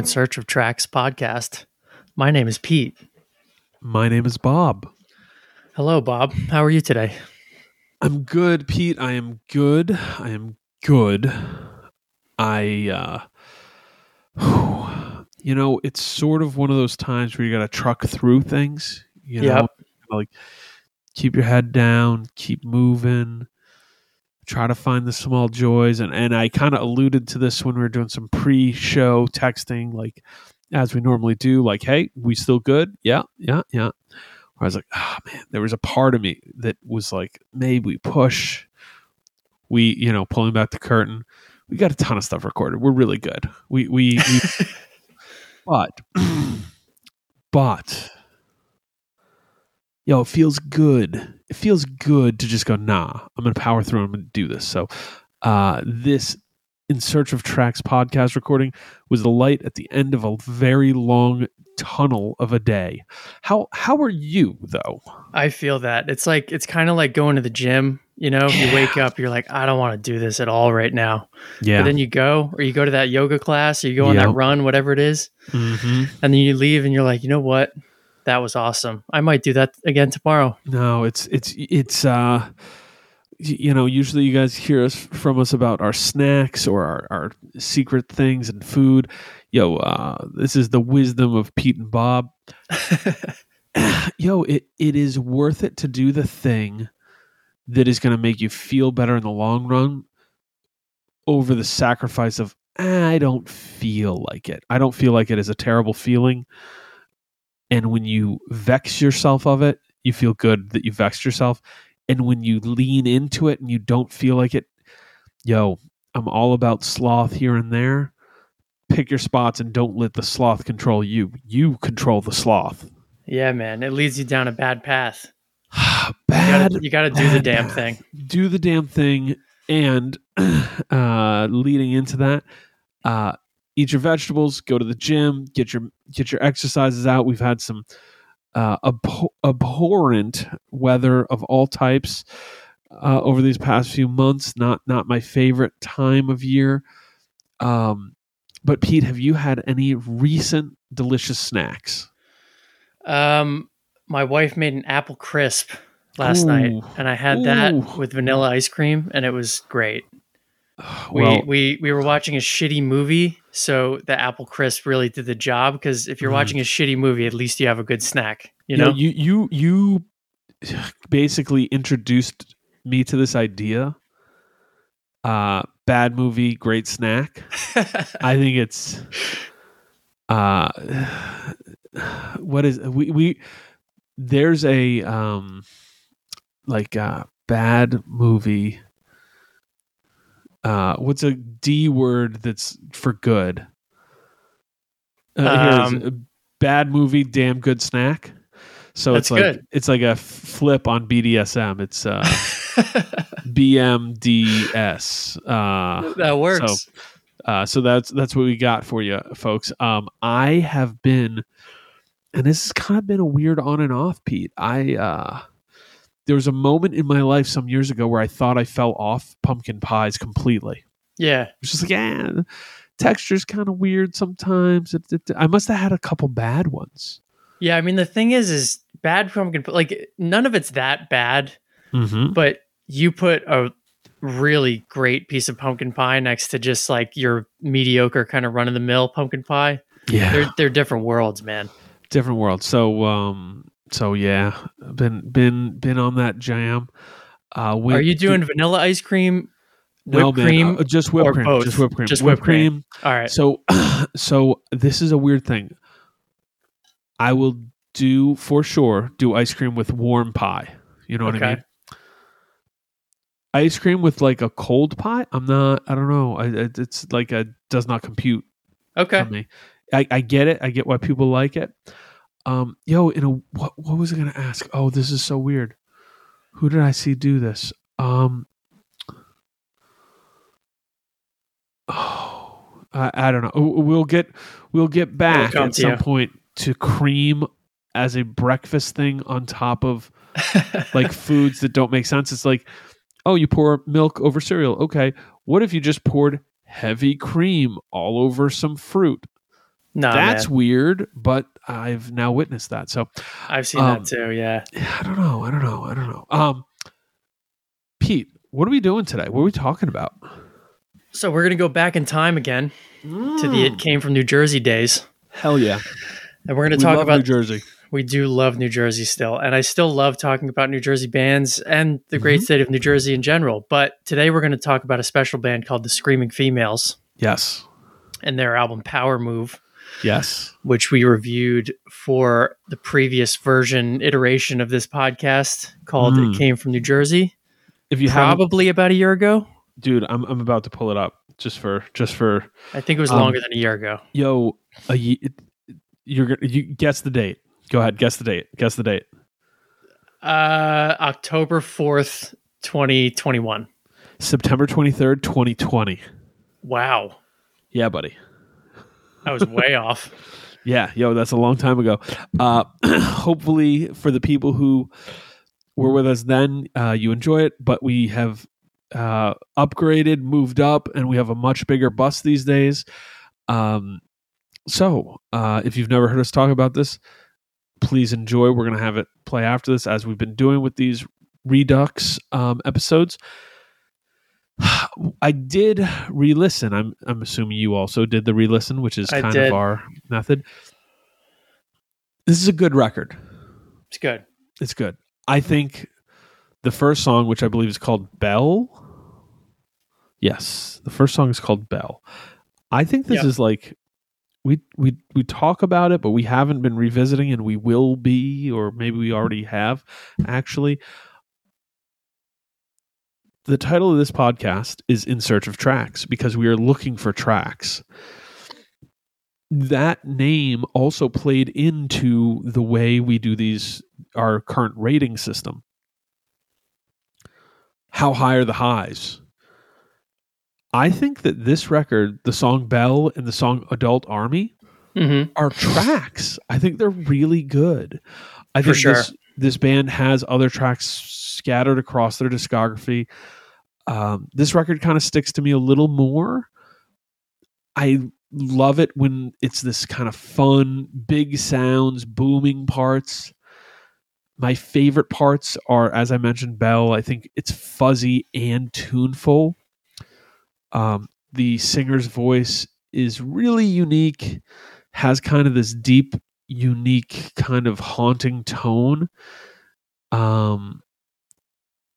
In Search of Tracks podcast. My name is Pete. My name is Bob. Hello, Bob. How are you today? I'm good, Pete. I am good. I am good. I, uh, you know, it's sort of one of those times where you got to truck through things. You know, Yep. like keep your head down, keep moving, try to find the small joys. And and I kind of alluded to this when we were doing some pre-show texting, like as we normally do. Like, hey, we still good? Yeah, yeah, yeah. I was like, oh man, there was a part of me that was like, maybe we push. We, you know, pulling back the curtain. We got a ton of stuff recorded. We're really good. We we, we but but yo, it feels good. It feels good to just go, nah, I'm gonna power through, I'm gonna do this. So uh this in search of tracks podcast recording was the light at the end of a very long tunnel of a day. How how are you though? I feel that. It's like, it's kind of like going to the gym. You know, you wake up, you're like, I don't want to do this at all right now. Yeah. But then you go, or you go to that yoga class, or you go on that run, whatever it is. hmm And then you leave and you're like, you know what? That was awesome. I might do that again tomorrow. No, it's it's it's uh you know, usually you guys hear us from us about our snacks or our, our secret things and food. Yo, uh this is the wisdom of Pete and Bob. Yo, it, it is worth it to do the thing that is going to make you feel better in the long run over the sacrifice of "Ah, I don't feel like it. I don't feel like it is a terrible feeling. And when you vex yourself of it, you feel good that you vexed yourself. And when you lean into it and you don't feel like it, yo, I'm all about sloth here and there. Pick your spots and don't let the sloth control you. You control the sloth. yeah, man. It leads you down a bad path. Bad. you gotta do the damn path. thing. Do the damn thing. And uh, leading into that, uh, eat your vegetables. Go to the gym. Get your get your exercises out. We've had some uh, abhor- abhorrent weather of all types uh, over these past few months. Not not my favorite time of year. Um, but Pete, have you had any recent delicious snacks? Um, my wife made an apple crisp last night, and I had that with vanilla ice cream, and it was great. We, Well, we we were watching a shitty movie, so the apple crisp really did the job. Because if you're Mhm. watching a shitty movie, at least you have a good snack. You you know, you you you basically introduced me to this idea. Uh, bad movie, great snack. I think it's uh what is we we there's a um like a bad movie uh what's a D word that's for good? Uh, here it is. Um, bad movie, damn good snack. So it's like good. it's like a flip on BDSM. It's uh BMDS. Uh that works. uh, so that's that's what we got for you, folks. Um, I have been, and this has kind of been a weird on and off, Pete. I uh, there was a moment in my life some years ago where I thought I fell off pumpkin pies completely. yeah, It was just like, yeah, texture's kind of weird sometimes. It, it- I must have had a couple bad ones. yeah. I mean, the thing is, is bad pumpkin. Like none of it's that bad, Mm-hmm. but you put a really great piece of pumpkin pie next to just like your mediocre kind of run of the mill pumpkin pie. Yeah, They're they're different worlds, man. different worlds. So, um, so yeah, been been been on that jam. Uh, Are you doing vanilla ice cream, no, whipped man, cream? uh, just whipped cream, both? just whipped cream, Just whipped cream. cream. All right. So, so this is a weird thing. I will do for sure do ice cream with warm pie. You know what I mean? Ice cream with like a cold pie. I'm not. I don't know. I, it- it's like a does not compute Okay. for me. I, I get it. I get why people like it. Um, yo, in a what? What was I gonna ask? Oh, this is so weird. Who did I see do this? Um. Oh, I, I don't know. We'll get we'll get back come at some you. point to cream as a breakfast thing on top of like foods that don't make sense. It's like, oh, you pour milk over cereal. Okay, what if you just poured heavy cream all over some fruit. No, That's man. weird, but I've now witnessed that. So I've seen um, that too. Yeah. I don't know. I don't know. I don't know. Um, Pete, what are we doing today? What are we talking about? So we're gonna go back in time again to the It Came from New Jersey days, hell yeah. and we're gonna We talk about. New Jersey. we do love New Jersey still, and I still love talking about New Jersey bands and the great Mhm. state of New Jersey in general. But today we're going to talk about a special band called the Screaming Females Yes. and their album Power Move, Yes. which we reviewed for the previous version iteration of this podcast called Mm. "It Came from New Jersey," If you have, probably about a year ago. dude, I'm I'm about to pull it up just for just for I think it was Um, longer than a year ago. yo. A you're you guess the date. Go ahead, guess the date. Guess the date. Uh, October fourth, twenty twenty one. September 23rd, 2020. Wow, Yeah, buddy. I was way off. Yeah, yo, that's a long time ago. Uh, hopefully, for the people who were with us then, uh, you enjoy it. But we have uh, upgraded, moved up, and we have a much bigger bus these days. Um, so, uh, if you've never heard us talk about this, please enjoy. We're going to have it play after this, as we've been doing with these Redux um, episodes. I did re-listen. I'm I'm assuming you also did the re-listen, which is I kind did. of our method. This is a good record. It's good. It's good. I think the first song, which I believe is called Bell. Yes, the first song is called Bell. I think this Yeah. is like we we we talk about it, but we haven't been revisiting, and we will be, or maybe we already have. Actually, the title of this podcast is "In Search of Tracks" because we are looking for tracks. That name also played into the way we do these our current rating system. How high are the highs? I think that this record, the song Bell and the song Adult Army, hmm are tracks. I think they're really good. I For think sure. this this band has other tracks scattered across their discography. Um, this record kind of sticks to me a little more. I love it when it's this kind of fun, big sounds, booming parts. My favorite parts are, as I mentioned, Bell. I think it's fuzzy and tuneful. Um, the singer's voice is really unique, has kind of this deep, unique, kind of haunting tone. Um,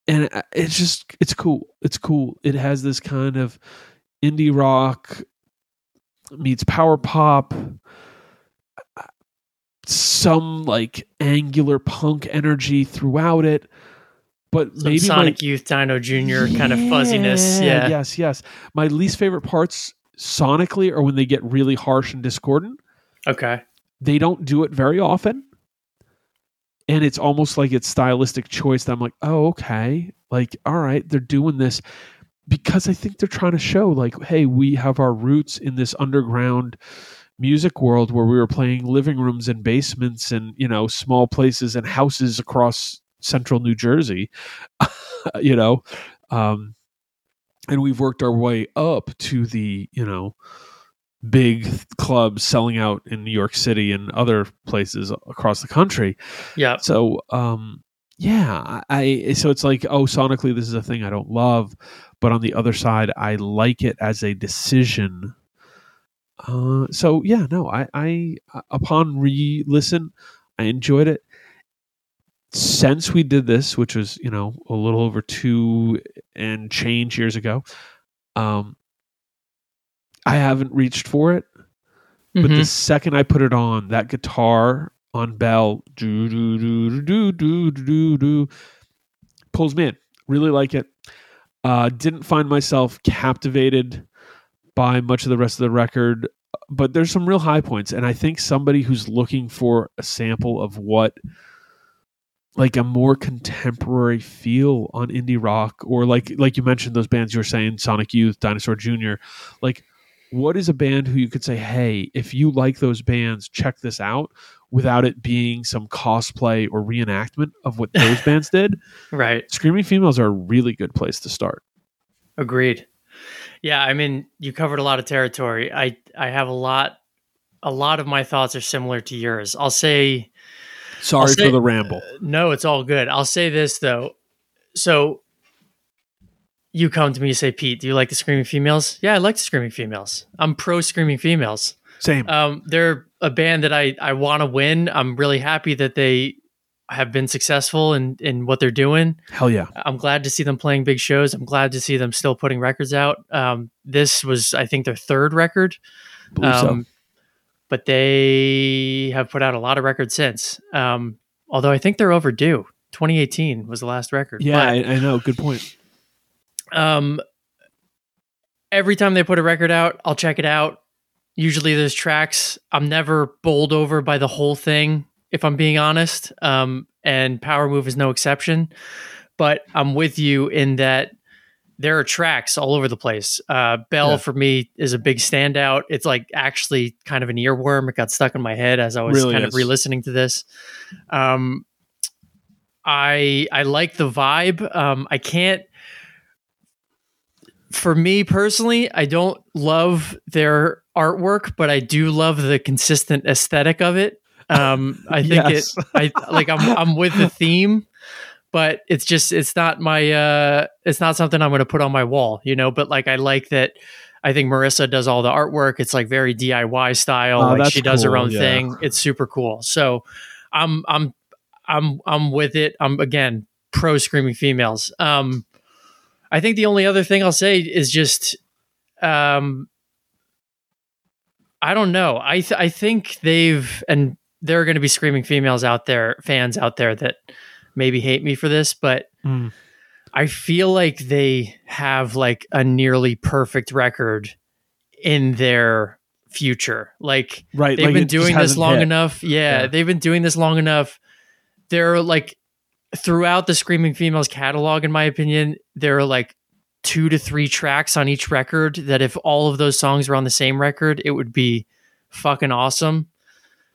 and uh, it's just, it's cool. It's cool. It has this kind of indie rock meets power pop some like angular punk energy throughout it but Some maybe my- Sonic Youth Dino Jr. kind of fuzziness. Yeah. Yes, yes. My least favorite parts sonically are when they get really harsh and discordant. Okay. They don't do it very often. And it's almost like it's stylistic choice that I'm like, oh, okay. Like, all right, they're doing this because I think they're trying to show, like, hey, we have our roots in this underground music world where we were playing living rooms and basements and, you know, small places and houses across central New Jersey. you know, um, and we've worked our way up to the you know big clubs selling out in New York City and other places across the country. Yeah. So, um, yeah, I I- so it's like oh, sonically this is a thing I don't love, but on the other side, I like it as a decision. Uh, so yeah, no, I I upon re-listen, I enjoyed it since we did this, which was you know a little over two and change years ago, um, I haven't reached for it, but mm-hmm. the second I put it on, that guitar on Bell do do do do do do do pulls me in. Really like it. Uh, didn't find myself captivated by much of the rest of the record, but there's some real high points, and I think somebody who's looking for a sample of what like a more contemporary feel on indie rock or like like you mentioned those bands you were saying sonic youth dinosaur jr like what is a band who you could say hey if you like those bands check this out without it being some cosplay or reenactment of what those bands did right. Screaming Females are a really good place to start Agreed. Yeah, I mean, you covered a lot of territory. I I have a lot a lot of my thoughts are similar to yours. I'll say Sorry say- for the ramble. Uh, no, it's all good. I'll say this though. So you come to me and say, Pete, do you like the screaming females? Yeah, I like the screaming females. I'm pro screaming females. Same. Um, they're a band that I, I want to win. I'm really happy that they have been successful in, in what they're doing. Hell yeah. I'm glad to see them playing big shows. I'm glad to see them still putting records out. Um, this was, I think, their third record. Believe so. Um, but they have put out a lot of records since. Um, although I think they're overdue. 2018 was the last record. Yeah, I, I know. Good point. Um, every time they put a record out, I'll check it out. Usually there's tracks. I'm never bowled over by the whole thing, if I'm being honest. Um, and Power Move is no exception. But I'm with you in that there are tracks all over the place. Uh, Bell Yeah. for me is a big standout. It's like actually kind of an earworm. It got stuck in my head as I was Really kind is. of re-listening to this. Um, I I like the vibe. Um, I can't. For me personally, I don't love their artwork, but I do love the consistent aesthetic of it. Um, I think Yes. it. I like. I'm I'm with the theme, but it's just it's not my. uh It's not something I'm going to put on my wall, you know. But like, I like that. I think Marissa does all the artwork. It's like very DIY style. Oh, like she does her own yeah. thing. It's super cool. So, I'm I'm I'm I'm with it. I'm again pro screaming females. Um, I think the only other thing I'll say is just, um, I don't know. I th- I think they've and there are going to be screaming females out there, fans out there that maybe hate me for this, but Mm. I feel like they have like a nearly perfect record in their future. Like Right. they've like been doing this long hit. enough. Yeah, Yeah. they've been doing this long enough. They're like throughout the Screaming Females catalog, in my opinion, there are like two to three tracks on each record that if all of those songs were on the same record, it would be fucking awesome.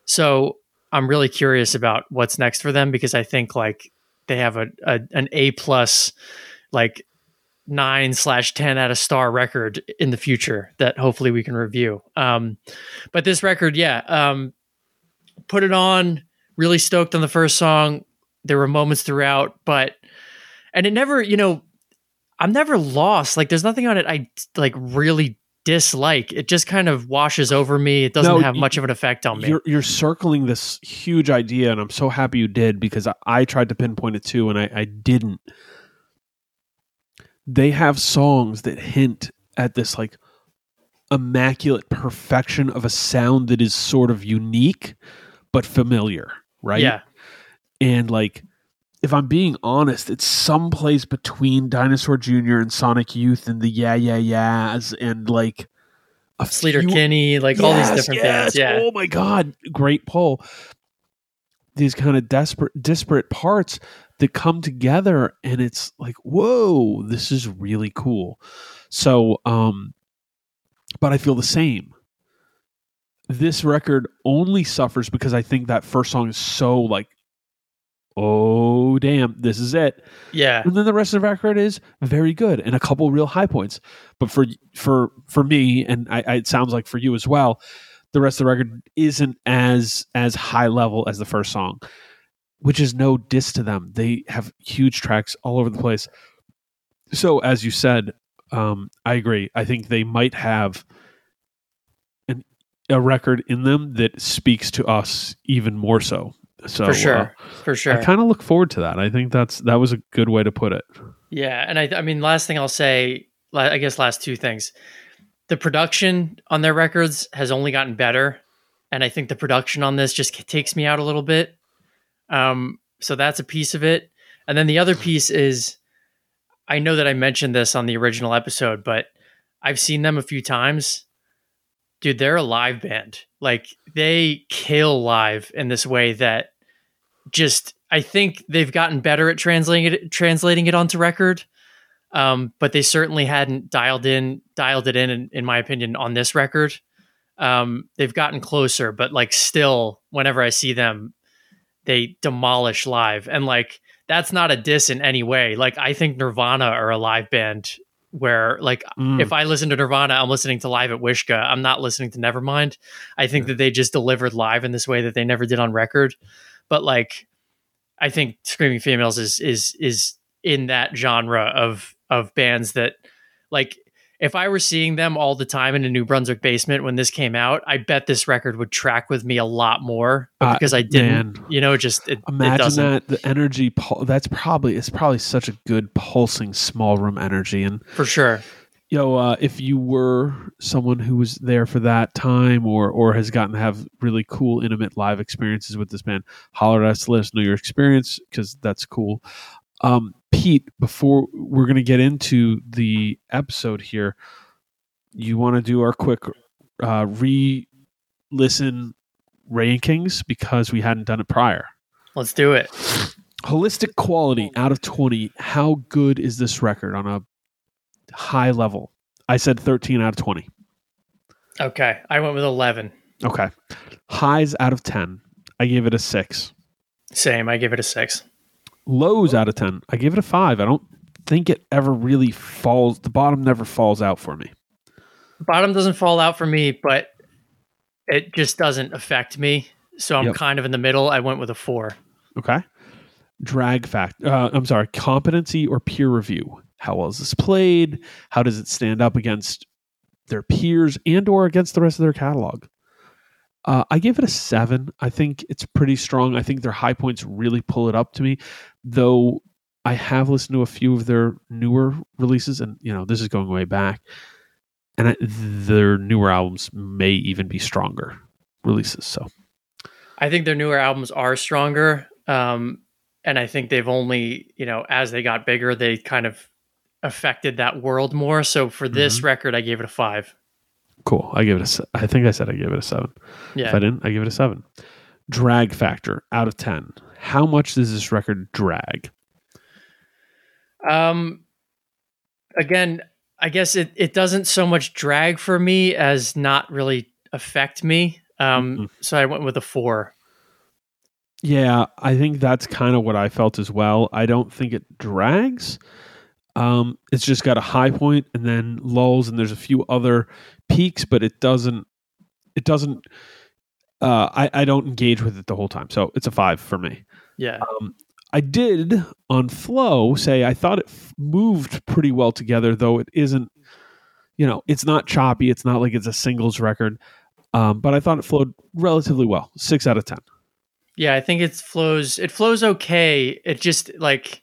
So I'm really curious about what's next for them because I think like they have a, a an A plus like nine slash ten out of star record in the future that hopefully we can review. Um, but this record, yeah, um, put it on. Really stoked on the first song. There were moments throughout, but and it never, you know, I'm never lost. Like there's nothing on it I like really dislike. It just kind of washes over me. It doesn't No, have much of an effect on me. You're you're circling this huge idea, and I'm so happy you did because I, I tried to pinpoint it too, and I, I didn't. They have songs that hint at this like immaculate perfection of a sound that is sort of unique but familiar, right? Yeah. And like, if I'm being honest, it's someplace between Dinosaur Jr. and Sonic Youth and the Yeah Yeah Yeahs and like a Sleater few Kinney, like all these different yes. bands. Yeah. Oh my god, great pull. These kind of desperate disparate parts that come together and it's like, whoa, this is really cool. So um but I feel the same. This record only suffers because I think that first song is so like oh damn, this is it. Yeah. And then the rest of the record is very good and a couple real high points. But for for for me, and I, I, it sounds like for you as well, the rest of the record isn't as as high level as the first song, which is no diss to them. They have huge tracks all over the place. So as you said, um, I agree. I think they might have an a record in them that speaks to us even more so. So for uh, sure. for sure. I kind of look forward to that. I think that's that was a good way to put it. Yeah, and I, I mean, last thing I'll say, I guess, last two things. The production on their records has only gotten better, and I think the production on this just takes me out a little bit. Um, so that's a piece of it, and then the other piece is, I know that I mentioned this on the original episode, but I've seen them a few times. Dude, they're a live band. Like they kill live in this way that just I think they've gotten better at translating it translating it onto record. Um, but they certainly hadn't dialed in dialed it in, in in my opinion on this record. Um, they've gotten closer, but like still whenever I see them they demolish live and like that's not a diss in any way. Like I think Nirvana are a live band where like Mm. if I listen to Nirvana, I'm listening to live at Wishkah. I'm not listening to Nevermind. I think that they just delivered live in this way that they never did on record. But like, I think Screaming Females is is is in that genre of of bands that like if I were seeing them all the time in a New Brunswick basement when this came out, I bet this record would track with me a lot more. Uh, because I didn't, man. you know, just it, it Imagine doesn't. that the energy. Pul- that's probably it's probably such a good pulsing small room energy. And for sure. yo, uh, if you were someone who was there for that time or or has gotten to have really cool intimate live experiences with this band, holler at us, let us know your experience because that's cool. Um, Pete, before we're going to get into the episode here, you want to do our quick uh, re-listen rankings because we hadn't done it prior. Let's do it. Holistic quality out of 20. How good is this record on a high level? I said 13 out of 20. Okay, I went with eleven. Okay. Highs out of 10. I gave it a 6. Same. I give it a six. Lows out of 10. I gave it a 5. I don't think it ever really falls the bottom never falls out for me. Bottom doesn't fall out for me, but it just doesn't affect me. So I'm Yep. kind of in the middle. I went with a four. Okay. Drag fact. Uh, I'm sorry. Competency or peer review. How well is this played? How does it stand up against their peers and or against the rest of their catalog? Uh, I give it a seven. I think it's pretty strong. I think their high points really pull it up to me, though. I have listened to a few of their newer releases, and you know this is going way back, and I, their newer albums may even be stronger releases. So I think their newer albums are stronger. Um, and I think they've only, you know, as they got bigger, they kind of affected that world more. So for this record, I gave it a five. Cool. I give it a. I think I said I gave it a seven. Yeah. If I didn't, I give it a seven. Drag factor out of 10. How much does this record drag? Um, again, I guess it, it doesn't so much drag for me as not really affect me. Um, Mhm. so I went with a four. Yeah, I think that's kind of what I felt as well. I don't think it drags. Um, it's just got a high point and then lulls, and there's a few other peaks, but it doesn't. It doesn't. Uh, I I don't engage with it the whole time, so it's a five for me. Yeah. Um, I did on Flow say I thought it f- moved pretty well together, though it isn't. You know, it's not choppy. It's not like it's a singles record, um, but I thought it flowed relatively well. Six out of ten. Yeah, I think it flows. It flows okay. It just like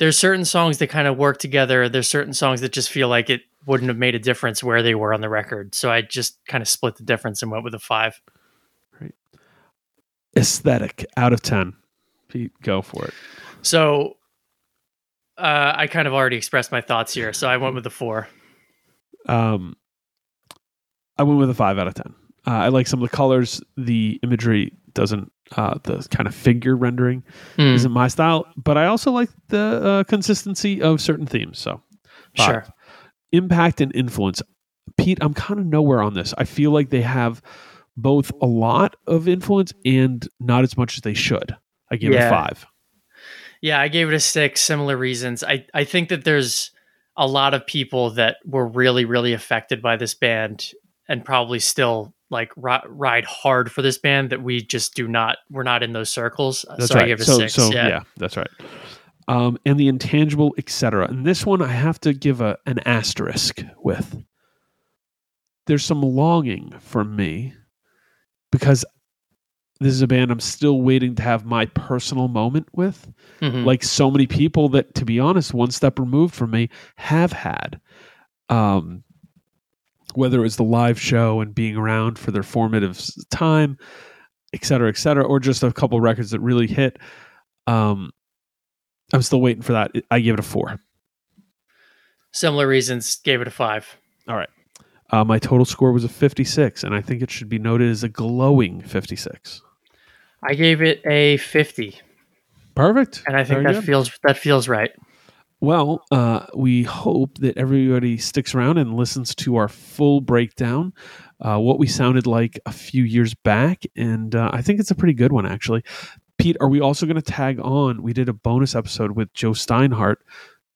there's certain songs that kind of work together. There's certain songs that just feel like it wouldn't have made a difference where they were on the record. So I just kind of split the difference and went with a five. Great. Aesthetic out of ten. Pete, go for it. So uh, I kind of already expressed my thoughts here. So I went with a four. Um, I went with a five out of ten. Uh, I like some of the colors. The imagery doesn't. Uh, the kind of figure rendering Hmm, isn't my style, but I also like the uh, consistency of certain themes. So, five. sure. impact and influence. Pete, I'm kind of nowhere on this. I feel like they have both a lot of influence and not as much as they should. I give it Yeah. a five. Yeah, I gave it a six. Similar reasons. I I think that there's a lot of people that were really really affected by this band and probably still like ri- ride hard for this band that we just do not. We're not in those circles. That's so right. I give it a so, six. so yeah. yeah. that's right. Um, and the intangible, etc. And this one, I have to give a an asterisk with. There's some longing for me because this is a band I'm still waiting to have my personal moment with. Mhm. like so many people that to be honest one step removed from me have had um whether it was the live show and being around for their formative time et cetera et cetera or just a couple records that really hit um i'm still waiting for that i give it a four Similar reasons. Gave it a five. uh, my total score was a 56 and i think it should be noted as a glowing 56 I gave it a fifty, perfect and I think that feels that feels right. Well, uh, we hope that everybody sticks around and listens to our full breakdown, uh, what we sounded like a few years back. And uh, I think it's a pretty good one, actually. Pete, are we also going to tag on? We did a bonus episode with Joe Steinhardt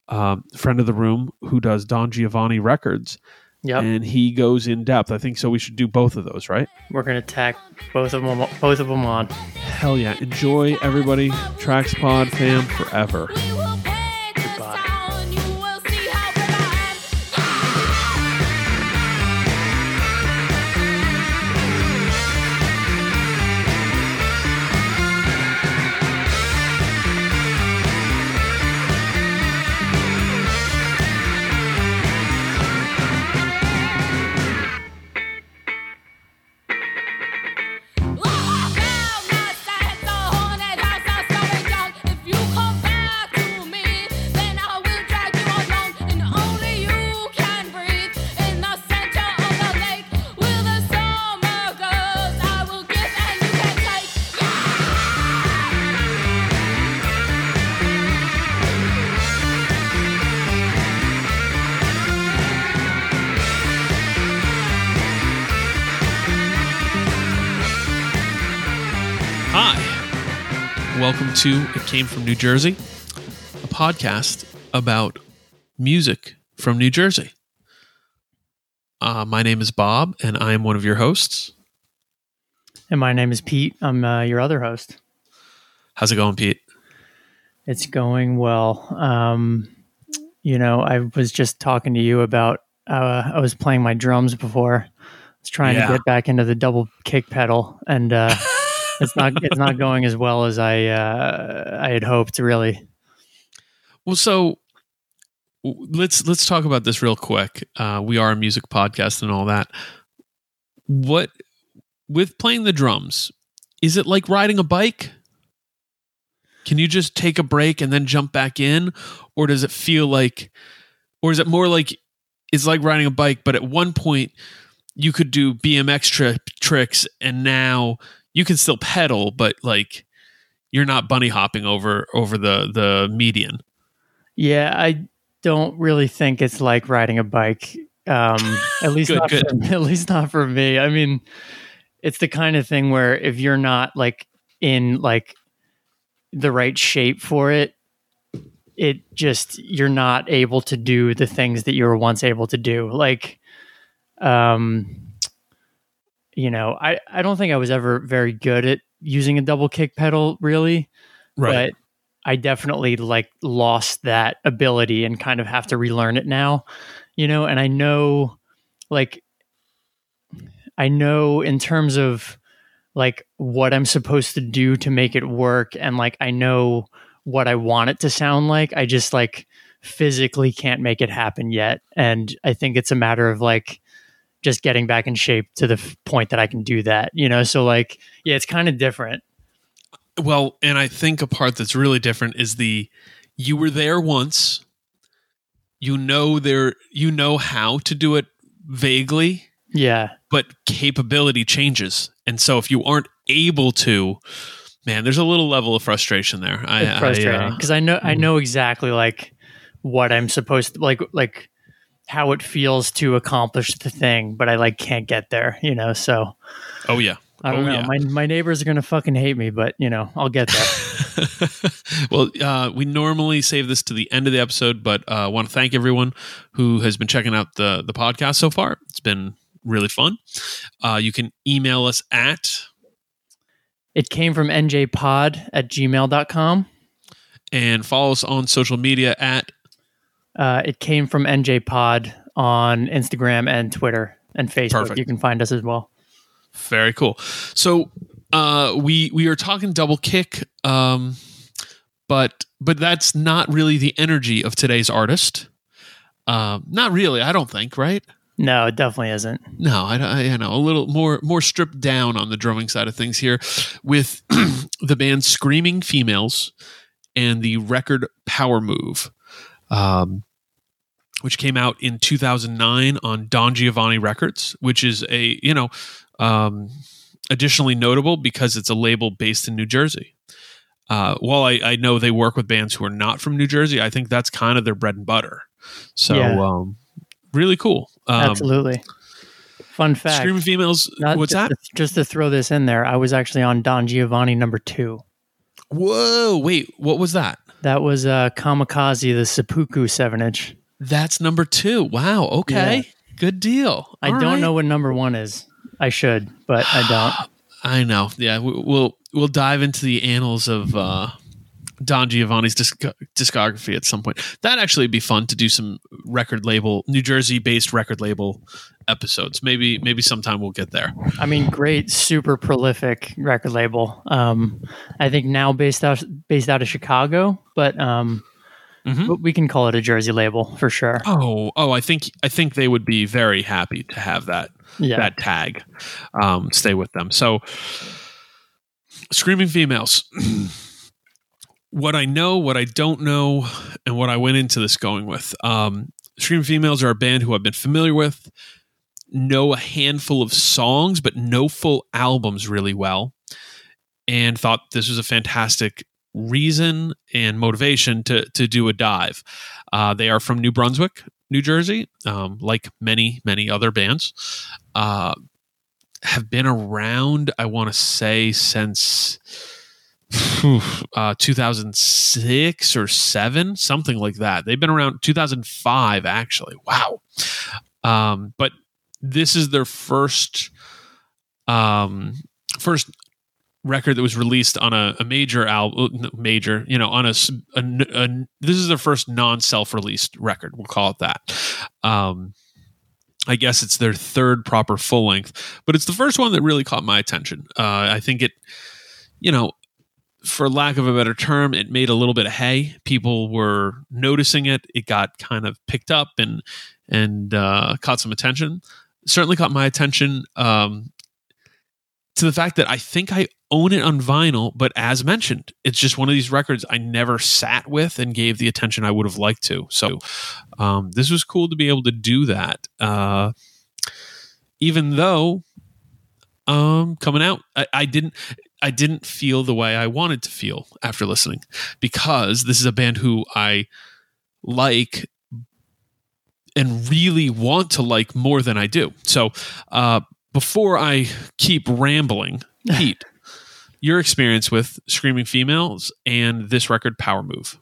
um, friend of the room who does Don Giovanni records, Yep. and he goes in depth. I think so. We should do both of those, right? We're gonna tack both of them both of them on. Hell yeah! Enjoy everybody. Tracks Pod fam forever. Welcome to It Came from New Jersey, a podcast about music from New Jersey. Uh, my name is Bob, and I am one of your hosts. And my name is Pete. I'm uh, your other host. How's it going, Pete? It's going well. Um, you know, I was just talking to you about. Uh, I was playing my drums before. I was trying Yeah. to get back into the double kick pedal, and uh, it's not it's not going as well as I uh, I had hoped. Really, Well, so let's let's talk about this real quick. Uh, we are a music podcast and all that. What with playing the drums? Is it like riding a bike? Can you just take a break and then jump back in, or does it feel like, or is it more like it's like riding a bike, but at one point you could do BMX tri- tricks, and now you can still pedal, but like you're not bunny hopping over over the the median. yeah, I don't really think it's like riding a bike. Um, at least Good, not good. For, at least not for me. I mean, it's the kind of thing where if you're not like in like the right shape for it, it just you're not able to do the things that you were once able to do. Like, um, you know, I I don't think I was ever very good at using a double kick pedal, really Right. but I definitely like lost that ability and kind of have to relearn it now, you know, and I know like I know in terms of like what I'm supposed to do to make it work and like I know what I want it to sound like. I just like physically can't make it happen yet and I think it's a matter of like just getting back in shape to the f- point that I can do that, you know? So like yeah, it's kind of different. Well, and I think a part that's really different is the you were there once. You know there you know how to do it vaguely, Yeah. but capability changes. And so if you aren't able to, man, there's a little level of frustration there. I, it's frustrating I, uh, because I, know I mm. know exactly like what I'm supposed to like like how it feels to accomplish the thing, but I like can't get there, you know. So oh yeah. I don't Oh, know. yeah. My my neighbors are gonna fucking hate me, but you know I'll get there. well, uh, we normally save this to the end of the episode, but I uh, want to thank everyone who has been checking out the the podcast so far. It's been really fun. Uh, you can email us at it came from njpod at gmail.com. and follow us on social media at Uh, it came from NJ Pod on Instagram and Twitter and Facebook. Perfect. You can find us as well. very cool. So uh, we we are talking double kick, um, but but that's not really the energy of today's artist. Um, not really, I don't think. Right? No, it definitely isn't. No, I, I, I know a little more more stripped down on the drumming side of things here, with the band Screaming Females and the record Power Move, um, which came out in 2009 on Don Giovanni Records, which is a you know um, additionally notable because it's a label based in New Jersey. Uh, while I, I know they work with bands who are not from New Jersey, I think that's kind of their bread and butter. So, Yeah. um, really cool. Um, Absolutely. Fun fact. Screaming Females. What's just that? To, just to throw this in there, I was actually on Don Giovanni number two. Whoa! Wait, what was that? That was uh, Kamikaze, the seppuku seven inch. That's number two. Wow. Okay. Yeah. Good deal. I All don't right. know what number one is. I should, but I don't. I know. Yeah, we- we'll we'll dive into the annals of uh, Don Giovanni's disc- discography at some point. That'd actually be fun to do some record label, New Jersey based record label episodes. Maybe maybe sometime we'll get there. I mean, great, super prolific record label. Um, I think now based out based out of Chicago, but um, Mhm. but we can call it a Jersey label for sure. Oh, oh, I think I think they would be very happy to have that Yeah, that tag um, stay with them. So, screaming females. what I know, what I don't know, and what I went into this going with. Um, screaming females are a band who I've been familiar with, know a handful of songs, but no full albums really well, and thought this was a fantastic reason and motivation to to do a dive. Uh, they are from New Brunswick, New Jersey, um, like many many other bands. Uh, have been around, I want to say, since uh, 2006 or 7, something like that. They've been around 2005, actually. Wow. Um, but this is their first um, first record that was released on a, a major album major you know on a. this is their first non-self-released record we'll call it that um I guess it's their third proper full length, but it's the first one that really caught my attention. Uh, I think it, you know, for lack of a better term, it made a little bit of hay. People were noticing it. It got kind of picked up and and uh, caught some attention. Certainly caught my attention um, to the fact that I think I own it on vinyl, but as mentioned, it's just one of these records I never sat with and gave the attention I would have liked to. So um, this was cool to be able to do that. Uh, even though um, coming out, I, I didn't. I didn't feel the way I wanted to feel after listening because this is a band who I like and really want to like more than I do. So, uh, before I keep rambling, Pete, your experience with Screaming Females and this record, Power Move.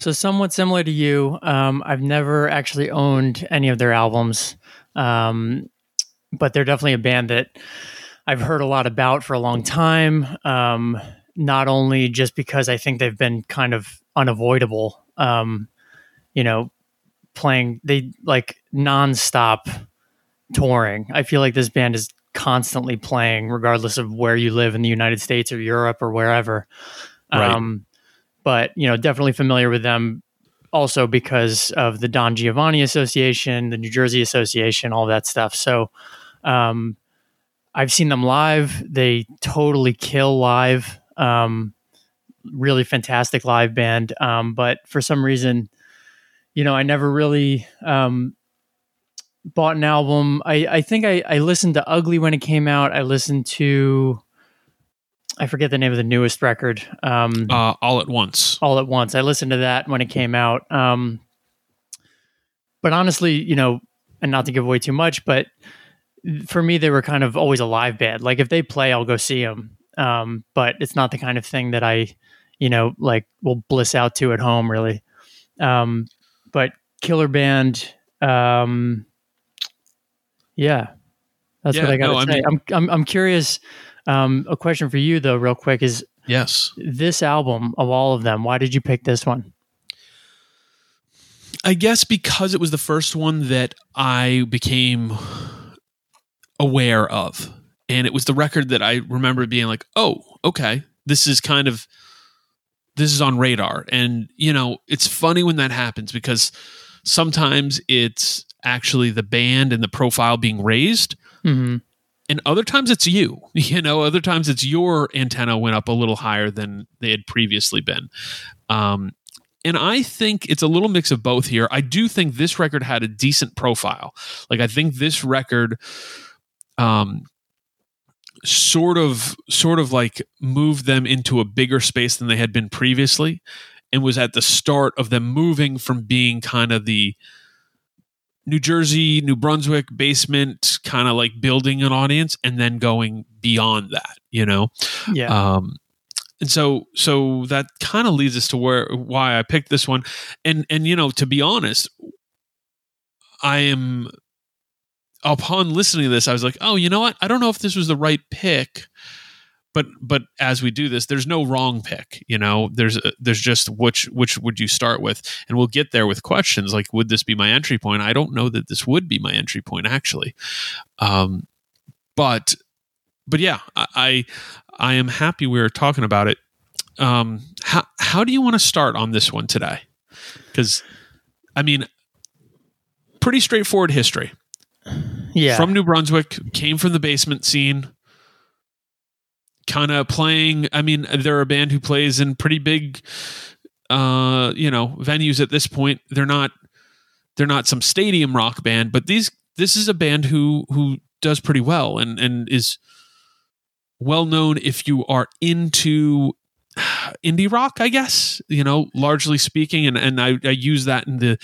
So somewhat similar to you, um, I've never actually owned any of their albums, um, but they're definitely a band that I've heard a lot about for a long time. Um, not only just because I think they've been kind of unavoidable, um, you know, playing they like nonstop touring. I feel like this band is constantly playing, regardless of where you live in the United States or Europe or wherever. Right. Um, but you know, definitely familiar with them also because of the Don Giovanni Association, the New Jersey Association, all that stuff. So um, I've seen them live. They totally kill live. Um, really fantastic live band. Um, but for some reason, you know, I never really um, bought an album. I, I think I, I listened to Ugly when it came out. I listened to, I forget the name of the newest record. Um, Uh, all at once. all at once. I listened to that when it came out. Um, but honestly, you know, and not to give away too much, but for me, they were kind of always a live band. Like if they play, I'll go see them. Um, but it's not the kind of thing that I, you know, like will bliss out to at home really. Um, but Killer Band, um, yeah, that's Yeah, what I got to no, I say. mean- I'm, I'm, I'm curious. Um, a question for you though, real quick, is Yes. this album of all of them, why did you pick this one? I guess because it was the first one that I became aware of. And it was the record that I remember being like, oh, okay, this is kind of this is on radar. And, you know, it's funny when that happens because sometimes it's actually the band and the profile being raised. Mm-hmm. And other times it's you, you know, other times it's your antenna went up a little higher than they had previously been. Um, and I think it's a little mix of both here. I do think this record had a decent profile. Like I think this record um sort of sort of like moved them into a bigger space than they had been previously and was at the start of them moving from being kind of the New Jersey, New Brunswick basement kind of like building an audience and then going beyond that, you know. Yeah. Um, and so so that kind of leads us to where why I picked this one, and and you know to be honest, I am upon listening to this, I was like, oh, you know what? I don't know if this was the right pick, but but as we do this, there's no wrong pick. You know, there's a, there's just which which would you start with, and we'll get there with questions like, would this be my entry point? I don't know that this would be my entry point actually, um, but but yeah, I, I I am happy we are talking about it. Um, how how do you want to start on this one today? Because I mean, pretty straightforward history. Yeah. From New Brunswick, came from the basement scene. Kind of playing. I mean, they're a band who plays in pretty big, uh, you know, venues at this point. They're not, they're not some stadium rock band, but these, this is a band who who does pretty well and and is well known if you are into indie rock, I guess, you know, largely speaking. And, and I, I use that in the,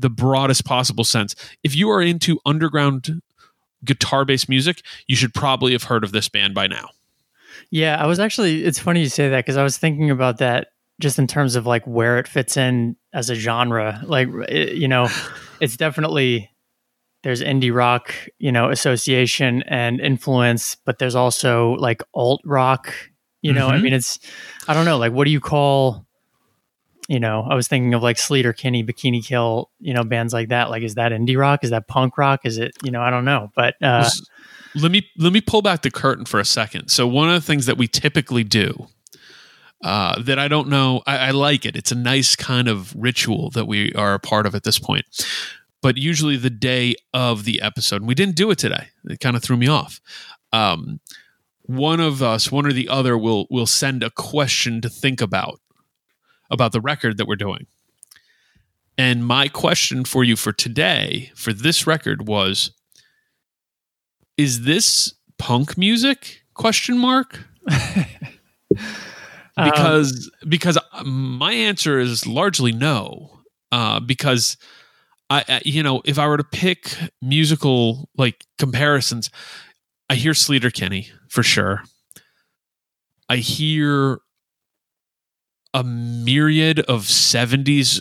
the broadest possible sense. If you are into underground guitar based music, you should probably have heard of this band by now. Yeah, I was actually, it's funny you say that because I was thinking about that just in terms of like where it fits in as a genre. Like, it, you know, it's definitely, there's indie rock, you know, association and influence, but there's also like alt rock, you know, mm-hmm. I mean, it's, I don't know, like, what do you call, you know, I was thinking of like Sleater-Kinney, Bikini Kill, you know, bands like that. Like, is that indie rock? Is that punk rock? Is it, you know, I don't know, but, uh, let me let me pull back the curtain for a second. So one of the things that we typically do uh, that I don't know, I, I, like it. It's a nice kind of ritual that we are a part of at this point but usually the day of the episode. And we didn't do it today. It kind of threw me off. Um, one of us, one or the other, will will send a question to think about about the record that we're doing. And my question for you for today, for this record, was: Is this punk music? Question mark. because um, because my answer is largely no. Uh, because I, you know, if I were to pick musical like comparisons, I hear Sleater-Kinney for sure. I hear a myriad of 70s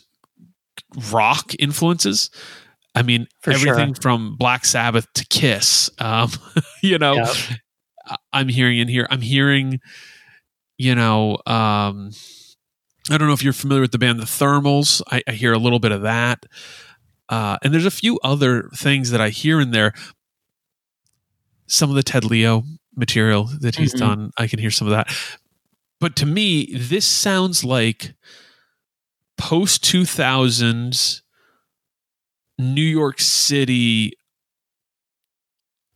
rock influences. I mean, for everything sure. from Black Sabbath to Kiss. Um, you know, yep. I'm hearing in here. I'm hearing, you know, um, I don't know if you're familiar with the band The Thermals. I, I hear a little bit of that. Uh, and there's a few other things that I hear in there. Some of the Ted Leo material that he's mm-hmm. done, I can hear some of that. But to me, this sounds like post 2000s New York City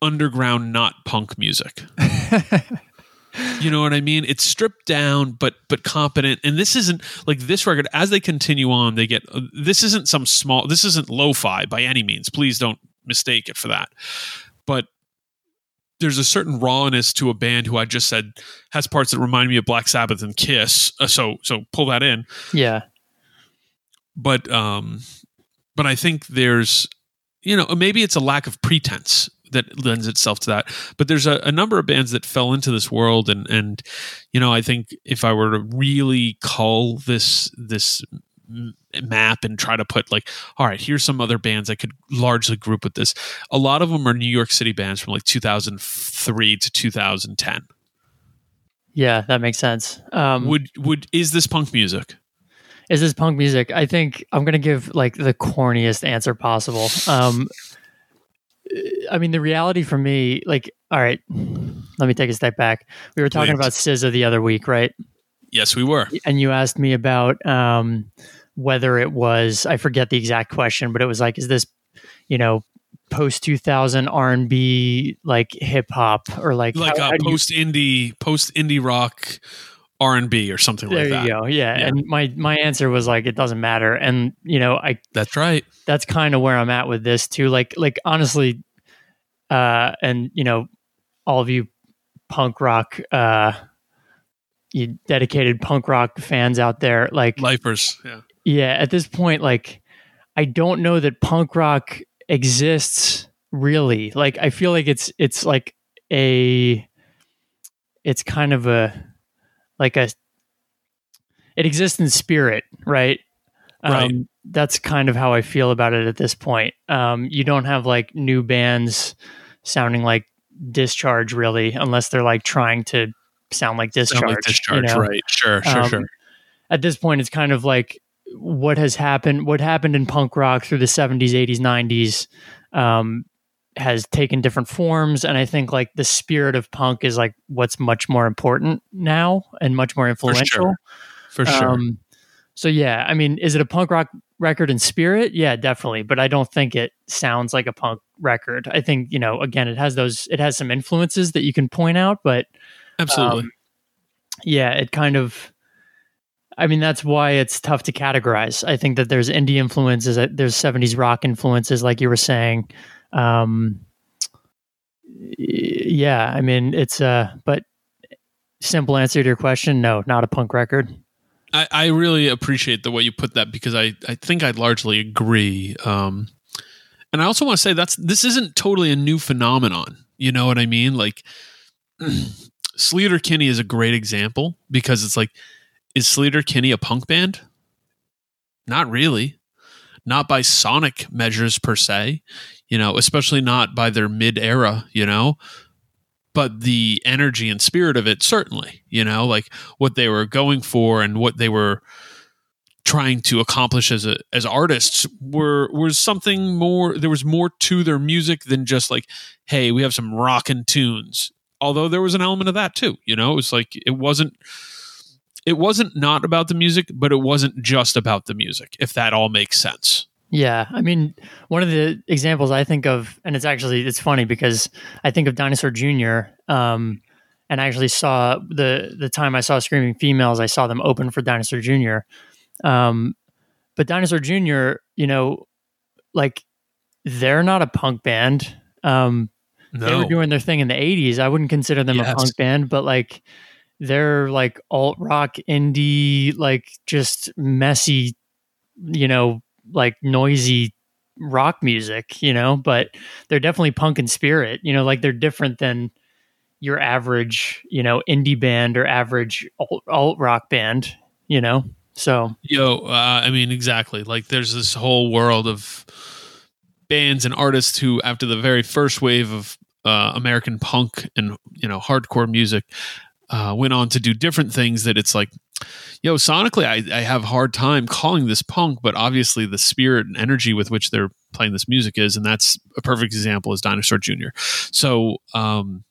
underground, not punk music. you know what I mean? It's stripped down, but but competent. And this isn't like this record. As they continue on, they get uh, this isn't some small. This isn't lo-fi by any means. Please don't mistake it for that. But there's a certain rawness to a band who I just said has parts that remind me of Black Sabbath and Kiss. Uh, so so pull that in. Yeah. But um, but I think there's you know maybe it's a lack of pretense that lends itself to that. But there's a, a, number of bands that fell into this world, and and you know, I think if I were to really call this this map and try to put like all right here's some other bands i could largely group with this a lot of them are new york city bands from like 2003 to 2010 yeah that makes sense um, would would is this punk music is this punk music i think i'm gonna give like the corniest answer possible um I mean, the reality for me, like, all right, let me take a step back. We were talking Please. about SZA the other week, right? Yes, we were. And you asked me about um, whether it was, I forget the exact question, but it was like, is this, you know, post 2000 R&B, like hip hop or like, like how, how post indie, post indie rock R and B or something there like that. There you go. Yeah. yeah. And my my answer was like it doesn't matter. And you know, I That's right. That's kind of where I'm at with this too. Like like honestly, uh and you know, all of you punk rock uh you dedicated punk rock fans out there, like lifers, yeah. Yeah, at this point, like I don't know that punk rock exists really. Like I feel like it's it's like a it's kind of a like a it exists in spirit, right? Right. Um, that's kind of how I feel about it at this point. Um, you don't have like new bands sounding like Discharge, really, unless they're like trying to sound like Discharge. Sound like discharge, you know? right? Sure, sure, Um, sure. At this point, it's kind of like what has happened. What happened in punk rock through the seventies, eighties, nineties um, has taken different forms, and I think like the spirit of punk is like what's much more important now and much more influential. For sure. Um, so yeah, I mean, is it a punk rock record in spirit? Yeah, definitely. But I don't think it sounds like a punk record. I think you know, again, it has those, it has some influences that you can point out, but Absolutely. um, yeah, it kind of. I mean, that's why it's tough to categorize. I think that there's indie influences, uh, there's 70s rock influences, like you were saying. Um, yeah, I mean, it's uh, but simple answer to your question, no, not a punk record. I, I really appreciate the way you put that because I, I think I largely agree. Um, and I also want to say that's this isn't totally a new phenomenon. You know what I mean? Like Sleater Kinney is a great example because it's like, is Sleater Kinney a punk band? Not really. Not by sonic measures per se, you know, especially not by their mid era, you know but the energy and spirit of it certainly you know like what they were going for and what they were trying to accomplish as a as artists were was something more there was more to their music than just like hey we have some rockin' tunes although there was an element of that too you know it was like it wasn't it wasn't not about the music but it wasn't just about the music if that all makes sense Yeah, I mean, one of the examples I think of, and it's actually it's funny because I think of Dinosaur Jr. Um, and I actually saw the the time I saw Screaming Females, I saw them open for Dinosaur Jr. Um, but Dinosaur Jr., you know, like they're not a punk band. Um, no They were doing their thing in the '80s. I wouldn't consider them Yes. a punk band, but like they're like alt rock, indie, like just messy, you know, like noisy rock music, you know, but they're definitely punk in spirit, you know, like they're different than your average, you know, indie band or average alt, alt rock band, you know. So Yo, uh, I mean, exactly. Like, there's this whole world of bands and artists who, after the very first wave of uh, American punk and you know hardcore music, uh, went on to do different things. That it's like, yo, sonically, I, I have hard time calling this punk, but obviously the spirit and energy with which they're playing this music is, and that's a perfect example is Dinosaur Jr. So, um,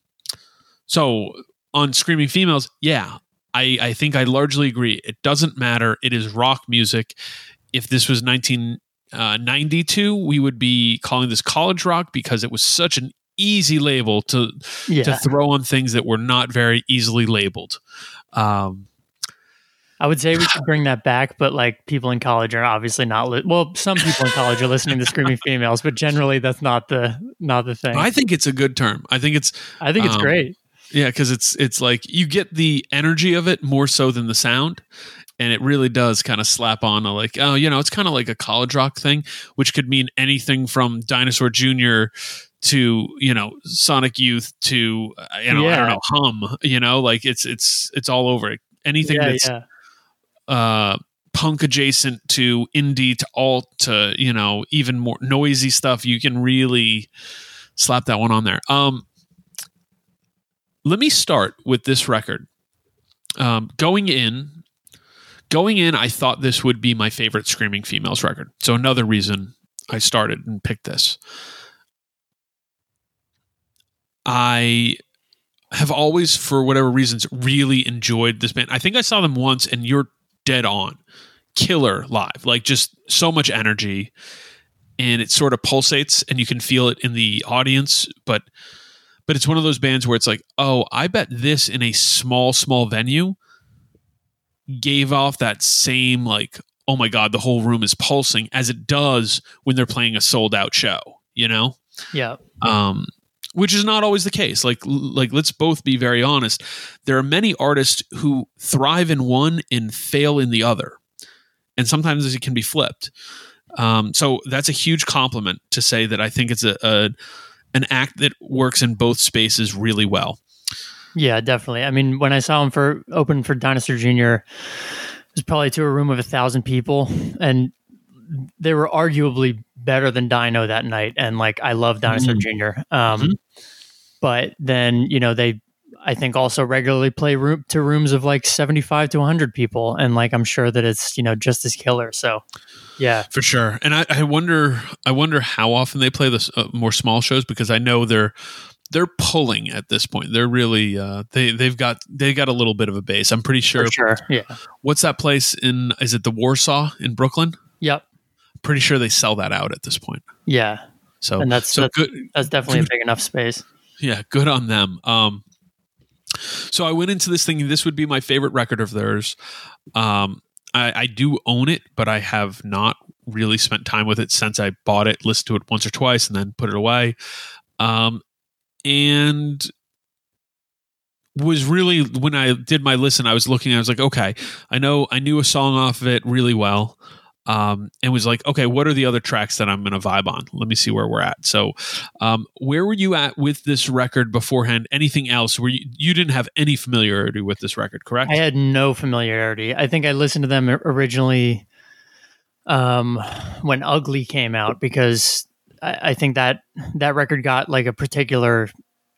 so on Screaming Females, yeah, I, I think I largely agree. It doesn't matter. It is rock music. If this was 1992, we would be calling this college rock because it was such an easy label to yeah, to throw on things that were not very easily labeled. Um, I would say we should bring that back, but like people in college are obviously not. Li- well, some people in college are listening to Screaming Females, but generally that's not the not the thing. I think it's a good term. I think it's I think it's um, great. yeah because it's it's like you get the energy of it more so than the sound. And it really does kind of slap on a like, oh, you know, it's kind of like a college rock thing, which could mean anything from Dinosaur Jr. to you know Sonic Youth to you know I don't know Hum, you know, like it's it's it's all over it. Anything Yeah, that's yeah. uh punk adjacent to indie to alt to you know even more noisy stuff you can really slap that one on there. Um let me start with this record. Um going in going in i thought this would be my favorite screaming females record. So another reason i started and picked this i have always for whatever reasons really enjoyed this band. I think i saw them once and you're dead on. Killer live like just so much energy and it sort of pulsates and you can feel it in the audience but but it's one of those bands where it's like oh i bet this in a small small venue gave off that same like oh my god the whole room is pulsing as it does when they're playing a sold out show you know? Yeah. um, which is not always the case. Like, like let's both be very honest. There are many artists who thrive in one and fail in the other, and sometimes it can be flipped. Um, so that's a huge compliment to say that I think it's a, a an act that works in both spaces really well. Yeah, definitely. I mean, when I saw him for open for Dinosaur Jr., it was probably to a room of a thousand people, and they were arguably better than Dino that night. And like, I love Dinosaur Jr. Um, Mhm. But then, you know, they, I think, also regularly play room to rooms of like 75 to 100 people. And like, I'm sure that it's, you know, just as killer. So, yeah. for sure. And I, I wonder, I wonder how often they play this uh, more small shows because I know they're they're pulling at this point. They're really uh, they they've got they got a little bit of a base. I'm pretty sure. For sure. Yeah. What's that place in? Is it the Warsaw in Brooklyn? Yep. Pretty sure they sell that out at this point. Yeah. So And that's, so that's, good. that's definitely a big enough space. Yeah, good on them. Um, so I went into this thinking this would be my favorite record of theirs. Um, I, I do own it, but I have not really spent time with it since I bought it, listened to it once or twice, and then put it away. Um, and was really when I did my listen, I was looking, I was like, okay, I know I knew a song off of it really well. Um, and was like, okay, what are the other tracks that I'm going to vibe on? Let me see where we're at. So, um, where were you at with this record beforehand? Anything else? Where you, you didn't have any familiarity with this record, correct? I had no familiarity. I think I listened to them originally um, when Ugly came out because I, I think that that record got like a particular,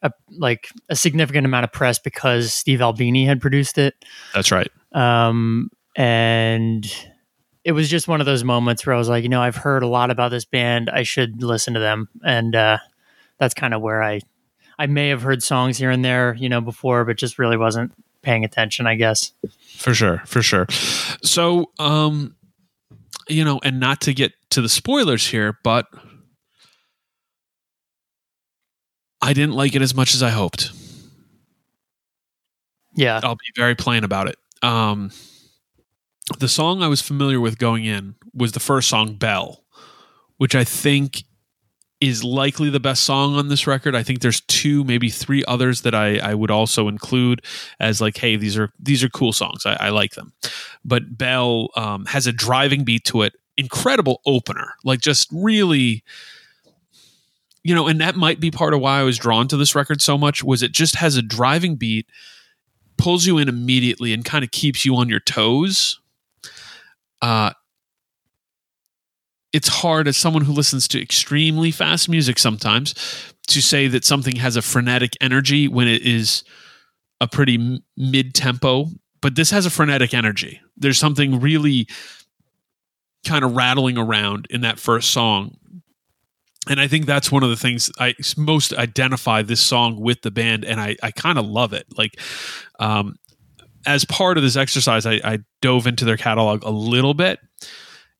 a, like a significant amount of press because Steve Albini had produced it, That's right. um, and it was just one of those moments where I was like, you know, I've heard a lot about this band. I should listen to them, and uh, that's kind of where I, I may have heard songs here and there, you know, before, but just really wasn't paying attention, I guess. For sure, for sure. So, um, you know, and not to get to the spoilers here, but I didn't like it as much as I hoped. Yeah. I'll be very plain about it. Um, the song I was familiar with going in was the first song, Bell, which I think is likely the best song on this record. I think there's two, maybe three others that I, I would also include as like, hey, these are these are cool songs. I, I like them. But Bell um, has a driving beat to it, incredible opener, like just really you know, and that might be part of why I was drawn to this record so much was it just has a driving beat, pulls you in immediately and kind of keeps you on your toes. Uh it's hard as someone who listens to extremely fast music sometimes to say that something has a frenetic energy when it is a pretty m- mid-tempo, but this has a frenetic energy. There's something really kind of rattling around in that first song and I think that's one of the things I most identify this song with the band, and I, I kind of love it. Like, um, as part of this exercise, I, I dove into their catalog a little bit,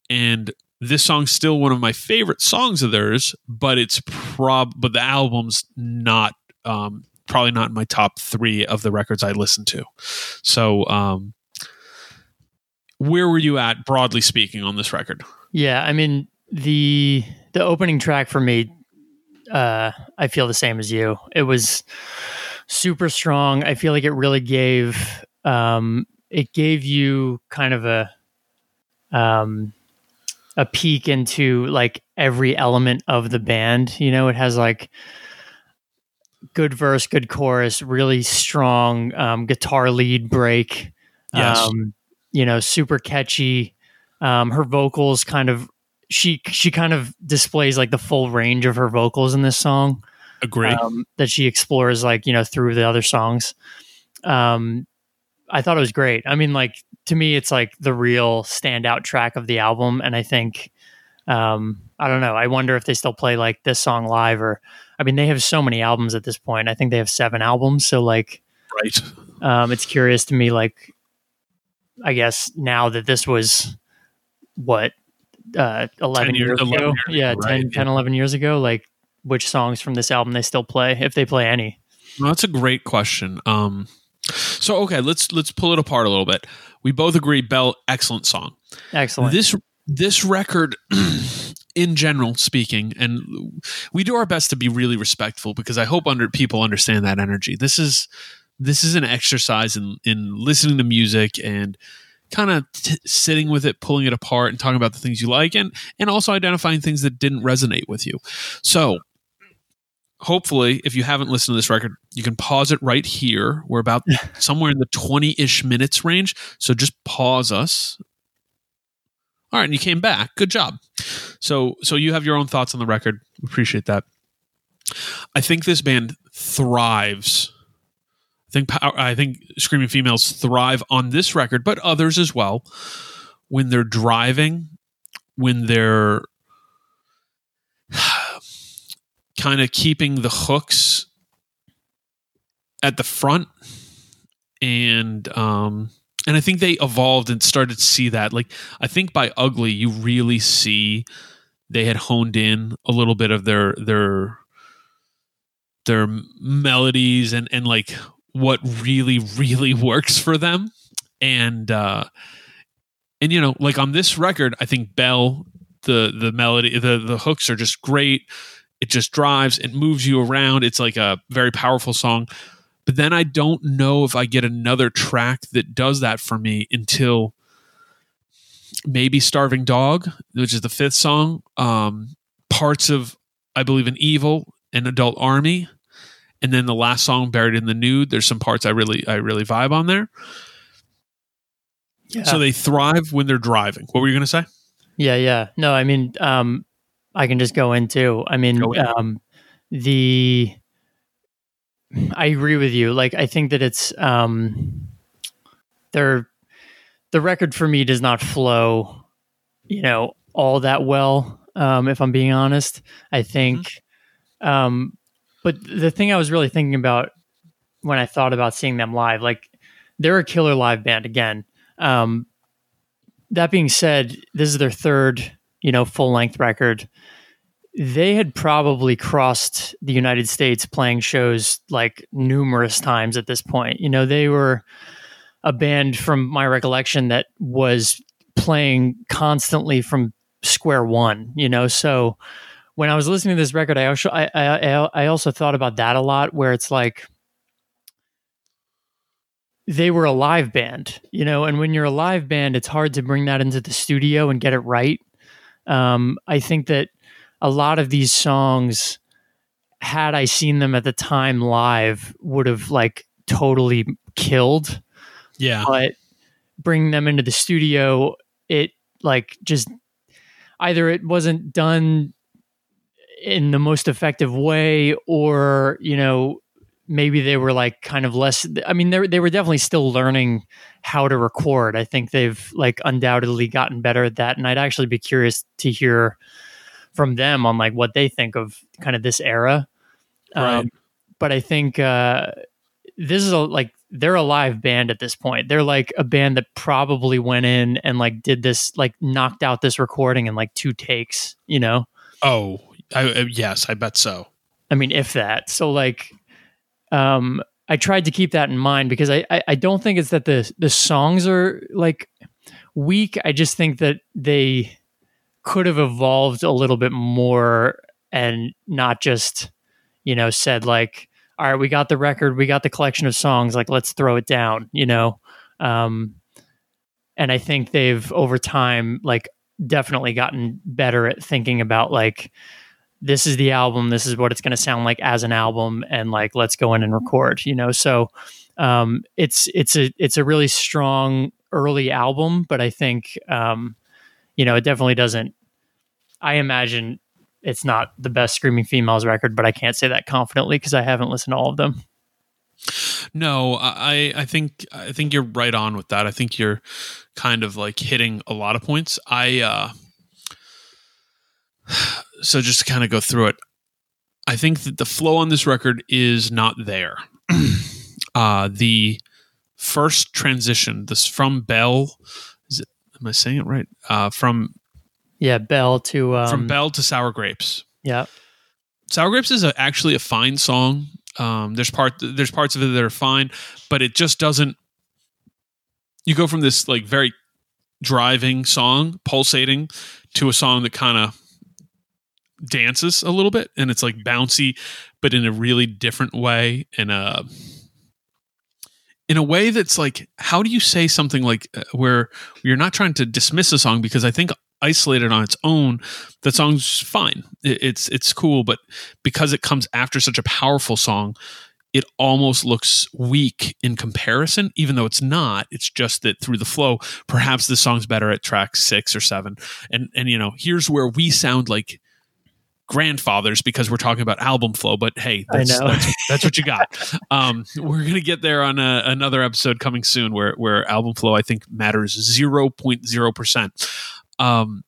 and this song's still one of my favorite songs of theirs. But it's prob, but the album's not, um, probably not in my top three of the records I listen to. So, um, where were you at, broadly speaking, on this record? Yeah, I mean the the opening track for me, uh, I feel the same as you. It was super strong. I feel like it really gave um, it gave you kind of a um, a peek into like every element of the band. You know, it has like good verse, good chorus, really strong um, guitar lead break. Yes. Um, you know, super catchy. Um, her vocals kind of she she kind of displays like the full range of her vocals in this song Agree. um, that she explores like you know through the other songs. Um, I thought it was great. I mean, like to me, it's like the real standout track of the album, and I think um, I don't know. I wonder if they still play like this song live, or I mean, they have so many albums at this point. I think they have seven albums, so like right. um, it's curious to me, like, I guess now that this was what, uh, 11 years- years, 11 ago? years yeah, ago, 10, right, 10, 11 years ago, like, which songs from this album they still play, if they play any. Well, that's a great question. Um, so okay, let's let's pull it apart a little bit. We both agree, Bell, excellent song. Excellent. This this record, in general speaking, and we do our best to be really respectful because I hope under people understand that energy. This is this is an exercise in in listening to music and kind of t- sitting with it, pulling it apart, and talking about the things you like, and and also identifying things that didn't resonate with you. So hopefully, if you haven't listened to this record, you can pause it right here. We're about somewhere in the 20 ish minutes range. So just pause us. All right. And you came back. Good job. So, so you have your own thoughts on the record. Appreciate that. I think this band thrives. I think I think screaming females thrive on this record, but others as well. When they're driving, when they're kind of keeping the hooks at the front. And um and I think they evolved and started to see that. Like I think by ugly you really see they had honed in a little bit of their their their melodies and and like what really really works for them. And uh and you know like on this record I think bell the the melody the the hooks are just great it just drives it moves you around. It's like a very powerful song. But then i don't know if i get another track that does that for me until maybe starving dog which is the fifth song. Um parts of i believe in evil and adult army and then the last song buried in the nude. There's some parts i really i really vibe on there. Yeah. so they thrive when they're driving. What were you going to say? Yeah yeah. No i mean um I can just go into. I mean, um, the I agree with you. Like, I think that it's um, there. The record for me does not flow, you know, all that well. Um, if I'm being honest, I think. Mm-hmm. Um, but the thing I was really thinking about when I thought about seeing them live, like they're a killer live band again. Um, that being said, this is their third you know, full length record, they had probably crossed the United States playing shows like numerous times at this point. You know, they were a band from my recollection that was playing constantly from square one, you know, so when I was listening to this record, I also I, I I also thought about that a lot, where it's like they were a live band, you know, and when you're a live band, it's hard to bring that into the studio and get it right. Um, I think that a lot of these songs, had I seen them at the time live, would have like totally killed. Yeah. But bringing them into the studio, it like just either it wasn't done in the most effective way or, you know, maybe they were like kind of less i mean they they were definitely still learning how to record. I think they've like undoubtedly gotten better at that and i'd actually be curious to hear from them on like what they think of kind of this era. Right. um, but i think uh, this is a like they're a live band at this point. They're like a band that probably went in and like did this like knocked out this recording in like two takes you know? Oh I, uh, yes i bet so. I mean if that. So like um, I tried to keep that in mind because I, I, I don't think it's that the the songs are like weak. I just think that they could have evolved a little bit more and not just you know said like all right we got the record we got the collection of songs like let's throw it down you know um, and i think they've over time like definitely gotten better at thinking about like this is the album this is what it's going to sound like as an album and like let's go in and record you know? So um, it's it's a it's a really strong early album but i think um, you know it definitely doesn't i imagine it's not the best screaming females record but i can't say that confidently because i haven't listened to all of them. No i i think i think you're right on with that. I think you're kind of like hitting a lot of points. I uh so just to kind of go through it, I think that the flow on this record is not there. uh, the first transition, this from Bell, is it, am I saying it right? Uh, from yeah, Belle to um, from Bell to Sour Grapes. Yeah, Sour Grapes is a, actually a fine song. Um, there's part there's parts of it that are fine, but it just doesn't. You go from this like very driving song, pulsating, to a song that kind of dances a little bit and it's like bouncy but in a really different way in a in a way that's like how do you say something like uh, where you're not trying to dismiss a song because i think isolated on its own, that song's fine. It, it's it's cool, but because it comes after such a powerful song, it almost looks weak in comparison, even though it's not. It's just that through the flow, perhaps the song's better at track six or seven. And and you know, here's where we sound like grandfathers because we're talking about album flow. But hey, that's that's, that's, what you got. Um, we're gonna get there on a, another episode coming soon where where album flow I think matters zero point zero percent. Um,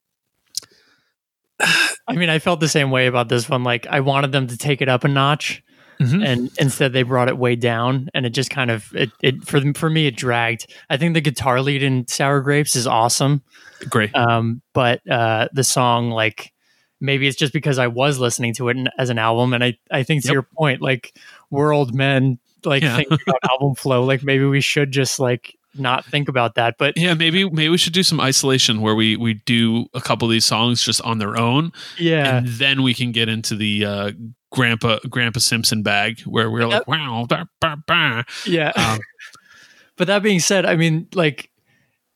I mean, I felt the same way about this one. Like, I wanted them to take it up a notch, mm-hmm. and instead they brought it way down, and it just kind of it, it for for me it dragged. I think the guitar lead in Sour Grapes is awesome, great. Um, but uh, the song like maybe it's just because I was listening to it as an album, and I I think to yep. your point, like we're old men, like yeah. think about album flow. Like maybe we should just like not think about that. But yeah, maybe maybe we should do some isolation where we we do a couple of these songs just on their own. Yeah, and then we can get into the uh, Grandpa Grandpa Simpson bag where we're like, wow, bah, bah, bah. yeah. Um, but that being said, I mean, like,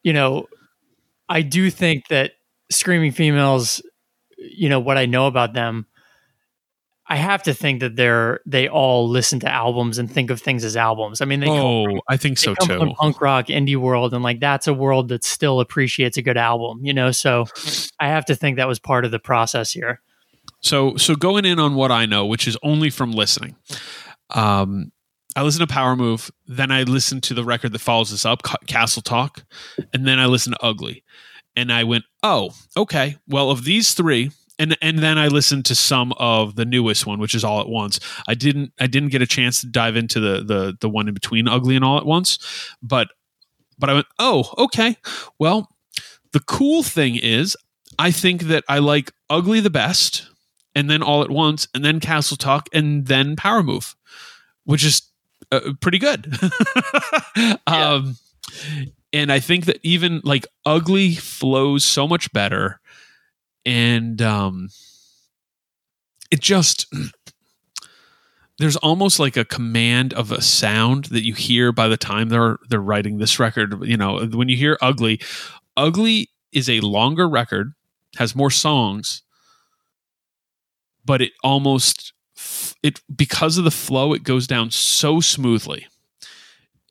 you know, I do think that screaming females you know what I know about them, I have to think that they're they all listen to albums and think of things as albums. I mean, they oh, from, I think so too. punk rock indie world, and like that's a world that still appreciates a good album, you know. So I have to think that was part of the process here. So so going in on what I know, which is only from listening. Um, I listen to Power Move, then I listen to the record that follows this up, Castle Talk, and then I listen to Ugly and I went, "Oh, okay. Well, of these three, and and then I listened to some of the newest one, which is All at Once. I didn't I didn't get a chance to dive into the the the one in between Ugly and All at Once, but but I went, "Oh, okay. Well, the cool thing is I think that I like Ugly the best, and then All at Once, and then Castle Talk, and then Power Move, which is uh, pretty good." yeah. um and I think that even like ugly flows so much better, and um, it just there's almost like a command of a sound that you hear by the time they're they're writing this record. You know, when you hear ugly, ugly is a longer record, has more songs, but it almost it because of the flow it goes down so smoothly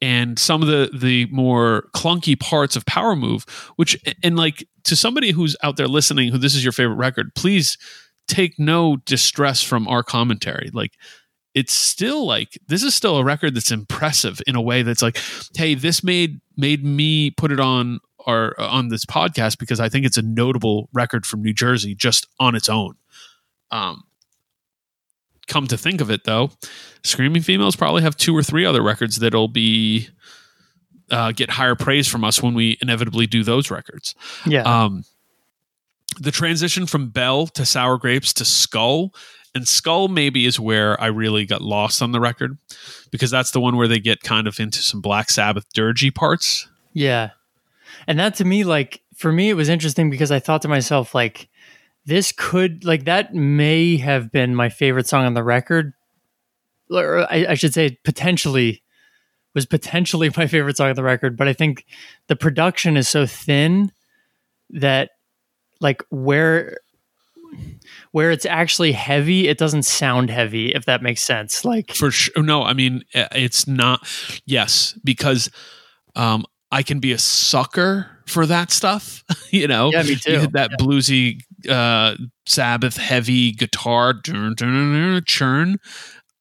and some of the the more clunky parts of Power Move, which and like to somebody who's out there listening, who this is your favorite record, please take no distress from our commentary. Like it's still like this is still a record that's impressive in a way that's like, hey, this made made me put it on our on this podcast because I think it's a notable record from New Jersey just on its own. Um, come to think of it, though, Screaming Females probably have two or three other records that'll be uh, get higher praise from us when we inevitably do those records. Yeah. Um, the transition from Bell to Sour Grapes to Skull, and Skull maybe is where I really got lost on the record because that's the one where they get kind of into some Black Sabbath dirgy parts. Yeah. And that to me, like, for me, it was interesting because I thought to myself, like, this could like that may have been my favorite song on the record. Or I, I, should say potentially was potentially my favorite song on the record but i think the production is so thin that like where where it's actually heavy it doesn't sound heavy if that makes sense. Like for sure. No i mean it's not yes because um I can be a sucker for that stuff. you know, yeah, me too. that yeah. bluesy uh, Sabbath heavy guitar churn.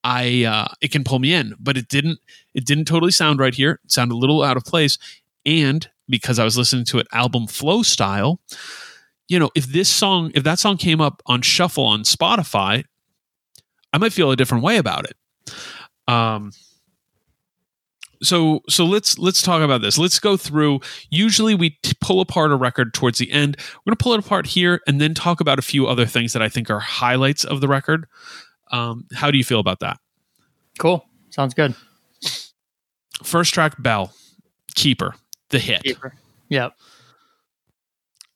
I uh, it can pull me in, but it didn't. It didn't totally sound right here. It sounded a little out of place, and because I was listening to it album flow style, you know, if this song, if that song came up on shuffle on Spotify, I might feel a different way about it. Um, so so let's let's talk about this. Let's go through usually we t- pull apart a record towards the end. We're going to pull it apart here and then talk about a few other things that i think are highlights of the record. Um, how do you feel about that? Cool. Sounds good. First track bell keeper the hit. Keeper. Yep.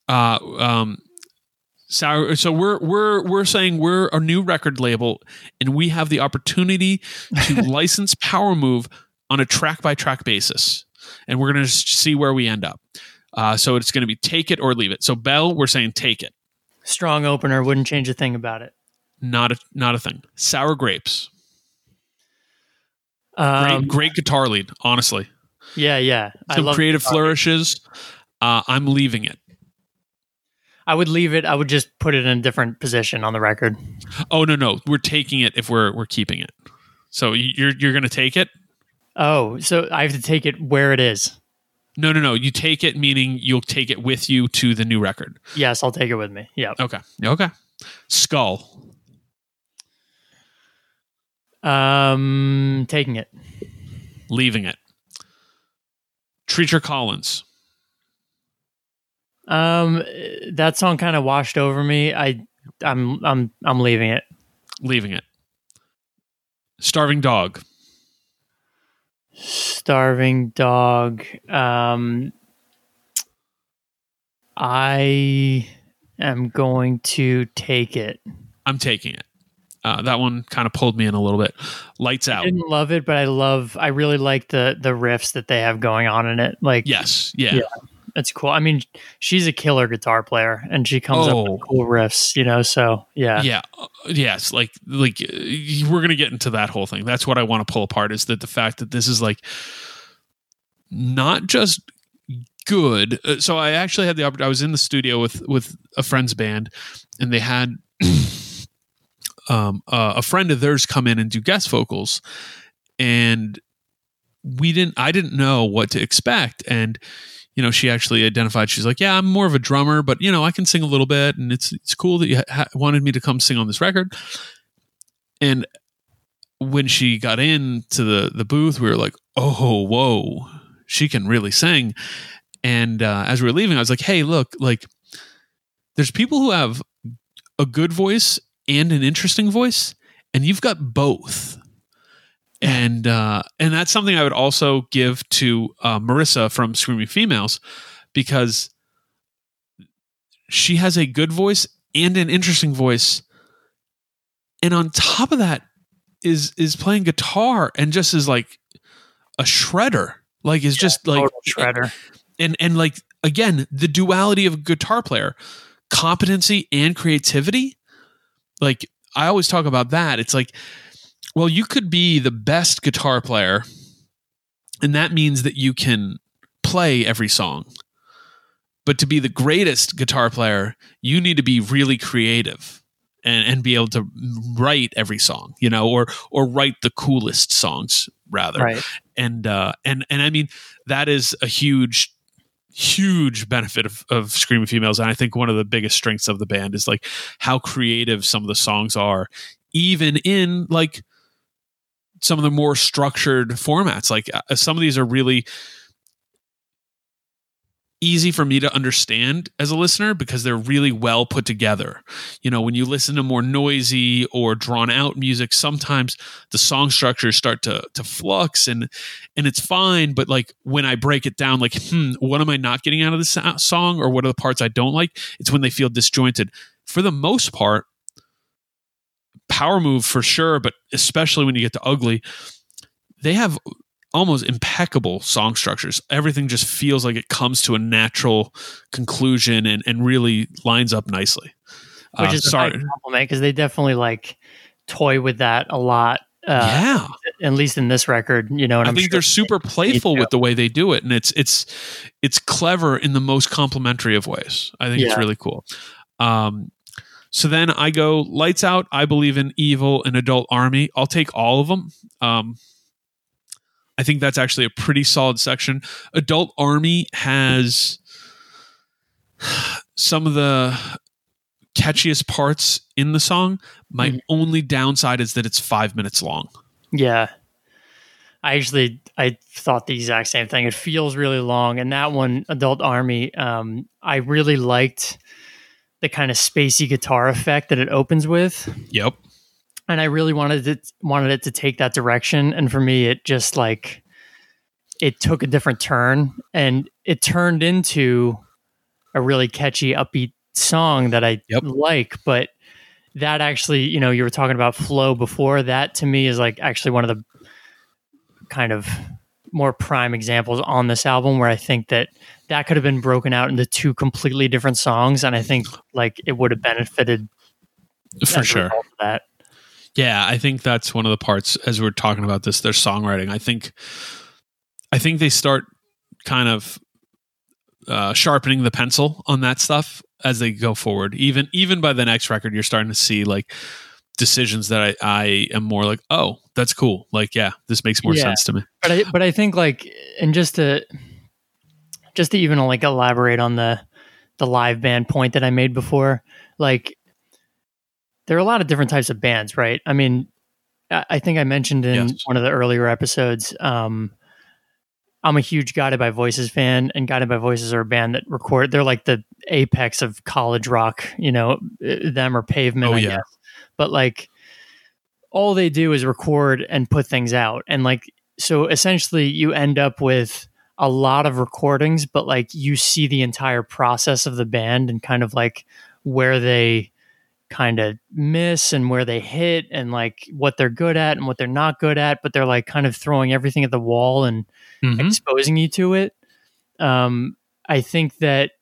Uh um so, so we're we're we're saying we're a new record label and we have the opportunity to license power move on a track by track basis, and we're going to see where we end up. Uh, so it's going to be take it or leave it. So Bell, we're saying take it. Strong opener. Wouldn't change a thing about it. Not a not a thing. Sour grapes. Um, Great, great guitar lead. Honestly, Yeah, yeah. Some creative flourishes. Uh, I'm leaving it. I would leave it. I would just put it in a different position on the record. Oh no no, we're taking it if we're we're keeping it. So you're you're going to take it. Oh, so I have to take it where it is. No, no, no. You take it, meaning you'll take it with you to the new record. Yes, I'll take it with me. Yeah. Okay. Okay. Skull. Um, taking it. Leaving it. Treacher Collins. Um, that song kind of washed over me. I, I'm, I'm, I'm leaving it. Leaving it. Starving Dog. Starving dog. Um, I am going to take it. I'm taking it. Uh, that one kind of pulled me in a little bit. Lights out. I didn't love it, but I love. I really like the the riffs that they have going on in it. Like, Yes. Yeah. Yeah. It's cool. I mean, she's a killer guitar player, and she comes up Oh. with cool riffs. You know, so yeah, Yeah. Uh, yes. Like, like uh, we're going to get into that whole thing. That's what I want to pull apart is that the fact that this is like not just good. Uh, So I actually had the opportunity. I was in the studio with, with a friend's band and they had, um, uh, a friend of theirs come in and do guest vocals and we didn't, I didn't know what to expect. And, you know, she actually identified. She's like, "Yeah, I'm more of a drummer, but you know, I can sing a little bit, and it's it's cool that you ha- wanted me to come sing on this record." And when she got into the the booth, we were like, "Oh, whoa, she can really sing." And uh, as we were leaving, I was like, "Hey, look, like, there's people who have a good voice and an interesting voice, and you've got both." And uh, and that's something I would also give to uh, Marissa from Screaming Females because she has a good voice and an interesting voice, and on top of that is is playing guitar and just is like a shredder, like is just like shredder. and and like again the duality of a guitar player competency and creativity like i always talk about that. It's like well you could be the best guitar player and that means that you can play every song. But to be the greatest guitar player you need to be really creative and, and be able to write every song you know or or write the coolest songs rather. Right. and uh and and i mean that is a huge huge benefit of, of screaming females. And i think one of the biggest strengths of the band is like how creative some of the songs are even in like some of the more structured formats like uh, some of these are really easy for me to understand as a listener because they're really well put together. You know, when you listen to more noisy or drawn out music, sometimes the song structures start to to flux and and it's fine, but like when I break it down like, hmm, what am I not getting out of this song or what are the parts I don't like? It's when they feel disjointed. For the most part, power move for sure, but especially when you get to ugly, they have almost impeccable song structures. Everything just feels like it comes to a natural conclusion and, and really lines up nicely. Which Uh, is a sorry. high compliment because they definitely like toy with that a lot. Uh, yeah, At least in this record, you know. And I I'm think sure they're super playful detail. with the way they do it, and it's it's it's clever in the most complimentary of ways. I think it's really cool. Um, so then I go lights out. I believe in evil and adult army. I'll take all of them. Um, I think that's actually a pretty solid section. Adult army has some of the catchiest parts in the song. My Mhm. only downside is that it's five minutes long. Yeah. I actually I thought the exact same thing. It feels really long, and that one, Adult Army, um, I really liked the kind of spacey guitar effect that it opens with, Yep. and I really wanted it wanted it to take that direction. And for me, it just like it took a different turn, and it turned into a really catchy, upbeat song that I Yep. like, but. That actually, you know, you were talking about flow before. That to me is like actually one of the kind of more prime examples on this album where I think that that could have been broken out into two completely different songs, and I think like it would have benefited for sure. that yeah, I think that's one of the parts as we're talking about this. Their songwriting. I think, I think they start kind of uh, sharpening the pencil on that stuff as they go forward. Even even by the next record, you're starting to see like decisions that I, I am more like, oh, that's cool. Like, yeah, this makes more Yeah. sense to me. but I but I think like and just to just to even like elaborate on the the live band point that I made before, like there are a lot of different types of bands, right? I mean, I, I think I mentioned in Yes. one of the earlier episodes, um, I'm a huge Guided by Voices fan, and Guided by Voices are a band that record. They're like the apex of college rock, you know, uh, them or Pavement, Oh, I yeah. guess. But like, all they do is record and put things out, and like, so essentially, you end up with a lot of recordings, but like, you see the entire process of the band and kind of like where they kind of miss and where they hit and like what they're good at and what they're not good at, but they're like kind of throwing everything at the wall and Mhm. exposing you to it. Um, I think that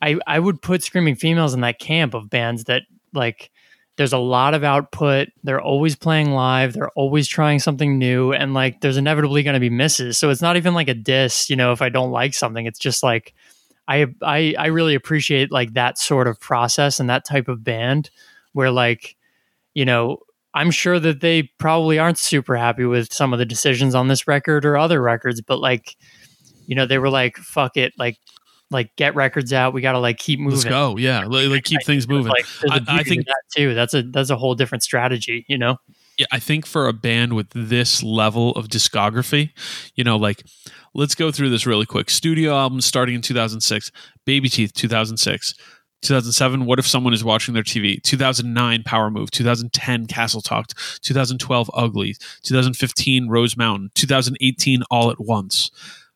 I I would put Screaming Females in that camp of bands that like there's a lot of output. They're always playing live. They're always trying something new, and like there's inevitably going to be misses. So it's not even like a diss, you know. If I don't like something, it's just like I I I really appreciate like that sort of process and that type of band where like you know I'm sure that they probably aren't super happy with some of the decisions on this record or other records, but like, you know, they were like, "Fuck it, like, like get records out. We got to like keep moving." Let's go. Yeah, like, like keep things moving. Like, I- I think- that too. That's a that's a whole different strategy, you know. yeah, I think for a band with this level of discography, you know, like let's go through this really quick. Studio albums starting in 2006, Baby Teeth 2006, 2007 What if someone is watching their TV, 2009 Power Move, 2010 Castle Talk 2012 Ugly, 2015 Rose Mountain, 2018 All at Once.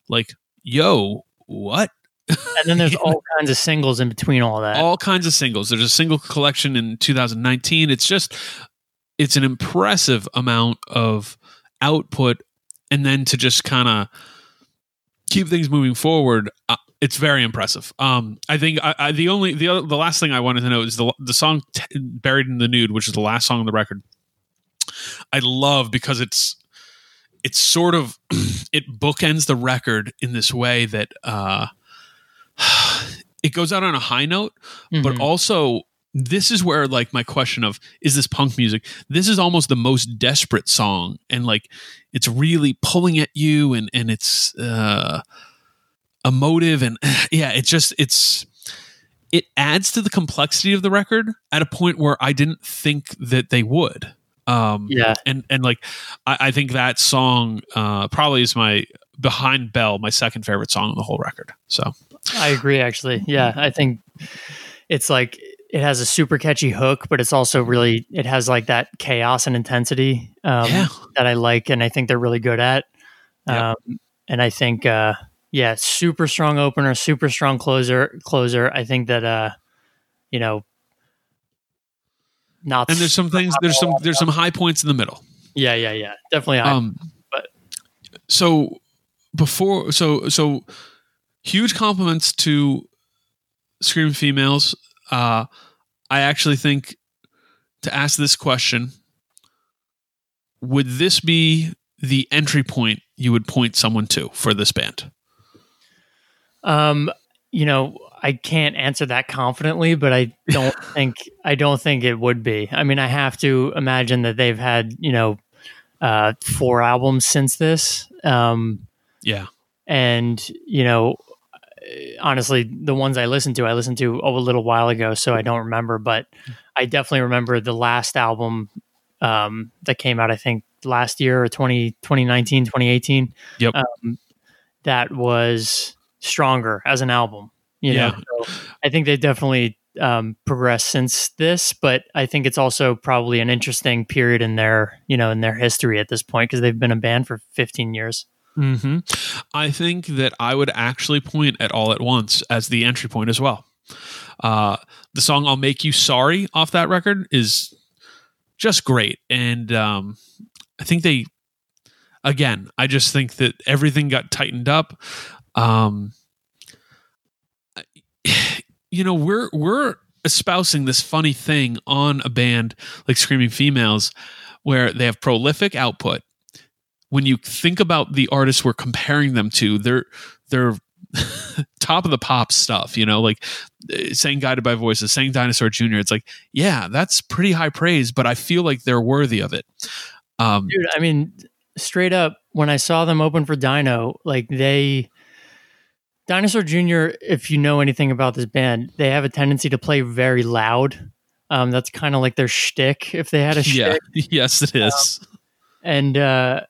Like, yo, what? And then there's all kinds of singles in between all that. all kinds of singles. There's a single collection in 2019. It's just it's an impressive amount of output, and then to just kind of keep things moving forward. Uh, it's very impressive. Um, I think I, I, the only the other, the last thing I wanted to know is the the song t- "Buried in the Nude," which is the last song on the record. I love because it's it's sort of it bookends the record in this way that uh, it goes out on a high note, but Mhm. also this is where like my question of is this punk music? This is almost the most desperate song and like it's really pulling at you and and it's uh emotive and yeah it's just it's it adds to the complexity of the record at a point where i didn't think that they would. Um yeah, and and like i, I think that song uh probably is my behind bell my second favorite song on the whole record so I agree. Actually, yeah, I think it's like it has a super catchy hook, but it's also really it has like that chaos and intensity um, Yeah. that I like, and I think they're really good at. Um, and I think, uh, yeah, super strong opener, super strong closer. Closer. I think that uh, you know, not and there's some things there's some there's some high points in the middle yeah, yeah, yeah, definitely. high. um but- so before so so huge compliments to scream females. Uh i actually think to ask this question would this be the entry point you would point someone to for this band? Um, you know, I can't answer that confidently, but I don't think I don't think it would be. I mean, I have to imagine that they've had you know uh, four albums since this, um, yeah. and you know, honestly, the ones I listened to, I listened to a little while ago, so I don't remember. But I definitely remember the last album um, that came out. I think last year or 20, 2019, 2018. Yep. Um, that was stronger as an album. You know, Yeah. so I think they definitely um, progressed since this, but I think it's also probably an interesting period in their, you know, in their history at this point because they've been a band for 15 years. Hmm I think that I would actually point at All at Once as the entry point as well. Uh, the song "I'll Make You Sorry" off that record is just great, and um, I think they, again, I just think that everything got tightened up. Um, you know, we're we're espousing this funny thing on a band like Screaming Females, where they have prolific output. When you think about the artists we're comparing them to, they're they're top of the pop stuff, you know, like uh, saying guided by voices, saying dinosaur junior. It's like, yeah, that's pretty high praise, but I feel like they're worthy of it. Um, Dude, I mean, straight up, when I saw them open for Dino, like they, Dinosaur Jr., if you know anything about this band, they have a tendency to play very loud. Um, that's kind of like their shtick if they had a yeah, yes, it is. And uh,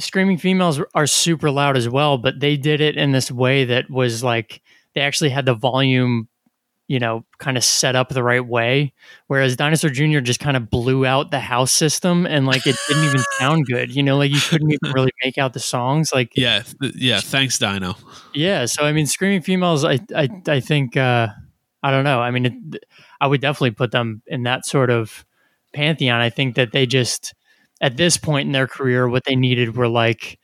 Screaming Females are super loud as well, but they did it in this way that was like they actually had the volume, you know, kind of set up the right way. Whereas Dinosaur Jr. just kind of blew out the house system and like it didn't even sound good. You know, like you couldn't even really make out the songs. Like yeah, th- yeah. Thanks, Dino. yeah, so I mean, Screaming Females, I I I think uh, I don't know. I mean, it, I would definitely put them in that sort of pantheon. I think that they just at this point in their career, what they needed were like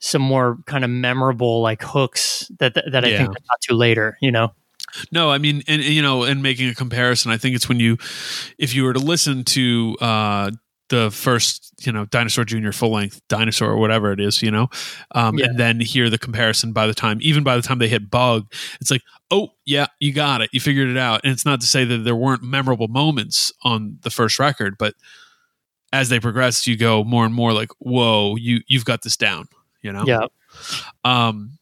some more kind of memorable like hooks that that, that I Yeah. think they got to later. You know, No, I mean, and you know, and making a comparison, I think it's when you, if you were to listen to uh, the first, you know, Dinosaur Junior full length Dinosaur or whatever it is, you know, um, Yeah. and then hear the comparison by the time, even by the time they hit Bug, it's like, oh yeah, you got it, you figured it out, and it's not to say that there weren't memorable moments on the first record, but as they progress, you go more and more like, whoa, you you've got this down, you know, yeah, um,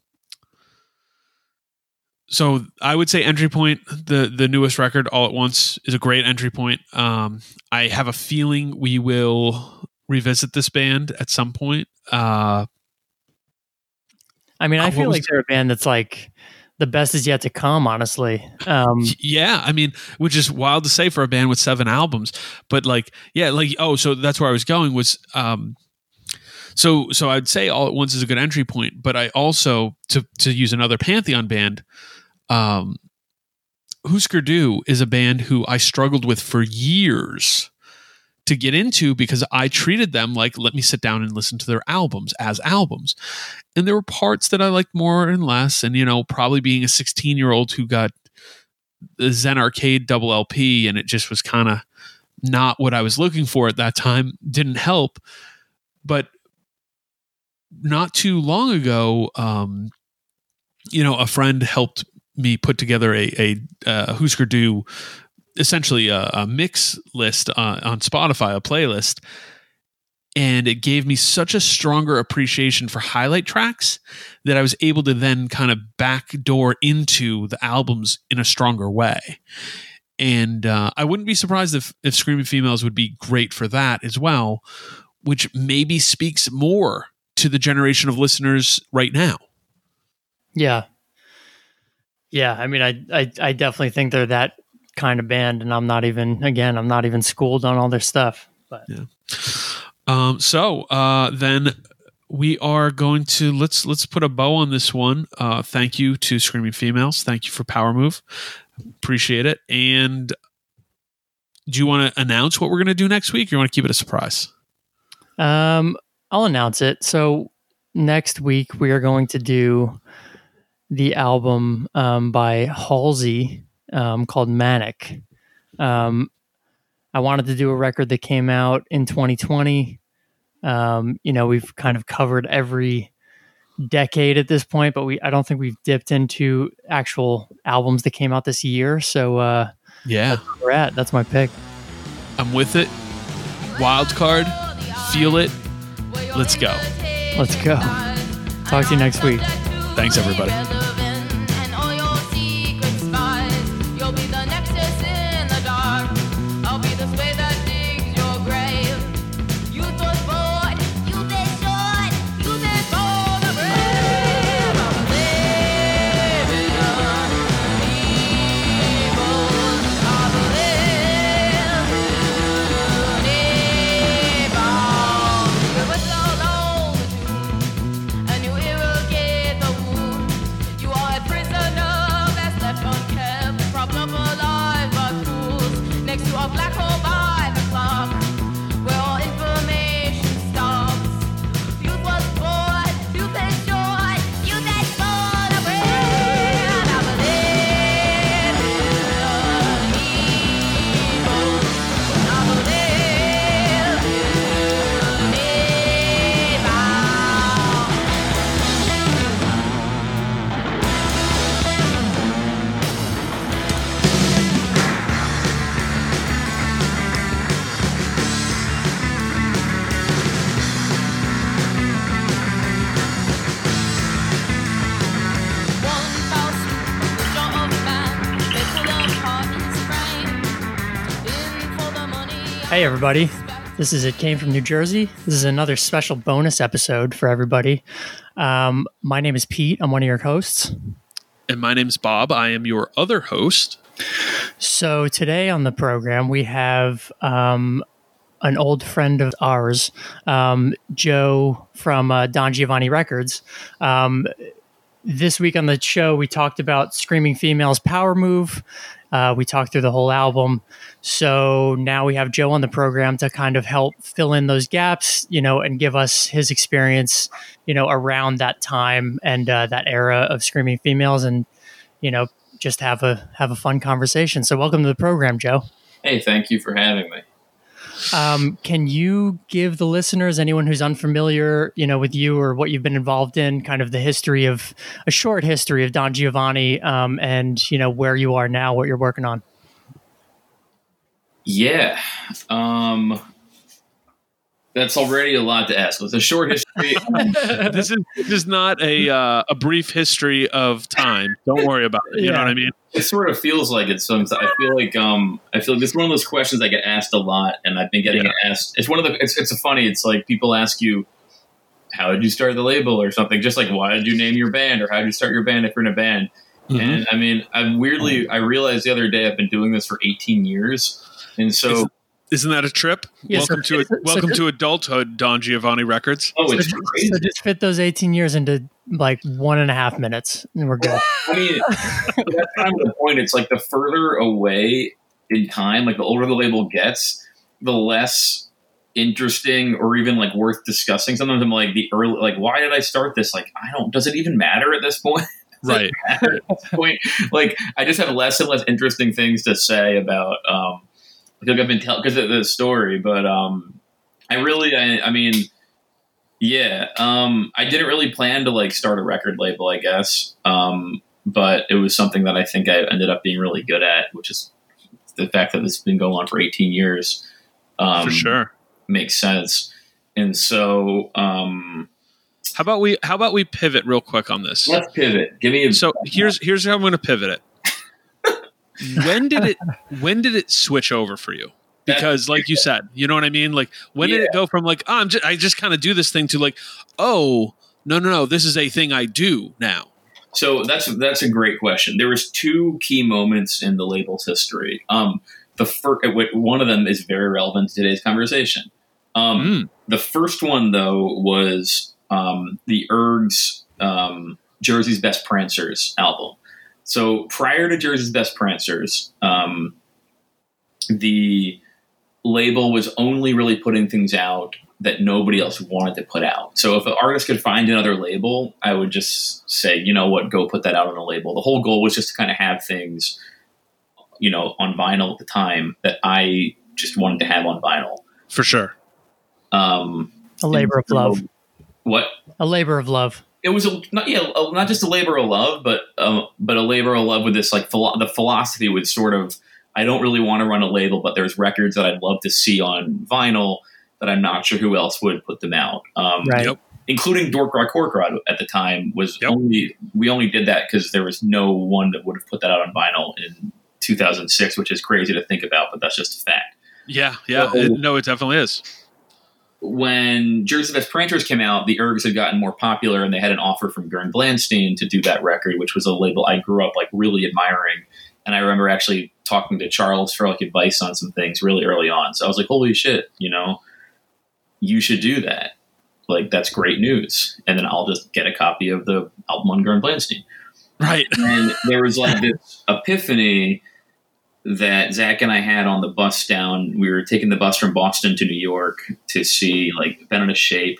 so I would say entry point, the the newest record, all at once, is a great entry point. Um, I have a feeling we will revisit this band at some point. Uh, I mean, I feel like they're a band that's like the best is yet to come. Honestly, um, yeah, I mean, which is wild to say for a band with seven albums, but like, yeah, like, oh, so that's where I was going was, um, so so I'd say all at once is a good entry point, but I also to to use another pantheon band, um, Hüsker Dü is a band who I struggled with for years to get into because I treated them like let me sit down and listen to their albums as albums. And there were parts that I liked more and less. And, you know, probably being a 16 year old who got the Zen Arcade double LP and it just was kind of not what I was looking for at that time didn't help. But not too long ago, um, you know, a friend helped me put together a, a uh, Hüsker Dü essentially a, a mix list uh, on Spotify, a playlist, and it gave me such a stronger appreciation for highlight tracks that I was able to then kind of backdoor into the albums in a stronger way. And uh, I wouldn't be surprised if if Screaming Females would be great for that as well, which maybe speaks more to the generation of listeners right now. yeah, yeah. I mean, I, I I definitely think they're that kind of band, and I'm not even again, I'm not even schooled on all their stuff. But Um, so uh, then we are going to let's let's put a bow on this one. Uh, thank you to Screaming Females. Thank you for Power Move. Appreciate it. And do you want to announce what we're going to do next week? Or you want to keep it a surprise? Um, I'll announce it. So next week we are going to do the album um, by Halsey um, called Manic. Um, I wanted to do a record that came out in 2020. Um, you know, we've kind of covered every decade at this point, but we I don't think we've dipped into actual albums that came out this year. So uh, Yeah, we're at. That's my pick. I'm with it. Wild card, feel it. Let's go. Let's go. Talk to you next week. Thanks, everybody. Hey, everybody. This is It Came from New Jersey. This is another special bonus episode for everybody. Um, my name is Pete. I'm one of your hosts. And my name's Bob. I am your other host. So, today on the program, we have um, an old friend of ours, um, Joe from uh, Don Giovanni Records. Um, this week on the show, we talked about Screaming Females Power Move. Uh, we talked through the whole album. So now we have Joe on the program to kind of help fill in those gaps, you know, and give us his experience, you know, around that time and uh, that era of Screaming Females, and you know, just have a have a fun conversation. So welcome to the program, Joe. Hey, thank you for having me. Um, can you give the listeners, anyone who's unfamiliar, you know, with you or what you've been involved in, kind of the history of a short history of Don Giovanni, um, and you know where you are now, what you're working on? Yeah. Um, that's already a lot to ask. It's a short history. This is this is not a uh, a brief history of time. Don't worry about it. You know what I mean? it sort of feels like it sometimes. I feel like um, I feel like it's one of those questions I get asked a lot, and I've been getting Yeah. it asked. It's one of the. It's it's a funny. It's like people ask you, "How did you start the label?" or something. Just like, "Why did you name your band?" or "How did you start your band if you're in a band?" Mm-hmm. And I mean, I'm weirdly. I realized the other day I've been doing this for 18 years, and so Isn't that a trip? Yeah, welcome so- to so- welcome so- to adulthood, Don Giovanni Records. oh, it's so, crazy. so just fit those 18 years into like one and a half minutes, and we're good. I mean, that's kind of the point. It's like the further away in time, like the older the label gets, the less interesting or even like worth discussing. Sometimes I'm like the early, like why did I start this? Like I don't. Does it even matter at this point? Right. at this point, like I just have less and less interesting things to say about. um Like I've been telling because of the story, but um I really, I, I mean. Yeah, um, I didn't really plan to like start a record label, I guess. Um, but it was something that I think I ended up being really good at, which is the fact that this has been going on for 18 years. Um, For sure. makes sense. And so, um, How about we how about we pivot real quick on this? let's pivot. Give me a So here's here's how I'm going to pivot it. When did it when did it switch over for you? Because like you said, you know what I mean. Like when did it go from like oh, I'm just I just kind of do this thing to like oh no no no this is a thing I do now. So that's that's a great question. There was two key moments in the label's history. Um, the first one of them is very relevant to today's conversation. Um, Mm. The first one though was um, the Ergs um, Jersey's Best Prancers album. So prior to Jersey's Best Prancers, um, the label was only really putting things out that nobody else wanted to put out. So if an artist could find another label, I would just say, you know what, go put that out on a label. The whole goal was just to kind of have things, you know, on vinyl at the time that I just wanted to have on vinyl. For sure. Um, A labor of love. What? A labor of love. It was a, not yeah, a, not just a labor of love, but um, but a labor of love with this like philo- the philosophy was sort of I don't really want to run a label, but there's records that I'd love to see on vinyl that I'm not sure who else would put them out. Um, Right. Yep. including Dork Rock Corkrod at the time was Yep. only we only did that because there was no one that would have put that out on vinyl in 2006, which is crazy to think about, but that's just a fact. Yeah, yeah. So- It- no, it definitely is. When Jersey Best Prancers came out, the Ergs had gotten more popular, and they had an offer from Gern Blandsten to do that record, which was a label I grew up like really admiring. And I remember actually talking to Charles for like advice on some things really early on. So I was like, "Holy shit, you know, you should do that." Like that's great news. And then I'll just get a copy of the album on Gern Blandsten. Right. and there was like this epiphany that Zach and I had on the bus down. We were taking the bus from Boston to New York to see like Ben in a Shape,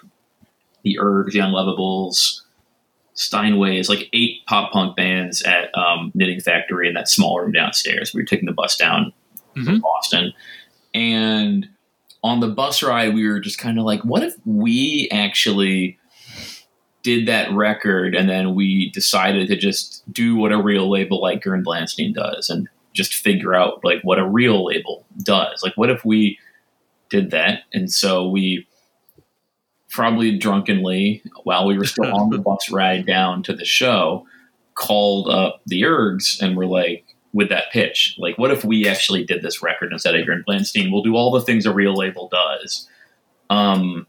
the Ergs, the Unlovables, Steinways, like eight pop punk bands at um, Knitting Factory in that small room downstairs. We were taking the bus down from Mhm. Boston, and on the bus ride, we were just kind of like, what if we actually did that record and then we decided to just do what a real label like Gern Blanstein does and just figure out like what a real label does. Like what if we did that? And so we probably drunkenly while we were still on the bus ride down to the show called up the Ergs and were like, with that pitch. Like, what if we actually did this record instead of Gern Blandsten? We'll do all the things a real label does. Um,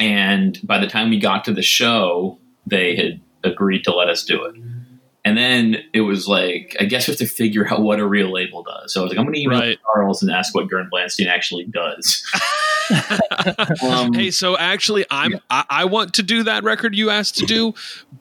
and by the time we got to the show, they had agreed to let us do it. And then it was like, I guess we have to figure out what a real label does. So I was like, I'm going to email Right. Charles and ask what Gern Blandsten actually does. Um, hey, so actually, I'm I, I want to do that record you asked to do,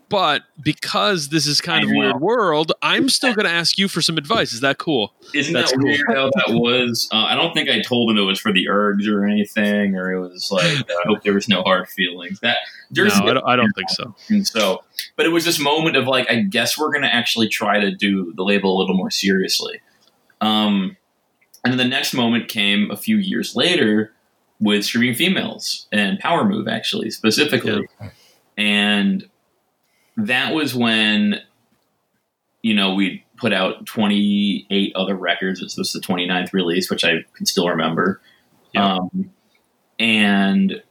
but because this is kind I of know. weird world, I'm still going to ask you for some advice. Is that cool? Isn't That's that cool. weird how that was? Uh, I don't think I told him it was for the ergs or anything, or it was like, I hope there was no hard feelings. That No, Jersey I don't, I don't think so. And so, but it was this moment of like, I guess we're going to actually try to do the label a little more seriously. Um, and then the next moment came a few years later with Screaming Females and Power Move, actually, specifically. And that was when, you know, we put out 28 other records. This was the 29th release, which I can still remember. Yeah. Um, and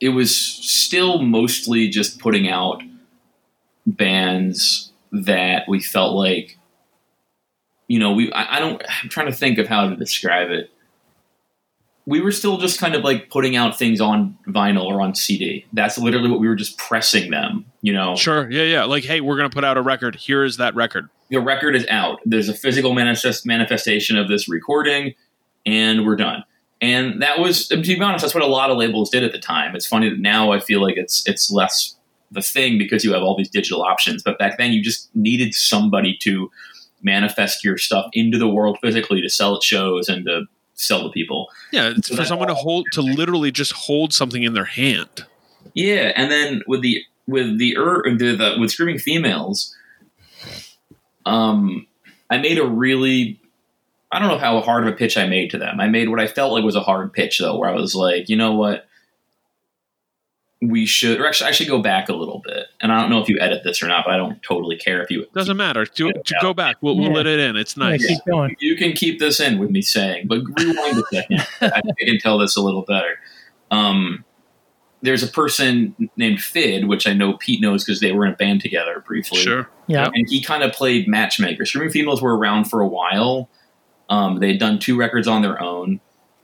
it was still mostly just putting out bands that we felt like you know we I, I don't i'm trying to think of how to describe it we were still just kind of like putting out things on vinyl or on cd that's literally what we were just pressing them you know Sure. Yeah, yeah. Like, hey, we're going to put out a record. Here is that record. the record is out. There's a physical manifest- manifestation of this recording, and we're done. And that was, to be honest, that's what a lot of labels did at the time. It's funny that now I feel like it's it's less the thing because you have all these digital options. But back then, you just needed somebody to manifest your stuff into the world physically to sell at shows and to sell to people. Yeah, it's So for someone to hold to literally just hold something in their hand. Yeah, and then with the with the, er, the, the with screaming females, um, I made a really I don't know how hard of a pitch I made to them. I made what I felt like was a hard pitch though, where I was like, you know what, we should, or actually, I should go back a little bit. And I don't know if you edit this or not, but I don't totally care if you Doesn't matter. To, to go back, we'll, we'll let it in. It's Yeah, nice. keep going. you can keep this in with me saying, but rewind a second. I I can tell this a little better. Um, there's a person named Fid, which I know Pete knows because they were in a band together briefly. Sure. Yeah. and he kind of played matchmaker. Screaming Females were around for a while. Um, they'd done two records on their own,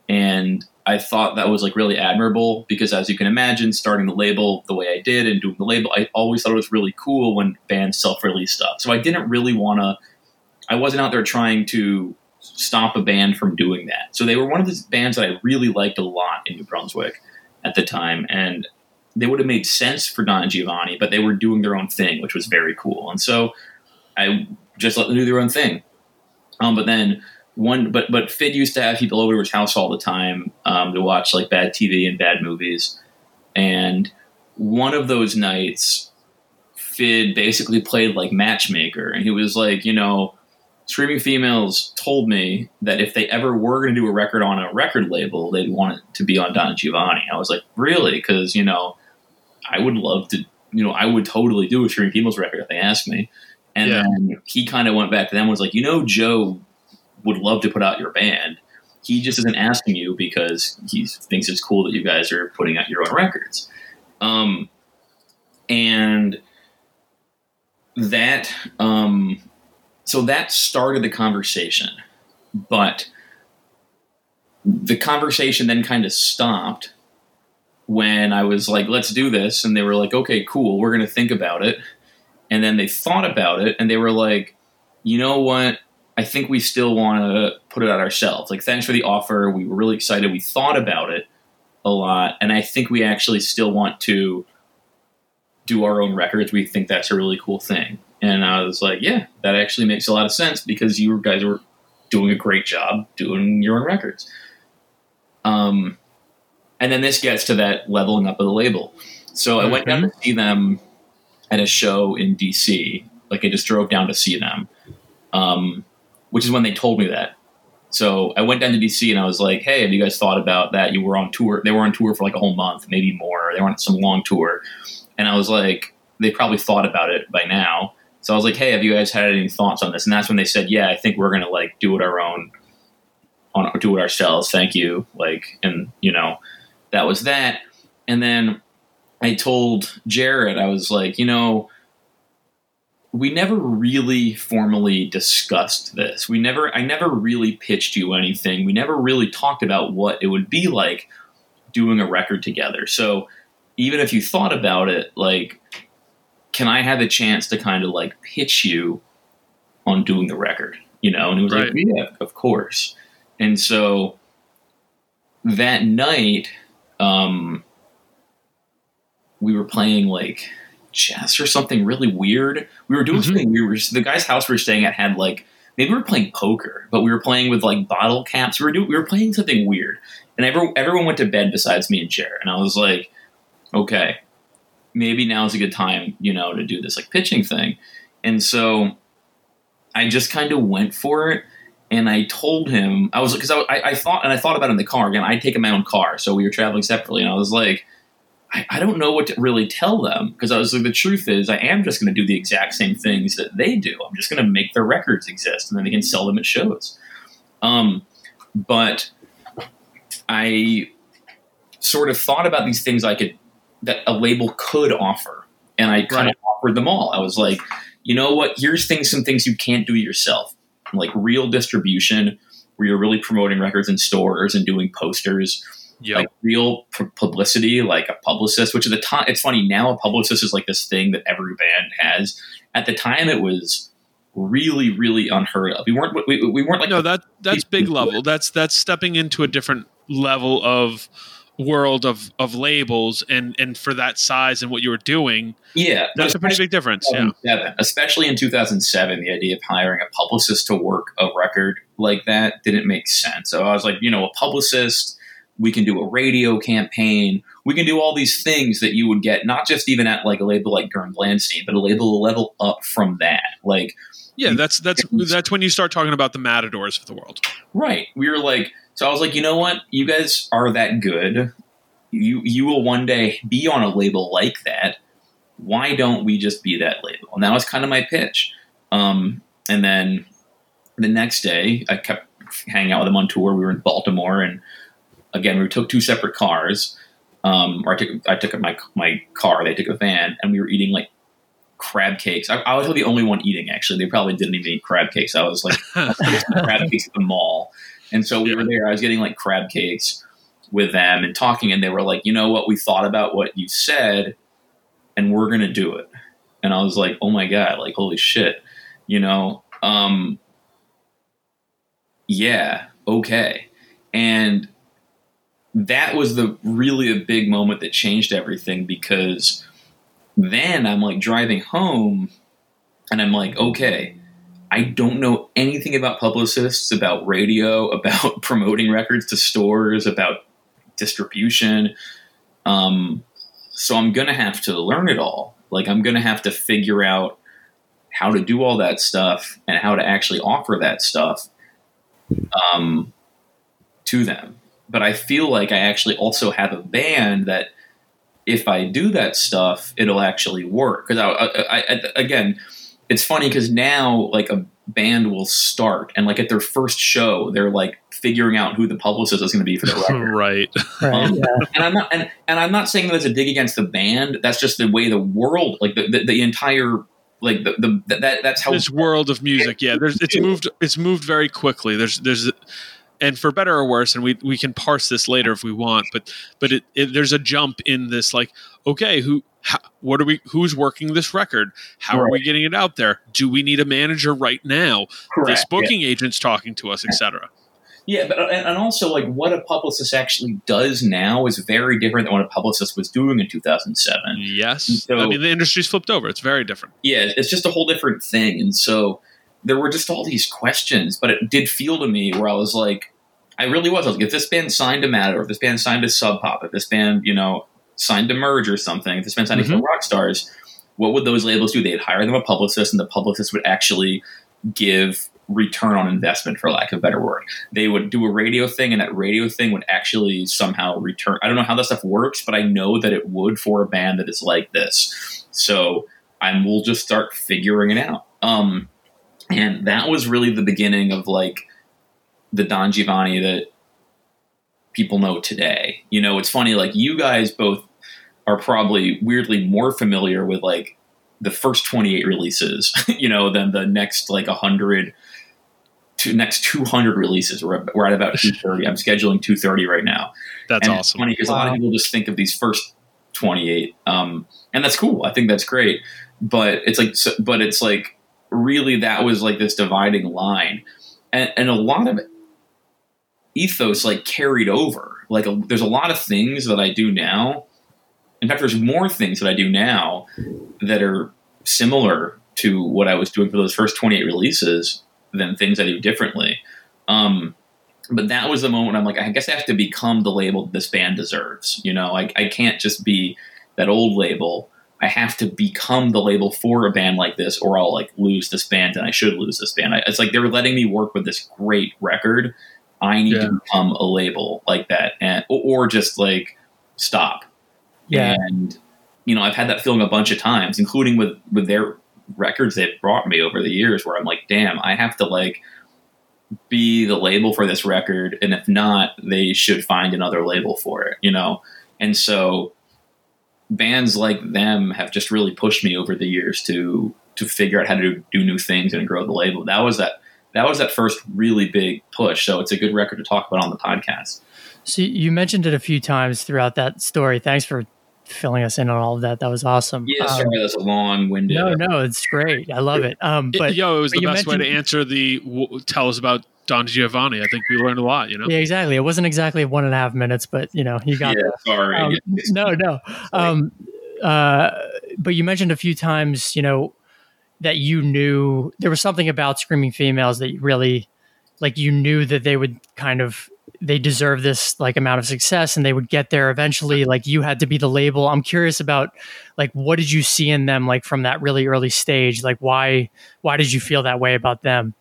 and I thought that was like really admirable because, as you can imagine, starting the label the way I did and doing the label, I always thought it was really cool when bands self-release stuff. So I didn't really want to. I wasn't out there trying to stop a band from doing that. So they were one of the bands that I really liked a lot in New Brunswick at the time, and they would have made sense for Don Giovanni, but they were doing their own thing, which was very cool. And so I just let them do their own thing. Um, but then one, but but Fid used to have people over to his house all the time um, to watch like bad TV and bad movies. And one of those nights, Fid basically played like matchmaker, and he was like, you know, Screaming Females told me that if they ever were going to do a record on a record label, they'd want it to be on Don Giovanni. I was like, really? Because you know, I would love to. You know, I would totally do a Screaming Females record if they asked me. And Yeah. then he kind of went back to them and was like, you know, Joe would love to put out your band. He just isn't asking you because he thinks it's cool that you guys are putting out your own records. Um, and that, um, so that started the conversation, but the conversation then kind of stopped when I was like, let's do this. And they were like, okay, cool, we're going to think about it. And then they thought about it and they were like, you know what? I think we still want to put it out ourselves. Like, thanks for the offer. We were really excited. We thought about it a lot. And I think we actually still want to do our own records. We think that's a really cool thing. And I was like, yeah, that actually makes a lot of sense because you guys were doing a great job doing your own records. Um, and then this gets to that leveling up of the label. So I went down to see them at a show in DC. Like I just drove down to see them, um, which is when they told me that. So I went down to DC and I was like, "Hey, have you guys thought about that? You were on tour. They were on tour for like a whole month, maybe more. They were on some long tour." And I was like, "They probably thought about it by now." So I was like, "Hey, have you guys had any thoughts on this?" And that's when they said, "Yeah, I think we're gonna like do it our own, on do it ourselves. Thank you." Like, and you know, that was that. And then I told Jared, I was like, you know, we never really formally discussed this. We never I never really pitched you anything. We never really talked about what it would be like doing a record together. So even if you thought about it, like can I have a chance to kind of like pitch you on doing the record? You know, and he was like, Yeah, of course. And so that night, um we were playing like chess or something really weird. We were doing Mhm. something we were the guy's house we were staying at had like maybe we were playing poker, but we were playing with like bottle caps. We were doing we were playing something weird, and everyone everyone went to bed besides me and Jared. And I was like, okay, maybe now is a good time, you know, to do this like pitching thing. And so I just kind of went for it. And I told him I was because I, I, I thought and I thought about it in the car again. I'd taken my own car, so we were traveling separately, and I was like, I, I don't know what to really tell them because I was like, the truth is, I am just going to do the exact same things that they do. I'm just going to make their records exist, and then they can sell them at shows. Um, but I sort of thought about these things I could that a label could offer, and I kind Right. of offered them all. I was like, you know what? Here's things, some things you can't do yourself, like real distribution, where you're really promoting records in stores and doing posters Yep. like real pu- publicity, like a publicist. Which at the time, it's funny now. A publicist is like this thing that every band has. At the time, it was really, really unheard of. We weren't. We, we weren't like no, that that's big level. That's that's stepping into a different level of world of of labels and and for that size and what you were doing, yeah. that's a pretty big difference. Yeah. especially in 2007, the idea of hiring a publicist to work a record like that didn't make sense. So I was like, you know, a publicist, we can do a radio campaign, we can do all these things that you would get not just even at like a label like Gern Blandsten, but a label a level up from that. Like, Yeah, that's that's that's when you start talking about the matadors of the world. right? We were like, so I was like, you know what? You guys are that good. You you will one day be on a label like that. Why don't we just be that label? And that was kind of my pitch. Um, and then the next day, I kept hanging out with them on tour. We were in Baltimore, and again, we took two separate cars. Um, or I took I took my my car. They took a van, and we were eating like crab cakes. I, I was the only one eating. Actually, they probably didn't even eat crab cakes. I was like crab cakes at the mall, and so we were there. I was getting like crab cakes with them and talking, and they were like, you know what? We thought about what you said, and we're gonna do it. And I was like, oh my god, like holy shit, you know. Um, yeah, okay, and that was the really a big moment that changed everything because then I'm like driving home and I'm like, okay, I don't know anything about publicists, about radio, about promoting records to stores, about distribution. Um, so I'm going to have to learn it all. Like, I'm going to have to figure out how to do all that stuff and how to actually offer that stuff um, to them. But I feel like I actually also have a band that if I do that stuff, it'll actually work. Because I, I, I, again, it's funny because now like a band will start and like at their first show, they're like figuring out who the publicist is going to be for the record. right. Right. Um, yeah. and I'm not, and, and I'm not saying that as a dig against the band. That's just the way the world, like the the, the entire, like the, the that that's how This world of music, yeah. There's it's moved it's moved very quickly. There's there's and for better or worse, and we we can parse this later if we want, but but it, it there's a jump in this like okay who how, what are we who's working this record? How are we getting it out there? Do we need a manager right now? This correct. Yeah. booking agent's talking to us etc Yeah, but and, and also like what a publicist actually does now is very different than what a publicist was doing in 2007. yes. So- i mean the industry's flipped over. It's very different. Yeah, it's just a whole different thing, and so there were just all these questions. But it did feel to me where I was like, I really was. I was like, if this band signed to Matter, if this band signed to Sub Pop, if this band you know signed to Merge or something, if this band signed to Rock Stars, what would those labels do? They'd hire them a publicist, and the publicist would actually give return on investment for lack of a better word they would do a radio thing and that radio thing would actually somehow return i don't know how that stuff works but i know that it would for a band that is like this so i will just start figuring it out um and that was really the beginning of like the don giovanni that people know today you know it's funny like you guys both are probably weirdly more familiar with like the first 28 releases, you know, than the next like 100 to next 200 releases. We're, we're at about 230. I'm scheduling 230 right now. That's and It's awesome. funny because a lot of people just think of these first 28, um, and that's cool. I think that's great. But it's like, so, but it's like really that was like this dividing line, and, and a lot of ethos like carried over. Like a, there's a lot of things that I do now. In fact, there's more things that I do now that are similar to what I was doing for those first 28 releases than things I do differently. Um, but that was the moment I'm like, I guess I have to become the label this band deserves. You know, I, I can't just be that old label. I have to become the label for a band like this, or I'll like lose this band, and I should lose this band. I, it's like they're letting me work with this great record. I need Yeah. to become a label like that, and or, or just like stop. Yeah. And you know, I've had that feeling a bunch of times, including with with their records they've brought me over the years, where I'm like, damn, I have to like be the label for this record, and if not, they should find another label for it. You know, and so bands like them have just really pushed me over the years to to figure out how to do new things and grow the label. That was that that was that first really big push. So it's a good record to talk about on the podcast. So you mentioned it a few times throughout that story. Thanks for filling us in on all of that. That was awesome. Yeah, Um, sorry, that's a long winded. no, no, it's great. I love it. Um, It- but yo, it was the best way to answer the w- tell us about Don Giovanni. I think we learned a lot. You know, yeah, exactly. It wasn't exactly one and a half minutes, but you know, you got Yeah, sorry. Um, no, no. Um, uh, but you mentioned a few times, you know, that you knew there was something about screaming females that you really, like, you knew that they would kind of they deserve this like amount of success and they would get there eventually. Like you had to be the label. I'm curious about like what did you see in them like from that really early stage? Like why why did you feel that way about them?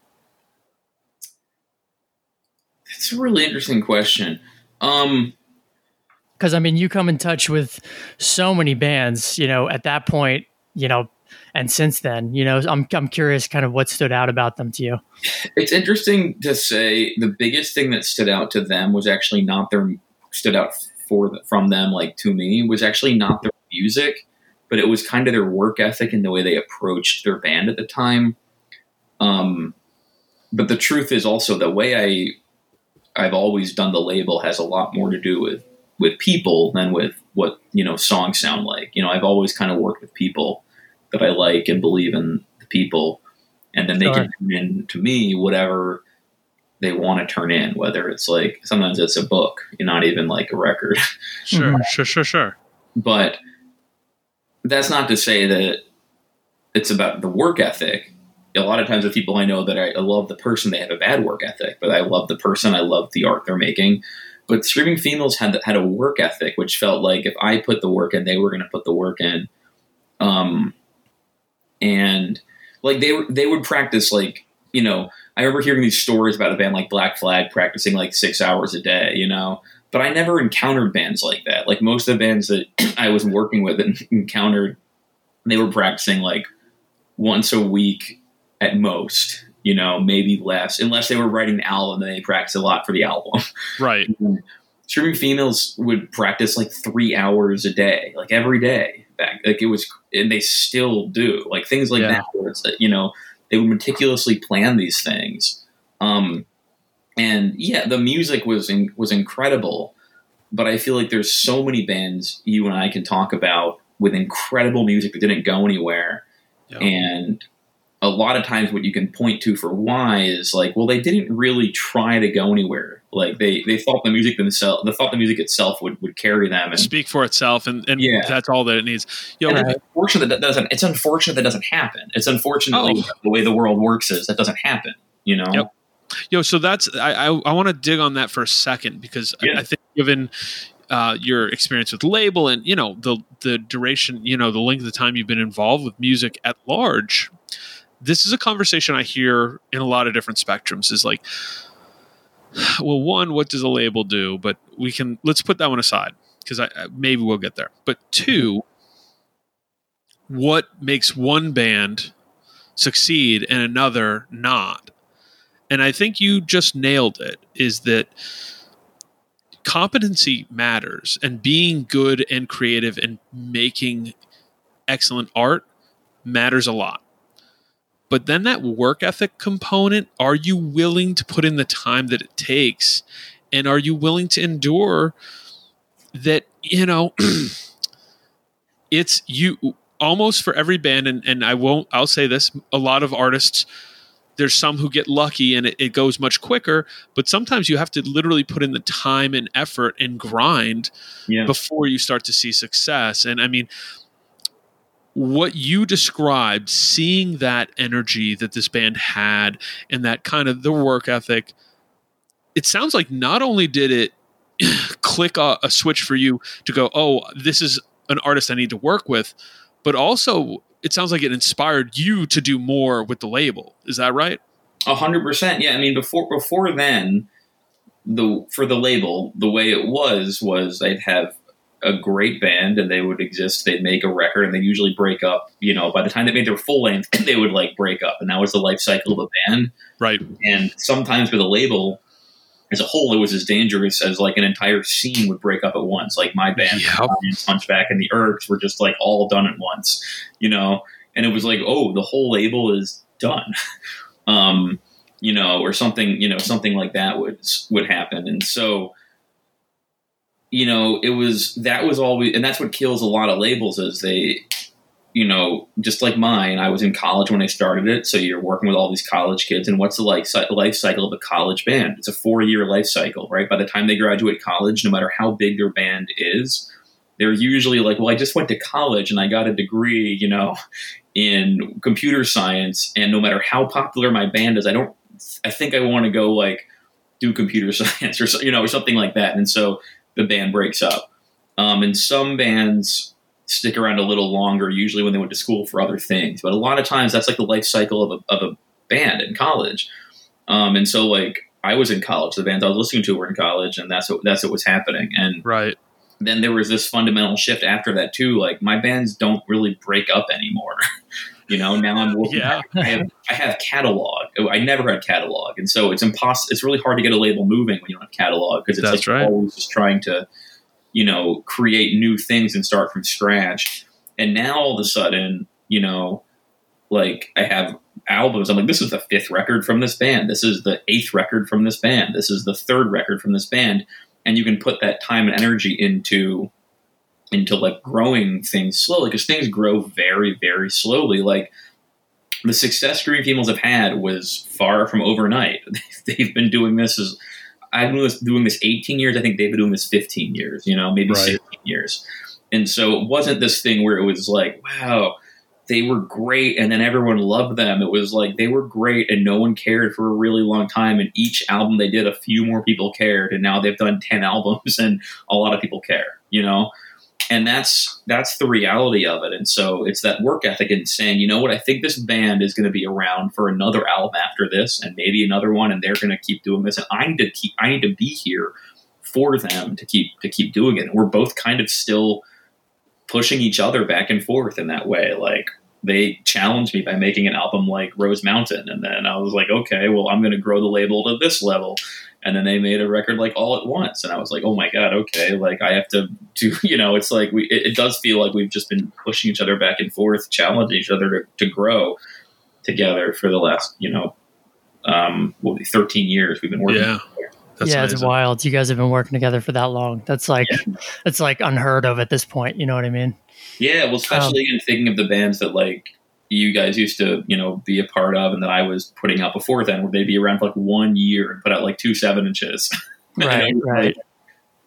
It's a really interesting question. Um, because I mean, you come in touch with so many bands, you know, at that point, you know, and since then, you know, I'm I'm curious, kind of what stood out about them to you. it's interesting to say the biggest thing that stood out to them was actually not their stood out for from them like to me was actually not their music, but it was kind of their work ethic and the way they approached their band at the time. Um, but the truth is also the way I I've always done the label has a lot more to do with with people than with what you know songs sound like. You know, I've always kind of worked with people that I like and believe in the people, and then they Sure. can turn in to me whatever they want to turn in. Whether it's like sometimes it's a book, and not even like a record, sure, Mhm. sure, sure, sure. but that's not to say that it's about the work ethic. A lot of times with people I know that I, I love the person, they have a bad work ethic, but I love the person, I love the art they're making. But Screaming Females had had a work ethic, which felt like if I put the work in, they were going to put the work in. Um, and like they they would practice like you know. I remember hearing these stories about a band like Black Flag practicing like six hours a day, you know. But I never encountered bands like that. Like most of the bands that I was working with and encountered, they were practicing like once a week at most, you know, maybe less, unless they were writing the album and they practiced a lot for the album. Right. Screaming Females would practice like three hours a day, like every day. Back, like it was, and they still do, like things like Yeah. that. Where it's you know they would meticulously plan these things, um, and yeah, the music was in, was incredible. But I feel like there's so many bands you and I can talk about with incredible music that didn't go anywhere, Yeah. and a lot of times what you can point to for why is like, well, they didn't really try to go anywhere. Like they they thought the music themselves, they thought the music itself would would carry them. And, Speak for itself, and, and Yeah. that's all that it needs. Yo, and it's unfortunate that doesn't. It's unfortunate that doesn't happen. It's unfortunately Oh. the way the world works is that doesn't happen. You know. Yep. Yo, so that's I I, I want to dig on that for a second because I, Yeah. I think given uh, your experience with label and you know the the duration, you know the length of time you've been involved with music at large, this is a conversation I hear in a lot of different spectrums. Is like, well, one, what does a label do? But we can let's put that one aside because I, I maybe we'll get there. But two, what makes one band succeed and another not? and I think you just nailed it is that competency matters and being good and creative and making excellent art matters a lot. But then that work ethic component, are you willing to put in the time that it takes? And are you willing to endure that, you know, it's you almost for every band and, and I won't I'll say this, a lot of artists there's some who get lucky and it, it goes much quicker, but sometimes you have to literally put in the time and effort and grind Yeah. before you start to see success. And I mean, what you described, seeing that energy that this band had and that kind of the work ethic, it sounds like not only did it click a, a switch for you to go, oh, this is an artist I need to work with, but also it sounds like it inspired you to do more with the label. Is that right? A hundred percent. Yeah, I mean before before then, the for the label, the way it was was I'd have a great band and they would exist. They'd make a record and they usually break up. You know, by the time they made their full length, they would like break up, and that was the life cycle of a band. Right. And sometimes with a label, as a whole, it was as dangerous as like an entire scene would break up at once. Like my band, Yep. Hunchback, and the Ergs were just like all done at once, you know. And it was like, oh, the whole label is done, um, you know, or something, you know, something like that would would happen. And so, you know, it was that was always, and that's what kills a lot of labels is they, you know, just like mine. I was in college when I started it, so you're working with all these college kids. And what's the like life cycle of a college band? It's a four year life cycle, right? By the time they graduate college, no matter how big their band is, they're usually like, well, I just went to college and I got a degree, you know, in computer science. And no matter how popular my band is, I don't, I think I want to go like do computer science or you know, or something like that. And so the band breaks up. Um, and some bands stick around a little longer, usually when they went to school for other things. But a lot of times that's like the life cycle of a, of a band in college. Um, and so like I was in college, the bands I was listening to were in college, and that's what that's what was happening. And Right. then there was this fundamental shift after that too. Like my bands don't really break up anymore. you know, now I'm looking Yeah. I have I have catalog. Oh, I never had catalog, and so it's impossible. It's really hard to get a label moving when you don't have catalog because it's That's like right. always just trying to, you know, create new things and start from scratch. And now all of a sudden, you know, like I have albums. I'm like, this is the fifth record from this band. This is the eighth record from this band. This is the third record from this band. And you can put that time and energy into into like growing things slowly because things grow very, very slowly. Like the success Screaming Females have had was far from overnight. They've been doing this as I've been doing this 18 years. I think they've been doing this 15 years, you know, maybe Right. 16 years. And so it wasn't this thing where it was like, wow, they were great and then everyone loved them. It was like they were great and no one cared for a really long time. And each album they did, a few more people cared. And now they've done 10 albums and a lot of people care, you know? And that's that's the reality of it. And so it's that work ethic and saying, you know what, I think this band is going to be around for another album after this and maybe another one and they're going to keep doing this and I need to keep I need to be here for them to keep to keep doing it. And we're both kind of still pushing each other back and forth in that way. Like they challenged me by making an album like Rose Mountain, and then I was like, okay, well, I'm going to grow the label to this level. And then they made a record like all at once, and I was like, oh my god, okay, like I have to do, you know, it's like we, it, it does feel like we've just been pushing each other back and forth, challenging each other to, to grow together for the last, you know, um, what, 13 years we've been working. Yeah. That's yeah, it's wild. You guys have been working together for that long. That's like that's like unheard of at this point. You know what I mean? Yeah, well, especially in thinking of the bands that like you guys used to, you know, be a part of, and that I was putting out before then, where they'd be around for like one year and put out like two seven inches. And Right, it was right. like-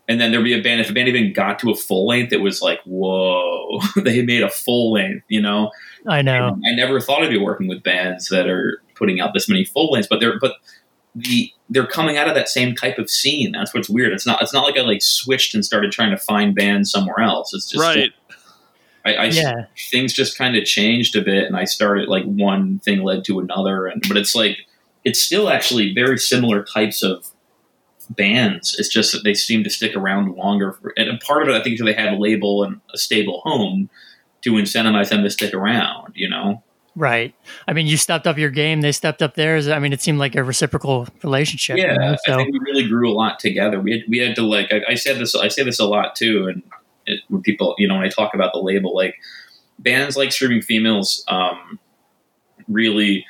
and then there'd be a band. If a band even got to a full length, it was like, whoa, they made a full length. You know, I know. And I never thought I'd be working with bands that are putting out this many full lengths, but they're but the they're coming out of that same type of scene. That's what's weird. It's not it's not like I like switched and started trying to find bands somewhere else. It's just right. I, I Yeah. things just kind of changed a bit, and I started like one thing led to another, and but it's like it's still actually very similar types of bands. It's just that they seem to stick around longer, for, and a part of it I think is they had a label and a stable home to incentivize them to stick around. You know, Right. I mean, you stepped up your game. They stepped up theirs. I mean, it seemed like a reciprocal relationship. you yeah. know, I So think we really grew a lot together. We had, we had to like I, I said this I say this a lot too, and it, when people you know when I talk about the label like bands like Screaming Females um, really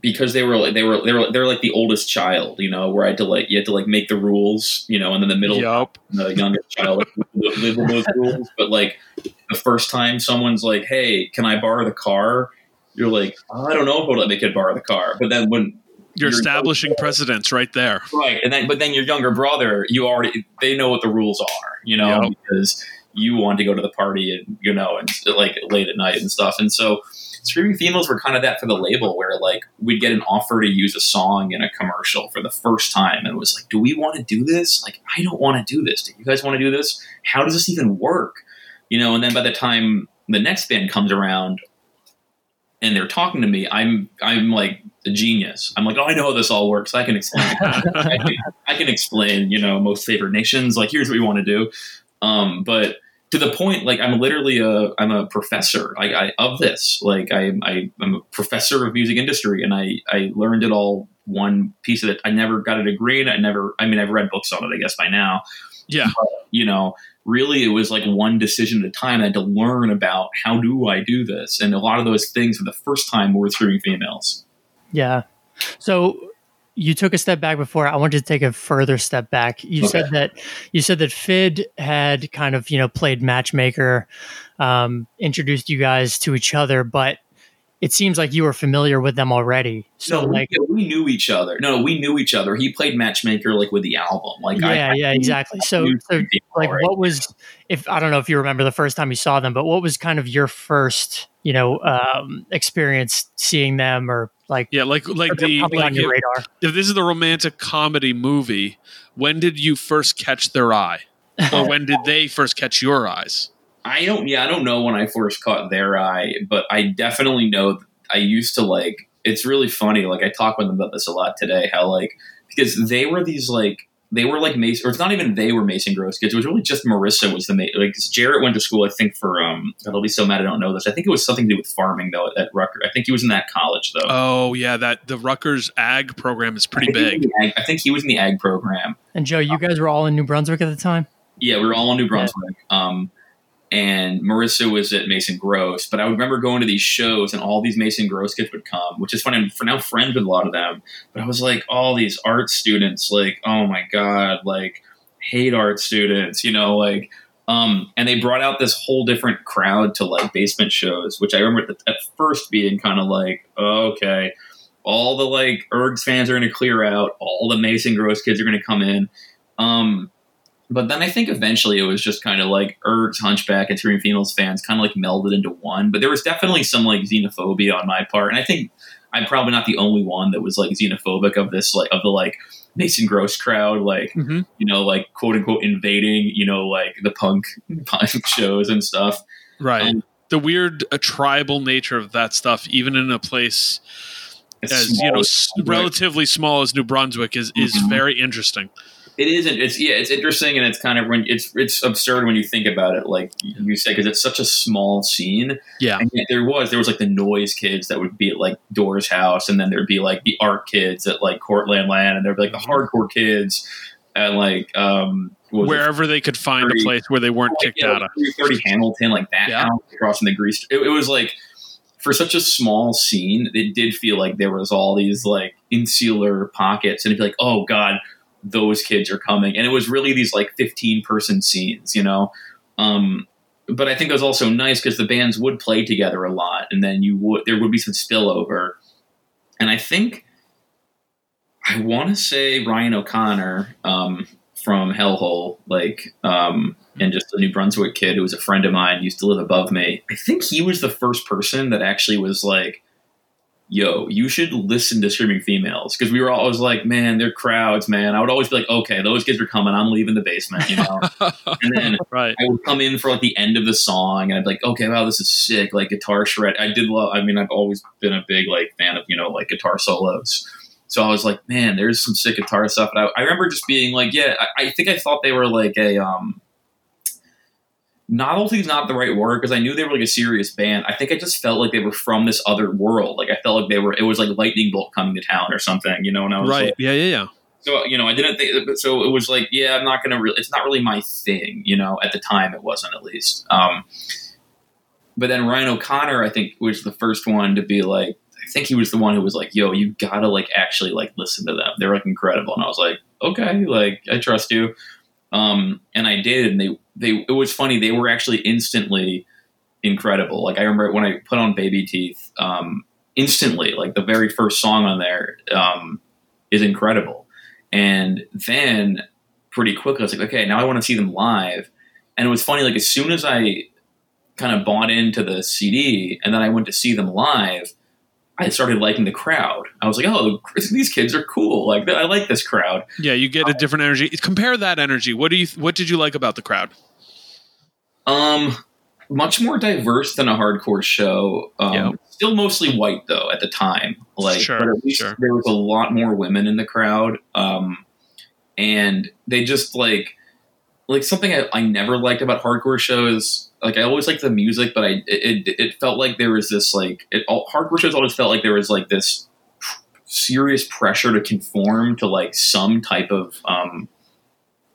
because they were like they were they were they're like the oldest child, you know, where I had to like you had to like make the rules, you know, and then the middle Yup. the youngest child live live with those rules. But like the first time someone's like, "Hey, can I borrow the car?" You're like, oh, "I don't know if I'll let my kid borrow the car." But then when You're You're- establishing precedents right there. right, and then but then your younger brother, you already they know what the rules are, you know, Yep. because you want to go to the party and you know and like late at night and stuff, and so. Screaming Females were kind of that for the label, where like we'd get an offer to use a song in a commercial for the first time, and it was like, "Do we want to do this? Like, I don't want to do this. Do you guys want to do this? How does this even work?" You know. And then by the time the next band comes around, and they're talking to me, I'm I'm like a genius. I'm like, "Oh, I know how this all works. I can explain. I, can, I can explain. You know, most favored nations. Like, here's what we want to do." Um, but to the point like i'm literally a i'm a professor I, I, of this like I, I i'm a professor of music industry and i i learned it all one piece of it i never got a degree and i never i mean i've read books on it i guess by now Yeah. you know really it was like one decision at a time i had to learn about how do i do this and a lot of those things for the first time were through females Yeah. So you took a step back before. I wanted to take a further step back. You Okay. said that you said that Fid had kind of you know played matchmaker, um, introduced you guys to each other, but it seems like you were familiar with them already. So no, like, we, we knew each other. No, we knew each other. He played matchmaker like with the album. Like yeah, I yeah, knew- exactly. So, so like, right? what was if I don't know if you remember the first time you saw them, but what was kind of your first you know um, experience seeing them or like Yeah, like like the coming like on your if, radar? if this is the romantic comedy movie, when did you first catch their eye? Or when did they first catch your eyes? I don't. Yeah, I don't know when I first caught their eye, but I definitely know. that I used to like. It's really funny. Like I talk with them about this a lot today. How like because they were these like they were like Mason, or it's not even they were Mason Gross kids. It was really just Marissa was the ma- like 'cause Jarrett went to school. I think for um. I'll be so mad I don't know this. I think it was something to do with farming though at, at Rutgers. I think he was in that college though. Oh yeah, that the Rutgers Ag program is pretty I think he was big. ag- I think he was in the ag program. And Joe, you guys were all in New Brunswick at the time. Yeah, we were all in New Brunswick. Um, and Marissa was at Mason Gross. But I would remember going to these shows, and all these Mason Gross kids would come, which is funny. I'm for now friends with a lot of them. But I was like, all these art students, like, oh my god, like hate art students, you know, like. Um, and they brought out this whole different crowd to like basement shows, which I remember at, first being kind of like, oh, okay, all the like Ergs fans are going to clear out, all the Mason Gross kids are going to come in. Um, but then I think eventually it was just kind of like Ergs, Hunchback, and Screaming Females fans kind of like melded into one. But there was definitely some like xenophobia on my part, and I think I'm probably not the only one that was like xenophobic of this like of the like Mason Gross crowd, like Mhm. you know, like quote unquote invading, you know, like the punk punk shows and stuff. Right. Um, the weird uh, tribal nature of that stuff, even in a place It's as you know s- relatively small as New Brunswick, is is Mhm. very interesting. It isn't. It's yeah. It's interesting, and it's kind of when it's it's absurd when you think about it. Like you say, because it's such a small scene. Yeah. And yet there was there was like the noise kids that would be at like Door's house, and then there'd be like the art kids at like Courtland Land, and there'd be like the hardcore kids and like um was it? Wherever they could find a place where they weren't like, kicked yeah, out of. 330 Hamilton, like that Yeah. house across from the grease. It, it was like for such a small scene, it did feel like there was all these like insular pockets, and it'd be like, oh god, those kids are coming, and it was really these like 15 person scenes, you know. Um, but I think it was also nice because the bands would play together a lot, and then you would there would be some spillover, and I think I want to say Ryan O'Connor um, from Hellhole, like, um, and just a New Brunswick kid who was a friend of mine, used to live above me. I think he was the first person that actually was like, "Yo, you should listen to Screaming Females," because we were always like, "Man, they're crowds, man." I would always be like, "Okay, those kids are coming. I'm leaving the basement," you know. and then right. I would come in for like the end of the song, and I'd be like, okay, wow, this is sick, like guitar shred. I did love. I mean, I've always been a big like fan of you know like guitar solos. So I was like, man, there's some sick guitar stuff. And I, I remember just being like, yeah, I, I think I thought they were like a um. Novelty is not the right word because I knew they were like a serious band. I think I just felt like they were from this other world. Like I felt like they were. It was like lightning bolt coming to town or something, you know. And I was Right. like, Yeah. Yeah. Yeah. so you know i didn't think so it was like yeah i'm not gonna really it's not really my thing you know at the time it wasn't at least um but then Ryan O'Connor, I think, was the first one to be like, I think he was the one who was like, "Yo, you gotta like actually like listen to them. They're like incredible." And I was like, "Okay, like I trust you." Um, and I did, and they they it was funny. They were actually instantly incredible. Like I remember when I put on Baby Teeth, um, instantly, like the very first song on there um, is incredible. And then pretty quickly, I was like, okay, now I want to see them live. And it was funny, like as soon as I kind of bought into the CD, and then I went to see them live. I started liking the crowd. I was like, "Oh, these kids are cool! Like, I like this crowd." Yeah, you get a different energy. Compare that energy. What do you? What did you like about the crowd? Um, much more diverse than a hardcore show. Um, Yeah. Still mostly white though at the time. Like, Sure, but at least sure. there was a lot more women in the crowd. Um, and they just like, like something I, I never liked about hardcore shows. Like I always liked the music, but I it, it, it felt like there was this like it all hardcore shows always felt like there was like this serious pressure to conform to like some type of um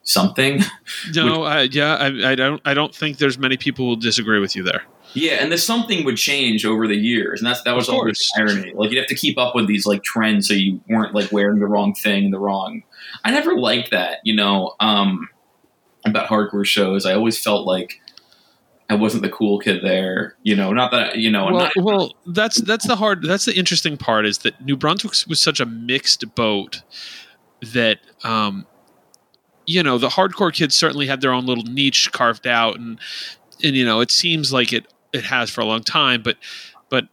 something. No, I, yeah, I, I don't. I don't think there's many people who will disagree with you there. Yeah, and the something would change over the years, and that's that was always irony. Like you'd have to keep up with these like trends, so you weren't like wearing the wrong thing, the wrong. I never liked that, you know, um, about hardcore shows. I always felt like I wasn't the cool kid there, you know. Not that you know, well, not, well, that's that's the hard. That's the interesting part is that New Brunswick was such a mixed boat that um, you know the hardcore kids certainly had their own little niche carved out, and and you know it seems like it it has for a long time, but but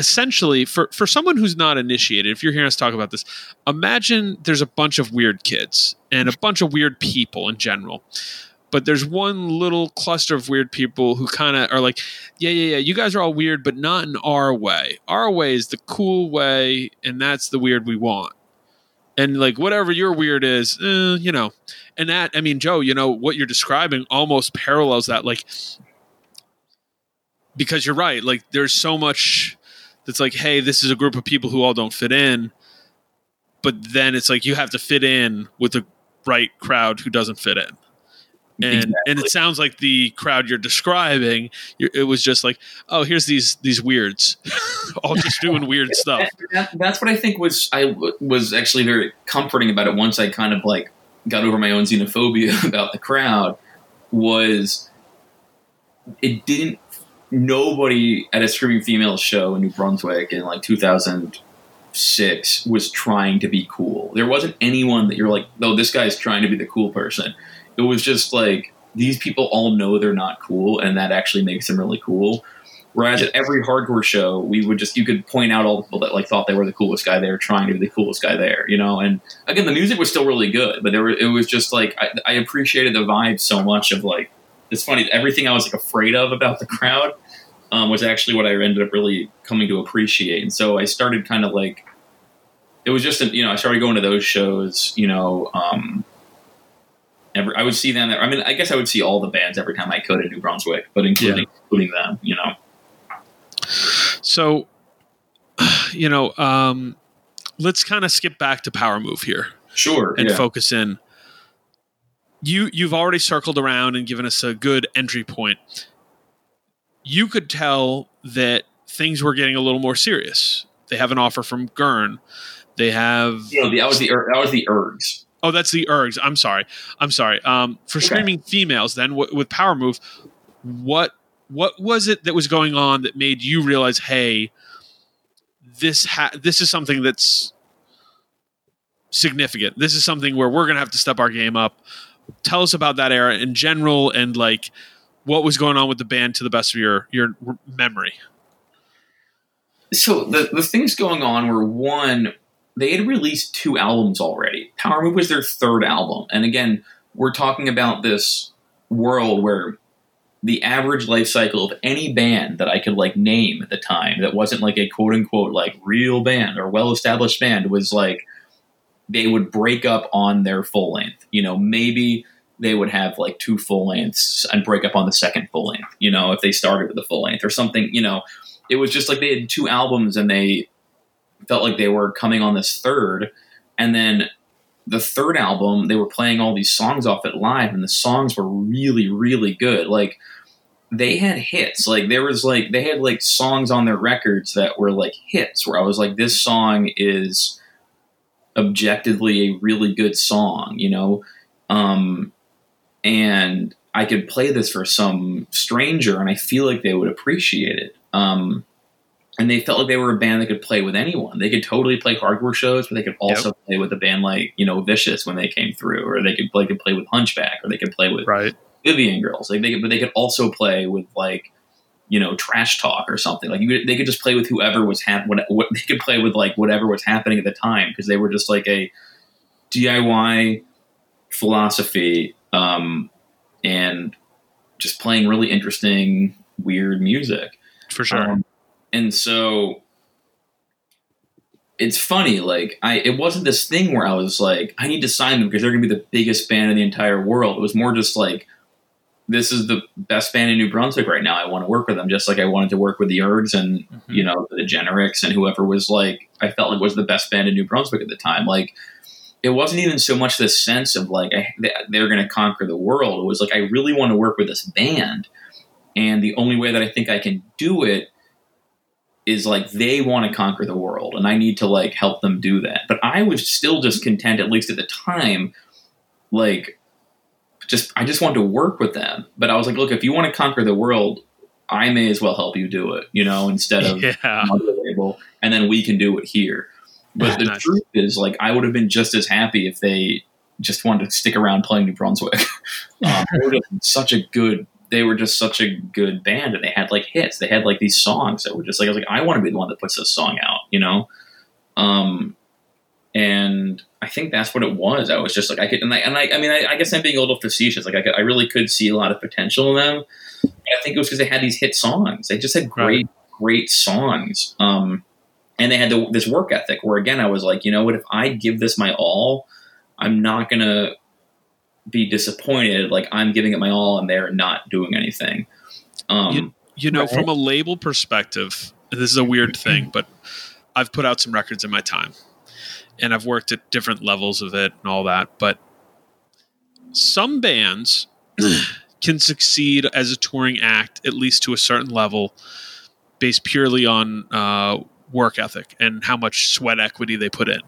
essentially for for someone who's not initiated if you're hearing us talk about this imagine there's a bunch of weird kids and a bunch of weird people in general but there's one little cluster of weird people who kind of are like yeah yeah yeah you guys are all weird but not in our way. Our way is the cool way and that's the weird we want. And like whatever your weird is eh, you know. And that i mean joe you know what you're describing almost parallels that like because you're right like there's so much that's like hey this is a group of people who all don't fit in but then it's like you have to fit in with the right crowd who doesn't fit in and and it sounds like the crowd you're describing you're, it was just like oh here's these these weirds all just doing weird stuff that, that's what I think was I was actually very comforting about it. Once I kind of like got over my own xenophobia about the crowd, was it didn't. Nobody at a screaming female show in New Brunswick in like 2006 was trying to be cool. There wasn't anyone that you're like, oh, this guy's trying to be the cool person. It was just like these people all know they're not cool, and that actually makes them really cool. Whereas at every hardcore show, we would just you could point out all the people that like thought they were the coolest guy there, trying to be the coolest guy there, you know. And again, the music was still really good, but there were, it was just like I, I appreciated the vibe so much of like it's funny everything I was like afraid of about the crowd um, was actually what I ended up really coming to appreciate. And so I started kind of like it was just you know I started going to those shows, you know. Um, every, I would see them. I mean, I guess I would see all the bands every time I could in New Brunswick, but including including them, you know. so you know um let's kind of skip back to power move here Sure. and yeah. focus in you you've already circled around and given us a good entry point you could tell that things were getting a little more serious they have an offer from Gern they have you know, the, that was the that was the ergs. Oh that's the ergs. I'm sorry. I'm sorry. Um for Okay. screaming females then w- with power move what what was it that was going on that made you realize hey this ha- this is something that's significant. This is something where we're gonna have to step our game up. Tell us about that era in general and like what was going on with the band to the best of your your r- memory. So the the things going on were one, they had released two albums already. Power Move was their third album, and again, we're talking about this world where the average life cycle of any band that I could like name at the time that wasn't like a quote unquote like real band or well established band was like they would break up on their full length. You know, maybe they would have like two full lengths and break up on the second full length, you know, if they started with a full length or something, you know. It was just like they had two albums and they felt like they were coming on this third. And then the third album, they were playing all these songs off it live, and the songs were really, really good. Like they had hits. Like there was like they had like songs on their records that were like hits where I was like, this song is objectively a really good song, you know? Um and I could play this for some stranger and I feel like they would appreciate it. Um and they felt like they were a band that could play with anyone. They could totally play hardcore shows, but they could also play with a band like, you know, Vicious when they came through, or they could they could play with Hunchback, or they could play with Right. Vivian Girls. Like they could, but they could also play with like you know trash talk or something. Like you could, they could just play with whoever was hap- what, what they could play with like whatever was happening at the time because they were just like a DIY philosophy um, and just playing really interesting weird music. For sure. Um, and so it's funny, like I it wasn't this thing where I was like, I need to sign them because they're gonna be the biggest band in the entire world. It was more just like this is the best band in New Brunswick right now. I want to work with them, just like I wanted to work with the Ergs and mm-hmm. you know the Generics and whoever was like I felt like was the best band in New Brunswick at the time. Like it wasn't even so much the sense of like I, they're going to conquer the world. It was like I really want to work with this band, and the only way that I think I can do it is like they want to conquer the world, and I need to like help them do that. But I was still just content, at least at the time, like just I just wanted to work with them. But I was like, look, if you want to conquer the world, I may as well help you do it, you know, instead of Yeah. another label, and then we can do it here. But the Nice. truth is, like, I would have been just as happy if they just wanted to stick around playing New Brunswick. um, they were just such a good. They were just such a good band, and they had like hits. They had like these songs that were just like I was like, I want to be the one that puts this song out, you know. Um, and I think that's what it was. I was just like I could, and I, and I, I mean, I, I guess I'm being a little facetious. Like I, could, I really could see a lot of potential in them. And I think it was because they had these hit songs. They just had great, great songs. Um, and they had the, this work ethic where again, I was like, you know what? If I give this my all, I'm not gonna be disappointed. Like I'm giving it my all, and they're not doing anything. Um, You know, Right. from a label perspective, this is a weird thing, but I've put out some records in my time and I've worked at different levels of it and all that. But some bands can succeed as a touring act, at least to a certain level, based purely on uh, work ethic and how much sweat equity they put in.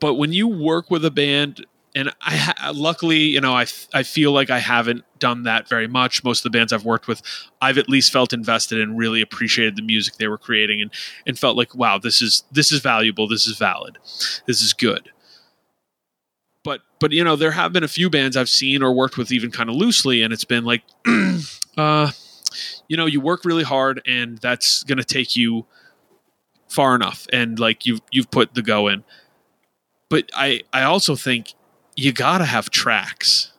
But when you work with a band, and I luckily, you know, I, I feel like I haven't done that very much. Most of the bands I've worked with, I've at least felt invested and really appreciated the music they were creating, and and felt like, wow, this is this is valuable, this is valid, this is good. But but you know, there have been a few bands I've seen or worked with even kind of loosely, and it's been like, uh, you know, you work really hard, and that's going to take you far enough, and like you've you've put the go in. But I I also think you gotta have tracks.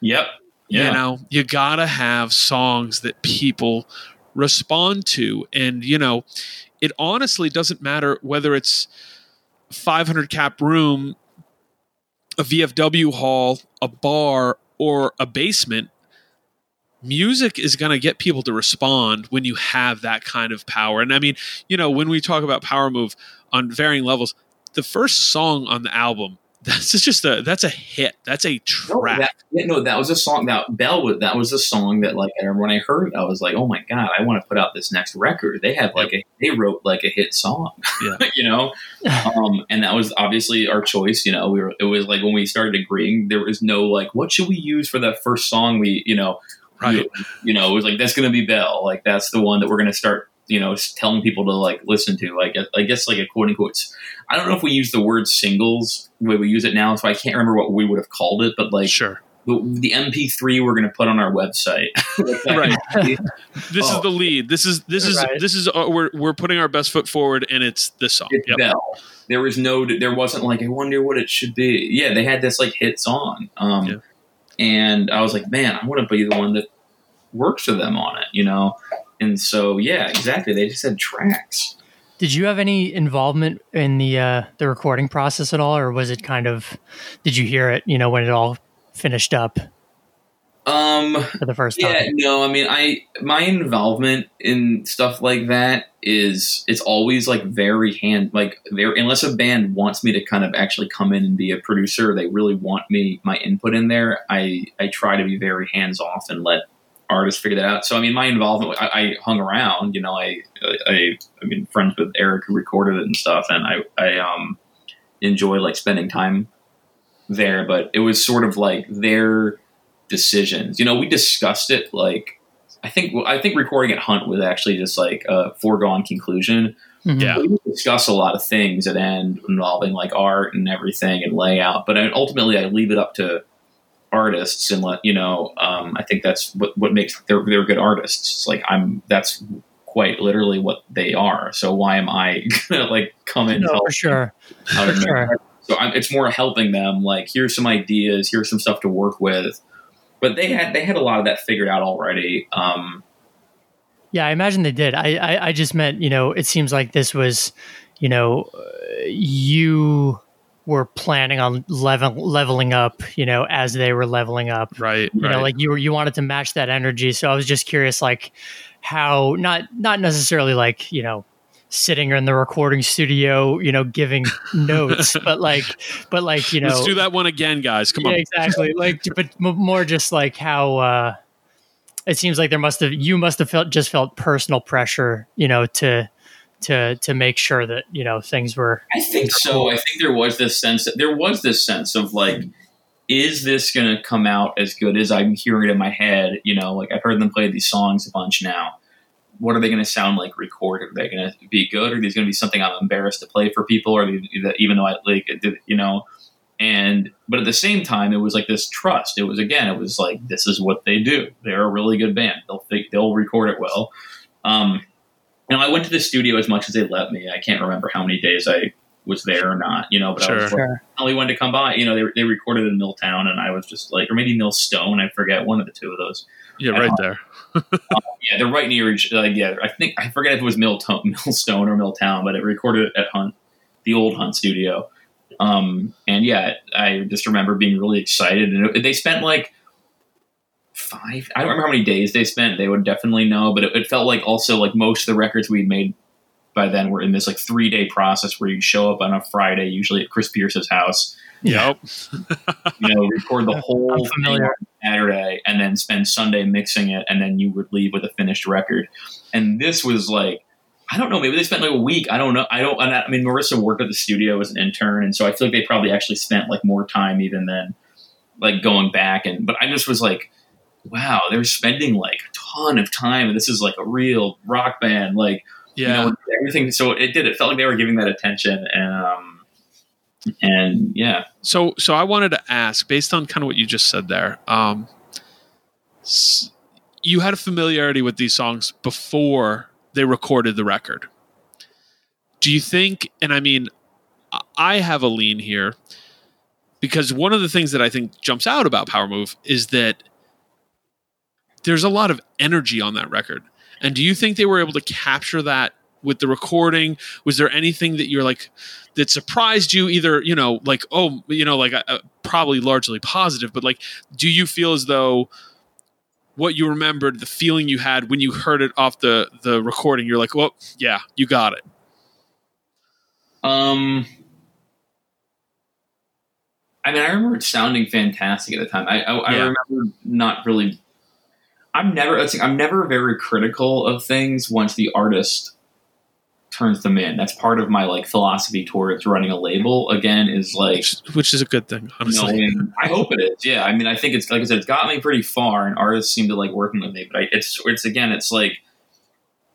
yep. Yeah. You know, you gotta have songs that people respond to. And, you know, it honestly doesn't matter whether it's 500 cap room, a VFW hall, a bar, or a basement. Music is going to get people to respond when you have that kind of power. And I mean, you know, when we talk about Power Move on varying levels, the first song on the album, that's just a that's a hit. That's a No, that, yeah, no, that was a song that Bell was. That was a song that, like, I remember when I heard it, I was like, "Oh my god, I want to put out this next record." They have like a, they wrote like a hit song, Yeah. you know, um, and that was obviously our choice. You know, we were. It was like when we started agreeing, there was no like, what should we use for that first song? We, you know, Right. you know, it was like that's going to be Bell. Like that's the one that we're going to start. You know, s- telling people to like listen to. Like I guess like a quote unquote. I don't know if we use the word singles the way we use it now, so I can't remember what we would have called it. But like sure. the, the MP3 we're going to put on our website. Right. This Oh. is the lead. This is this is Right. this is uh, we're we're putting our best foot forward, and it's this song. It's Yep. Bell. There was no, there wasn't like, I wonder what it should be. Yeah, they had this like hit song. Um, Yeah. And I was like, man, I want to be the one that works for them on it, you know? And so, yeah, exactly. They just had tracks. Did you have any involvement in the uh, the recording process at all, or was it kind of? Did you hear it? You know, when it all finished up Um, for the first time. Yeah, no, I mean, I my involvement in stuff like that is it's always like very hand like there unless a band wants me to kind of actually come in and be a producer, they really want me my input in there. I I try to be very hands off and let artists figure that out. So I mean, my involvement, I, I hung around. You know, I, I, I mean, friends with Eric who recorded it and stuff, and I, I um, enjoy like spending time there. But it was sort of like their decisions. You know, we discussed it. Like, I think I think recording at Hunt was actually just like a foregone conclusion. Mhm. Yeah. We discuss a lot of things at end involving like art and everything and layout, but ultimately I leave it up to artists and let you know. Um, I think that's what what makes they're they're good artists. It's like I'm that's quite literally what they are. So why am I gonna like come in? No, for sure. For sure. So I'm, it's more helping them. Like here's some ideas, here's some stuff to work with. But they had they had a lot of that figured out already. Um, Yeah, I imagine they did. I, I, I just meant, you know, it seems like this was, you know, uh, you were planning on level, leveling up, you know, as they were leveling up. Right. You right. know, like you were, you wanted to match that energy. So I was just curious, like how not, not necessarily like, you know, sitting in the recording studio, you know, giving notes, but like, but like, you know, Let's do that one again, guys. Come yeah, on. exactly. Like, but more just like how uh, it seems like there must have you must have felt just felt personal pressure, you know, to to to make sure that you know things were. I think so. I think there was this sense that there was this sense of like, is this going to come out as good as I'm hearing it in my head? You know, like I've heard them play these songs a bunch now. What are they going to sound like recorded? Are they going to be good? Or are these going to be something I'm embarrassed to play for people? Or even though I like, you know, and but at the same time, it was like this trust. It was again, it was like this is what they do. They're a really good band. They'll think they'll record it well. Um, you know, I went to the studio as much as they let me. I can't remember how many days I was there or not. You know, but I was like, Sure. only when to come by. You know, they, they recorded in Milltown, and I was just like, or maybe Millstone. I forget one of the two of those. Yeah, right there. Yeah, they're right near each. Like, yeah, I think I forget if it was Milltone, Millstone or Milltown, but it recorded at Hunt, the old Hunt studio. Um, and yeah, I just remember being really excited, and it, they spent like five. I don't remember how many days they spent. They would definitely know, but it, it felt like also like most of the records we'd made by then were in this like three day process where you'd show up on a Friday, usually at Chris Pierce's house, Yep. you know, record the whole thing on Saturday and then spend Sunday mixing it, and then you would leave with a finished record. And this was like, I don't know, maybe they spent like a week. I don't know. I don't. and I I mean, Marissa worked at the studio as an intern, and so I feel like they probably actually spent like more time even than like going back. And but I just was like, wow, they're spending like a ton of time, and this is like a real rock band, like Yeah. you know, everything. So it did. It felt like they were giving that attention, and um, and yeah. So, so I wanted to ask, based on kind of what you just said there, um, you had a familiarity with these songs before they recorded the record. Do you think? And I mean, I- I have a lean here because one of the things that I think jumps out about Power Move is that there's a lot of energy on that record. And do you think they were able to capture that with the recording? Was there anything that you're like that surprised you? Either you know, like oh, you know, like uh, probably largely positive, but like, do you feel as though what you remembered, the feeling you had when you heard it off the the recording, you're like, well, yeah, you got it. Um, I mean, I remember it sounding fantastic at the time. I I, I remember not really. I'm never. I'm never very critical of things once the artist turns them in. That's part of my like philosophy towards running a label. Again, is like Which, which is a good thing, honestly. knowing. I hope it is. Yeah, I mean, I think it's like I said, it's got me pretty far, and artists seem to like working with me. But I, it's it's again, it's like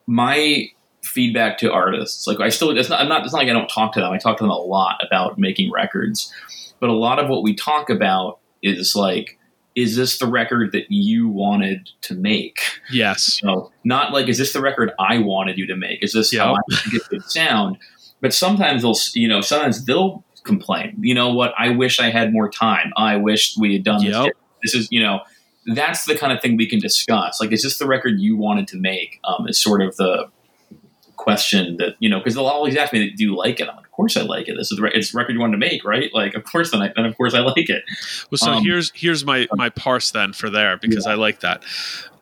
my feedback to artists. Like I still, it's not. I'm not. It's not like I don't talk to them. I talk to them a lot about making records, but a lot of what we talk about is like, is this the record that you wanted to make? Yes. So not like, is this the record I wanted you to make? Is this how I think it would sound? But sometimes they'll, you know, sometimes they'll complain. You know what? I wish I had more time. I wish we had done this. This is, you know, that's the kind of thing we can discuss. Like, is this the record you wanted to make? Um, is sort of the question that you know because they'll always ask me, "Do you like it?" I'm like, "Of course I like it. This is the it's the record you wanted to make, right? Like, of course then, I, then of course I like it." Well, so Um, here's here's my my parse then for there because I like that,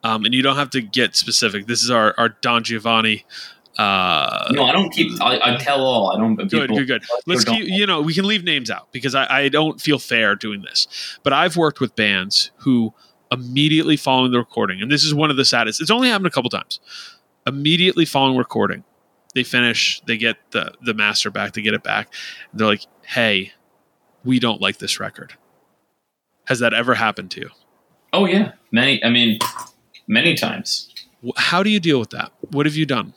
um, and you don't have to get specific. This is our our Don Giovanni. Uh, no, I don't keep. I, I tell all. I don't. good, people- good, good. Let's keep. You know, we can leave names out because I, I don't feel fair doing this. But I've worked with bands who immediately following the recording, and this is one of the saddest. It's only happened a couple times. Immediately following recording, they finish, they get the the master back, they get it back. They're like, "Hey, we don't like this record." Has that ever happened to you? Oh yeah, many. I mean, many times. How do you deal with that? What have you done?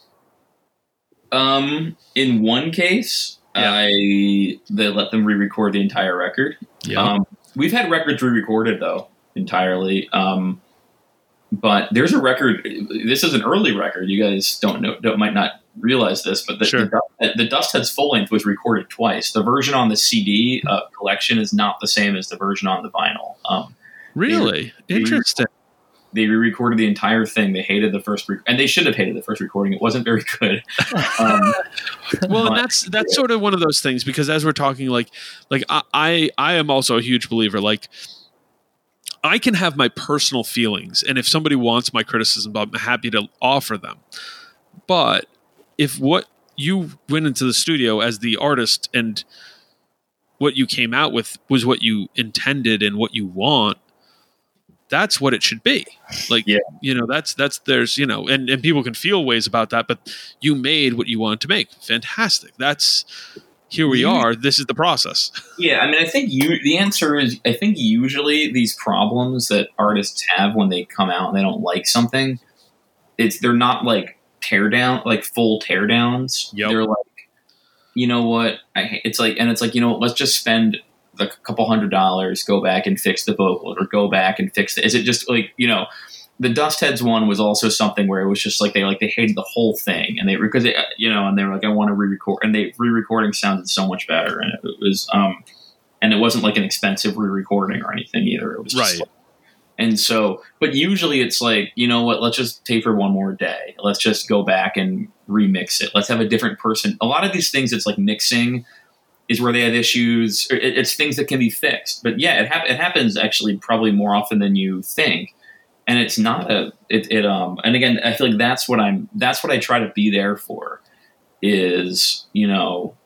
Um, in one case, Yeah. I they let them re-record the entire record. Um, we've had records re-recorded though entirely. Um, but there's a record. This is an early record. You guys don't know, don't, might not realize this, but the, Sure. the, the Dust Heads full length was recorded twice. The version on the CD uh, collection is not the same as the version on the vinyl. Um, really interesting. they re-recorded the entire thing. They hated the first, rec- and they should have hated the first recording. It wasn't very good. Um, well and that's that's sort of one of those things because as we're talking like like I, I i am also a huge believer like i can have my personal feelings and if somebody wants my criticism i'm happy to offer them. But if what you went into the studio as the artist and what you came out with was what you intended and what you want that's what it should be. Like Yeah. you know that's that's there's you know and and people can feel ways about that but you made what you wanted to make. Fantastic. That's here we are this is the process Yeah, I mean, I think you. The answer is, I think usually these problems that artists have when they come out and they don't like something, it's they're not like tear down, like full tear downs. Yep. They're like, you know what? I, it's like, and it's like, you know, what, let's just spend like a couple hundred dollars, go back and fix the vocal, or go back and fix the. Is it just like you know? The Dust Heads one was also something where it was just like they like they hated the whole thing, and they because it, you know, and they were like, I want to re-record, and they re-recording sounded so much better, and it, was um, and it wasn't like an expensive re-recording or anything either. It was just Right. like- and so, but usually it's like, you know what? Let's just taper one more day. Let's just go back and remix it. Let's have a different person. A lot of these things, it's like mixing is where they have issues. It, it's things that can be fixed. But yeah, it, hap- it happens actually probably more often than you think. And it's not a it, it um and again I feel like that's what I'm that's what I try to be there for is you know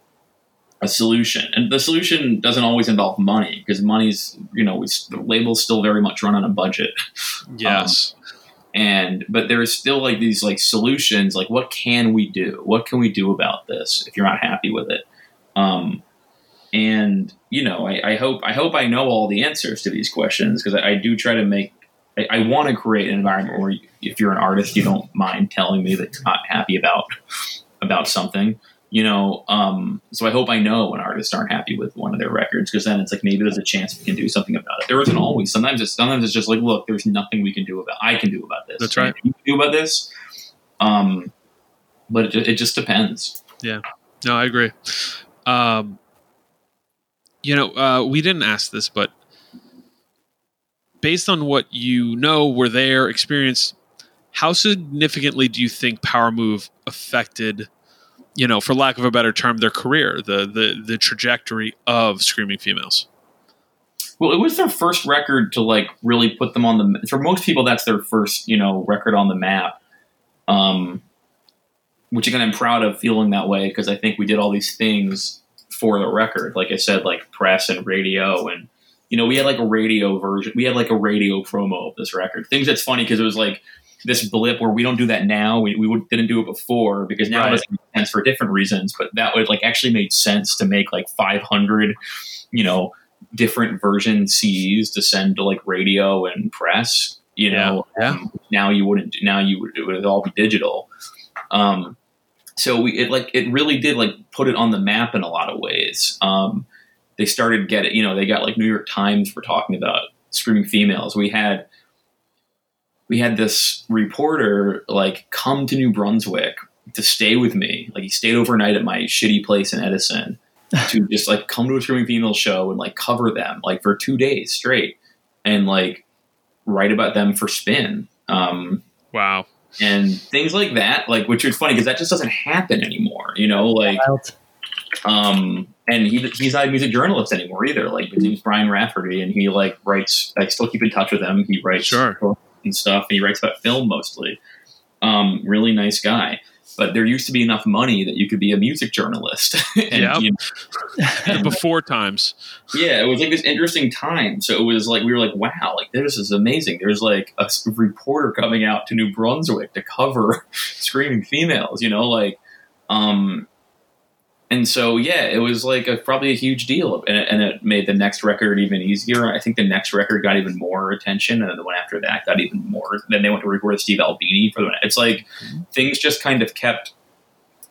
a solution. And the solution doesn't always involve money because money's you know we, the labels still very much run on a budget. Yes. and but there's still like these like solutions like what can we do? What can we do about this if you're not happy with it? Um and you know i, I hope i hope i know all the answers to these questions because I, I do try to make i, I want to create an environment where if you're an artist you don't mind telling me that you're not happy about about something you know um so i hope i know when artists aren't happy with one of their records because then it's like maybe there's a chance we can do something about it. There isn't always. Sometimes it's sometimes it's just like look there's nothing we can do about i can do about this. That's right. you can do about this. Um but it, it just depends. Yeah. no i agree. Um you know uh we didn't ask this but based on what you know were there experience how significantly do you think power move affected you know for lack of a better term their career the the the trajectory of screaming females? Well it was their first record to like really put them on the for most people that's their first you know record on the map. Um which again i'm proud of feeling that way because i think we did all these things for the record. Like i said like press and radio and you know we had like a radio version we had like a radio promo of this record things that's funny because it was like this blip where we don't do that now we, we didn't do it before because now Right. it doesn't make sense for different reasons but that would like actually made sense to make like 500 you know different version CDs to send to like radio and press. You know, Yeah, Um, now you wouldn't. Now you would it would all be digital. Um, so we it like it really did like put it on the map in a lot of ways. Um, they started getting. You know, they got like New York Times were talking about screaming females. We had we had this reporter like come to New Brunswick to stay with me. Like he stayed overnight at my shitty place in Edison to just like come to a screaming female show and like cover them like for two days straight and like write about them for spin um wow and things like that like which is funny because that just doesn't happen anymore you know like um and he, he's not a music journalist anymore either like his name's brian raftery and he like writes i still keep in touch with him he writes Sure. books and stuff and he writes about film mostly um, really nice guy. But there used to be enough money that you could be a music journalist. and, Yep. you The before times. yeah, it was like this interesting time. So it was like we were like, wow, like this is amazing. There's like a reporter coming out to New Brunswick to cover screaming females, you know, like, um, and so yeah, it was like a, probably a huge deal, and it, and it made the next record even easier. I think the next record got even more attention, and then the one after that got even more. Then they went to record with Steve Albini for the. one It's like things just kind of kept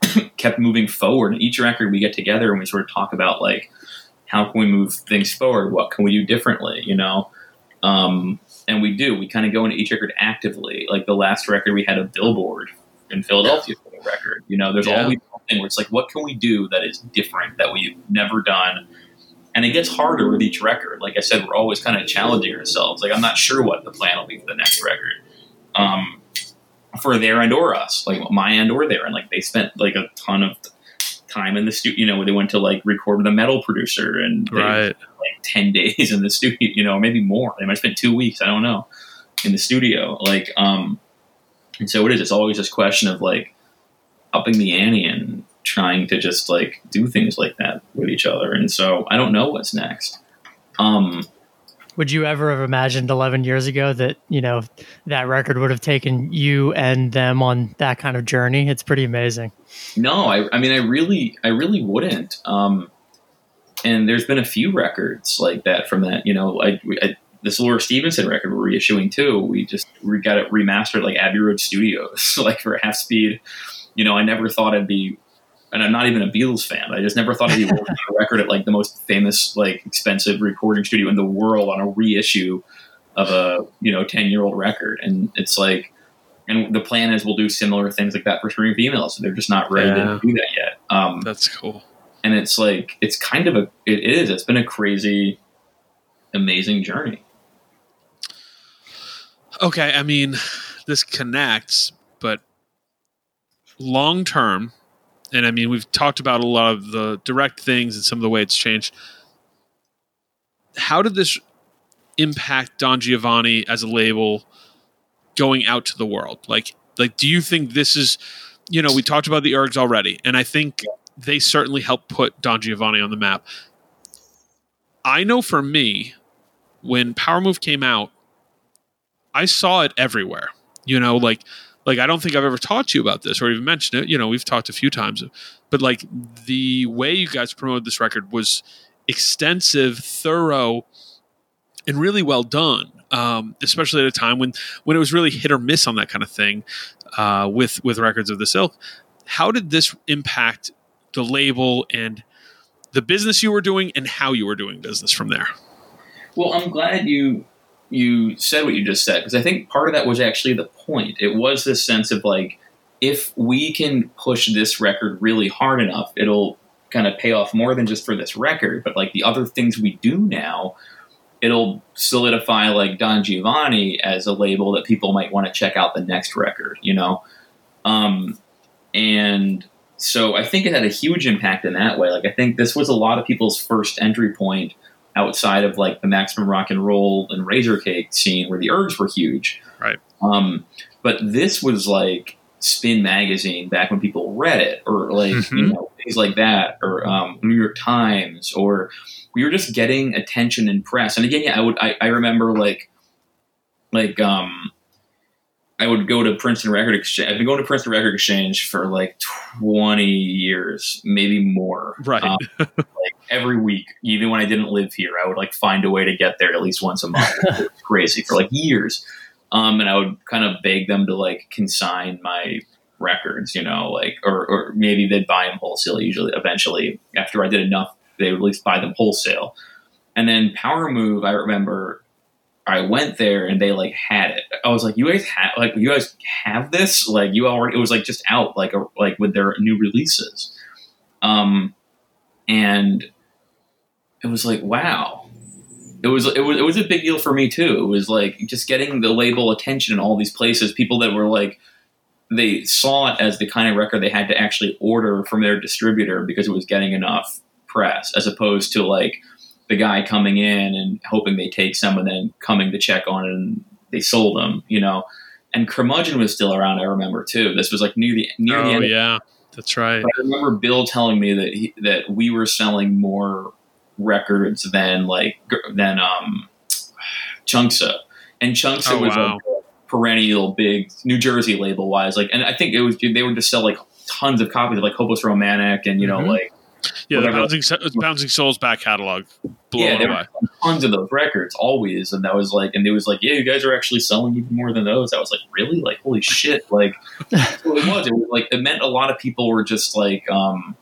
kept moving forward. And each record we get together and we sort of talk about like how can we move things forward? What can we do differently? You know, um, and we do. We kind of go into each record actively. Like the last record, we had a billboard in Philadelphia for the record. You know, there's Yeah. always something where it's like, what can we do that is different that we've never done? And it gets harder with each record. Like I said, we're always kind of challenging ourselves. Like I'm not sure what the plan will be for the next record. Um, for their and or us, like my and or their, and like they spent like a ton of time in the studio. You know, they went to like record with a metal producer and they Right. like 10 days in the studio, you know, maybe more. They might spend two weeks, I don't know, in the studio. Like, um, and so it is, it's always this question of like upping the ante and trying to just like do things like that with each other. And so I don't know what's next. Um, Would you ever have imagined 11 years ago that, you know, that record would have taken you and them on that kind of journey? It's pretty amazing. No, I, I mean, I really, I really wouldn't. Um, and there's been a few records like that from that. You know, I, we- I this Laura Stevenson record we're reissuing too. We just we got it remastered like Abbey Road Studios, like for half speed. You know, I never thought I'd be, and I'm not even a Beatles fan. I just never thought I'd be working on a record at like the most famous, like expensive recording studio in the world on a reissue of a you know ten year old record. And it's like, and the plan is we'll do similar things like that for Screaming Females. So they're just not ready Yeah. to do that yet. Um, That's cool. and it's like it's kind of a it is it's been a crazy amazing journey Okay, I mean, this connects, but long term, and I mean, we've talked about a lot of the direct things and some of the way it's changed. How did this impact Don Giovanni as a label going out to the world? Like, like, do you think this is, you know, we talked about the Ergs already, and I think they certainly helped put Don Giovanni on the map. I know for me, when Power Move came out, I saw it everywhere. You know, like like I don't think I've ever talked to you about this or even mentioned it. You know, we've talked a few times, but like the way you guys promoted this record was extensive, thorough, and really well done. Um, especially at a time when when it was really hit or miss on that kind of thing uh, with with records of this ilk. How did this impact the label and the business you were doing and how you were doing business from there? well i'm glad you you said what you just said because i think part of that was actually the point it was this sense of like if we can push this record really hard enough it'll kind of pay off more than just for this record but like the other things we do now it'll solidify like don giovanni as a label that people might want to check out the next record you know um and so I think it had a huge impact in that way. Like I think this was a lot of people's first entry point outside of like the maximum rock and roll and Razorcake scene where the Ergs were huge. Right. Um, but this was like Spin magazine back when people read it, or like you Mhm. know things like that, or um, New York Times, or we were just getting attention in press. And again, yeah, I would I, I remember like like um I would go to Princeton Record Exchange. I've been going to Princeton Record Exchange for like 20 years, maybe more. Right. Um, like every week, even when I didn't live here, I would like find a way to get there at least once a month. it was crazy for like years. Um, and I would kind of beg them to like consign my records, you know, like, or, or maybe they'd buy them wholesale usually, eventually, after I did enough, they would at least buy them wholesale. And then Power Move, I remember I went there and they like had it. I was like, you guys have like you guys have this? Like you already it was like just out like a, like with their new releases. Um and it was like, wow. It was it was it was a big deal for me too. It was like just getting the label attention in all these places, people that were like they saw it as the kind of record they had to actually order from their distributor because it was getting enough press as opposed to like the guy coming in and hoping they take some and then coming to check on it and they sold them, you know. and Curmudgeon was still around. I remember too. This was like near the near the Oh end. yeah, that's right. But I remember Bill telling me that he, that we were selling more records than like than um Chunksaah, and Chunksaah Oh, was wow. like a perennial big New Jersey label wise. Like, and I think it was they were just sell like tons of copies of like Hopeless Romantic and you know Mhm. like Yeah, the bouncing bouncing souls back catalog blown yeah, there away. were tons of those records always, and that was like, and it was like, yeah, you guys are actually selling even more than those. I was like, really? Like, holy shit! Like, that's what it was. It was like it meant a lot of people were just like um,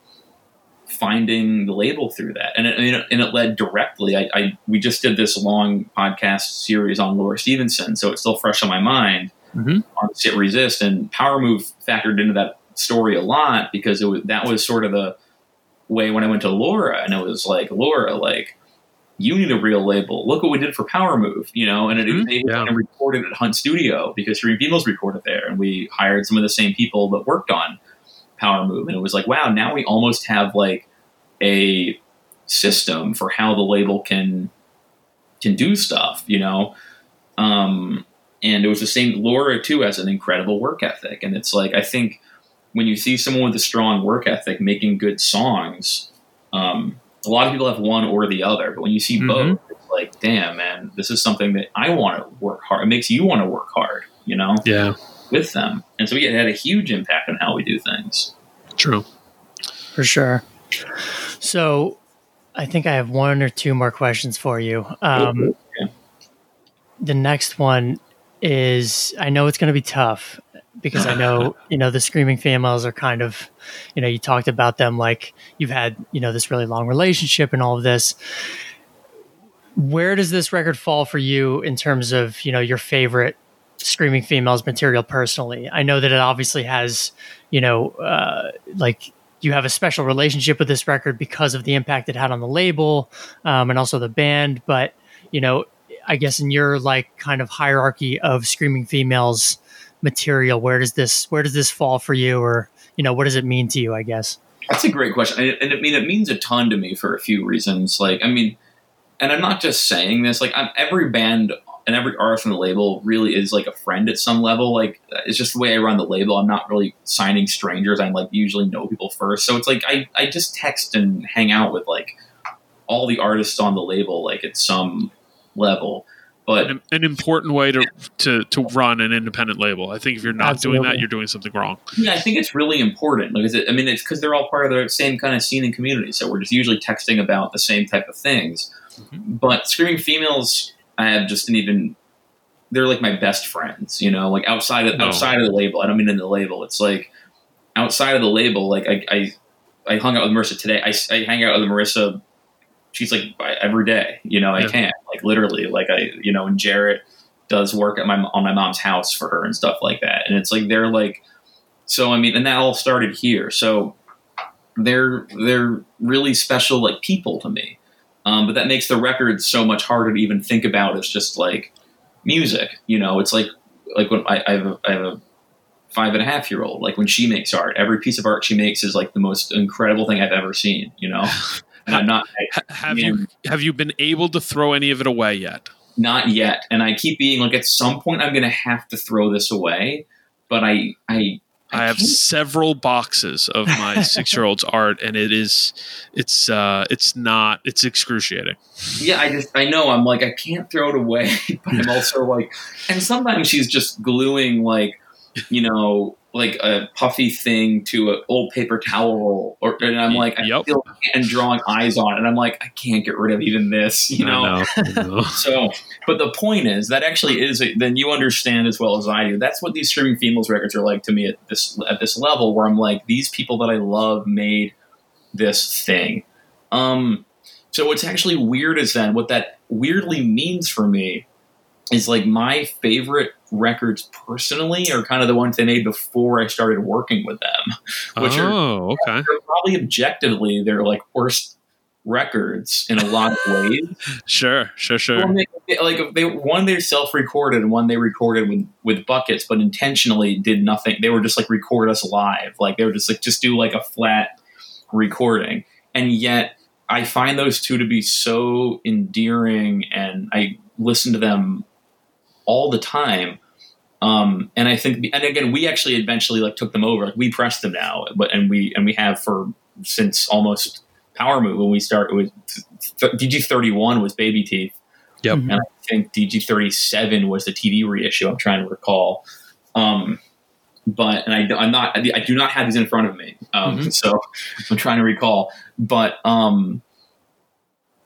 finding the label through that, and it, and it, led directly. I, I we just did this long podcast series on Laura Stevenson, so it's still fresh on my mind Mhm. on Sit Resist, and Power Move factored into that story a lot because it was that was sort of the way when I went to Laura, and it was like Laura, like you need a real label. Look what we did for Power Move, you know, and it Mhm, they yeah. went and recorded at Hunt Studio because Three Females recorded there, and we hired some of the same people that worked on Power Move, and it was like, wow, now we almost have like a system for how the label can can do stuff, you know. Um, and it was the same. Laura too has an incredible work ethic, and it's like I think when you see someone with a strong work ethic making good songs, um, a lot of people have one or the other. But when you see Mhm. both, it's like, damn, man, this is something that I want to work hard. It makes you want to work hard, you know, Yeah, with them. And so yeah, it had a huge impact on how we do things. true. for sure. So, I think I have one or two more questions for you. Um, Yeah. The next one is I know it's going to be tough because I know, you know, the Screaming Females are kind of, you know, you talked about them like you've had, you know, this really long relationship and all of this. Where does this record fall for you in terms of, you know, your favorite Screaming Females material personally? I know that it obviously has, you know, uh, like you have a special relationship with this record because of the impact it had on the label um, and also the band. But you know, I guess in your like kind of hierarchy of screaming females material, where does this where does this fall for you, or you know, what does it mean to you? I guess. That's a great question, and, and I mean, it means a ton to me for a few reasons. Like, I mean, and I'm not just saying this. Like, I'm, every band and every artist on the label really is like a friend at some level. Like, it's just the way I run the label. I'm not really signing strangers. I'm like usually know people first, so it's like I I just text and hang out with like all the artists on the label, like at some level. But An, an important way to, to to run an independent label. I think if you're not doing that, you're doing something wrong. Yeah, I think it's really important. Like, is it, I mean, it's because they're all part of the same kind of scene and community, so we're just usually texting about the same type of things. Mm-hmm. But screaming females, I have just an even. They're like my best friends, you know. Like outside of No. outside of the label, I don't mean in the label. It's like outside of the label. Like I I, I hung out with Marissa today. I, I hang out with Marissa. She's like every day, you know. I Yeah. Like literally like I you know. And Jarrett does work at my on my mom's house for her and stuff like that. And it's like they're like so I mean, and that all started here. So they're they're really special like people to me. Um, but that makes the record so much harder to even think about as just like music. You know, it's like like when I, I have a, I have a five and a half year old. Like when she makes art, every piece of art she makes is like the most incredible thing I've ever seen. You know, and I'm not I, have you have you been able to throw any of it away yet? not yet, and I keep being like at some point I'm going to have to throw this away. But I I I have several boxes of my six year old's art, and it is it's uh it's not it's excruciating. yeah, I just I know I'm like I can't throw it away, but I'm also like, and sometimes she's just gluing like, you know, like a puffy thing to an old paper towel roll, or and I'm like, I Yep. still and drawing eyes on, it, and I'm like, I can't get rid of even this, you know. I know, I know. So, but the point is that actually is then you understand as well as I do. That's what these screaming females records are like to me at this at this level, where I'm like, these people that I love made this thing. Um, so what's actually weird is then what that weirdly means for me is like my favorite records personally are kind of the ones they made before I started working with them. Which are- oh, okay. They're probably objectively they're like worst records in a lot of ways. Sure, sure, sure. Well, they, like they one they self-recorded and one they recorded with with buckets, but intentionally did nothing. They were just like record us live, like they were just like just do like a flat recording, and yet I find those two to be so endearing, and I listen to them all the time. Um, and I think, and again, we actually eventually like took them over. Like we pressed them now, but and we and we have for since almost Power Move when we started. with DG thirty one was Baby Teeth. Yep. and I think DG thirty seven was the TV reissue. I'm trying to recall. Um, but and I, I'm not. I do not have these in front of me. Um, Mhm. so I'm trying to recall. But um,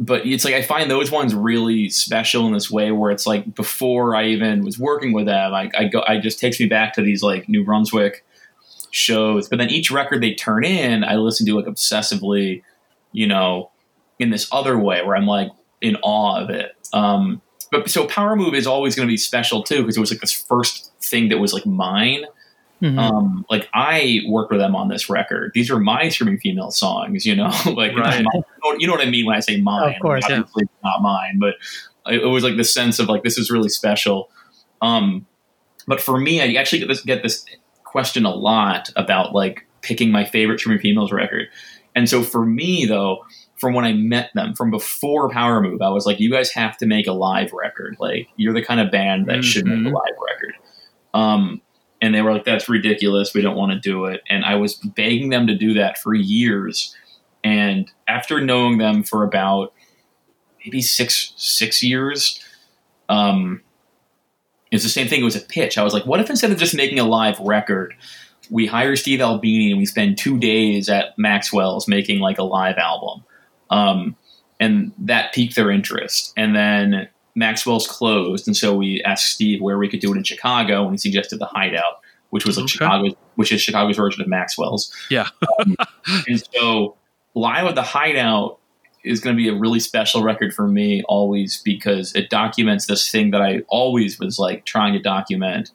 but it's like I find those ones really special in this way where it's like before I even was working with them, I, I go, I just takes me back to these like New Brunswick shows. But then each record they turn in, I listen to like obsessively, you know, in this other way where I'm like in awe of it. Um, but so Power Move is always going to be special too because it was like this first thing that was like mine. Mhm. Um, like I worked with them on this record. These are my screaming female songs, you know, like Right. my- you know what I mean when I say mine. Of course, yeah. Obviously it's not mine, but it it was like the sense of like this is really special. Um, but for me, I actually get this get this question a lot about like picking my favorite screaming females record. And so for me though, from when I met them, from before Power Move, I was like, you guys have to make a live record. Like you're the kind of band that should make a Mhm. live record. Um, and they were like, that's ridiculous. We don't want to do it. And I was begging them to do that for years. And after knowing them for about maybe six six years, um, it's the same thing. It was a pitch. I was like, what if instead of just making a live record, we hire Steve Albini and we spend two days at Maxwell's making like a live album? Um, and that piqued their interest. And then Maxwell's closed, and so we asked Steve where we could do it in Chicago, and he suggested the Hideout, which was like Okay. Chicago, which is Chicago's version of Maxwell's. Yeah. Um, and so live at the Hideout is going to be a really special record for me always because it documents this thing that I always was like trying to document.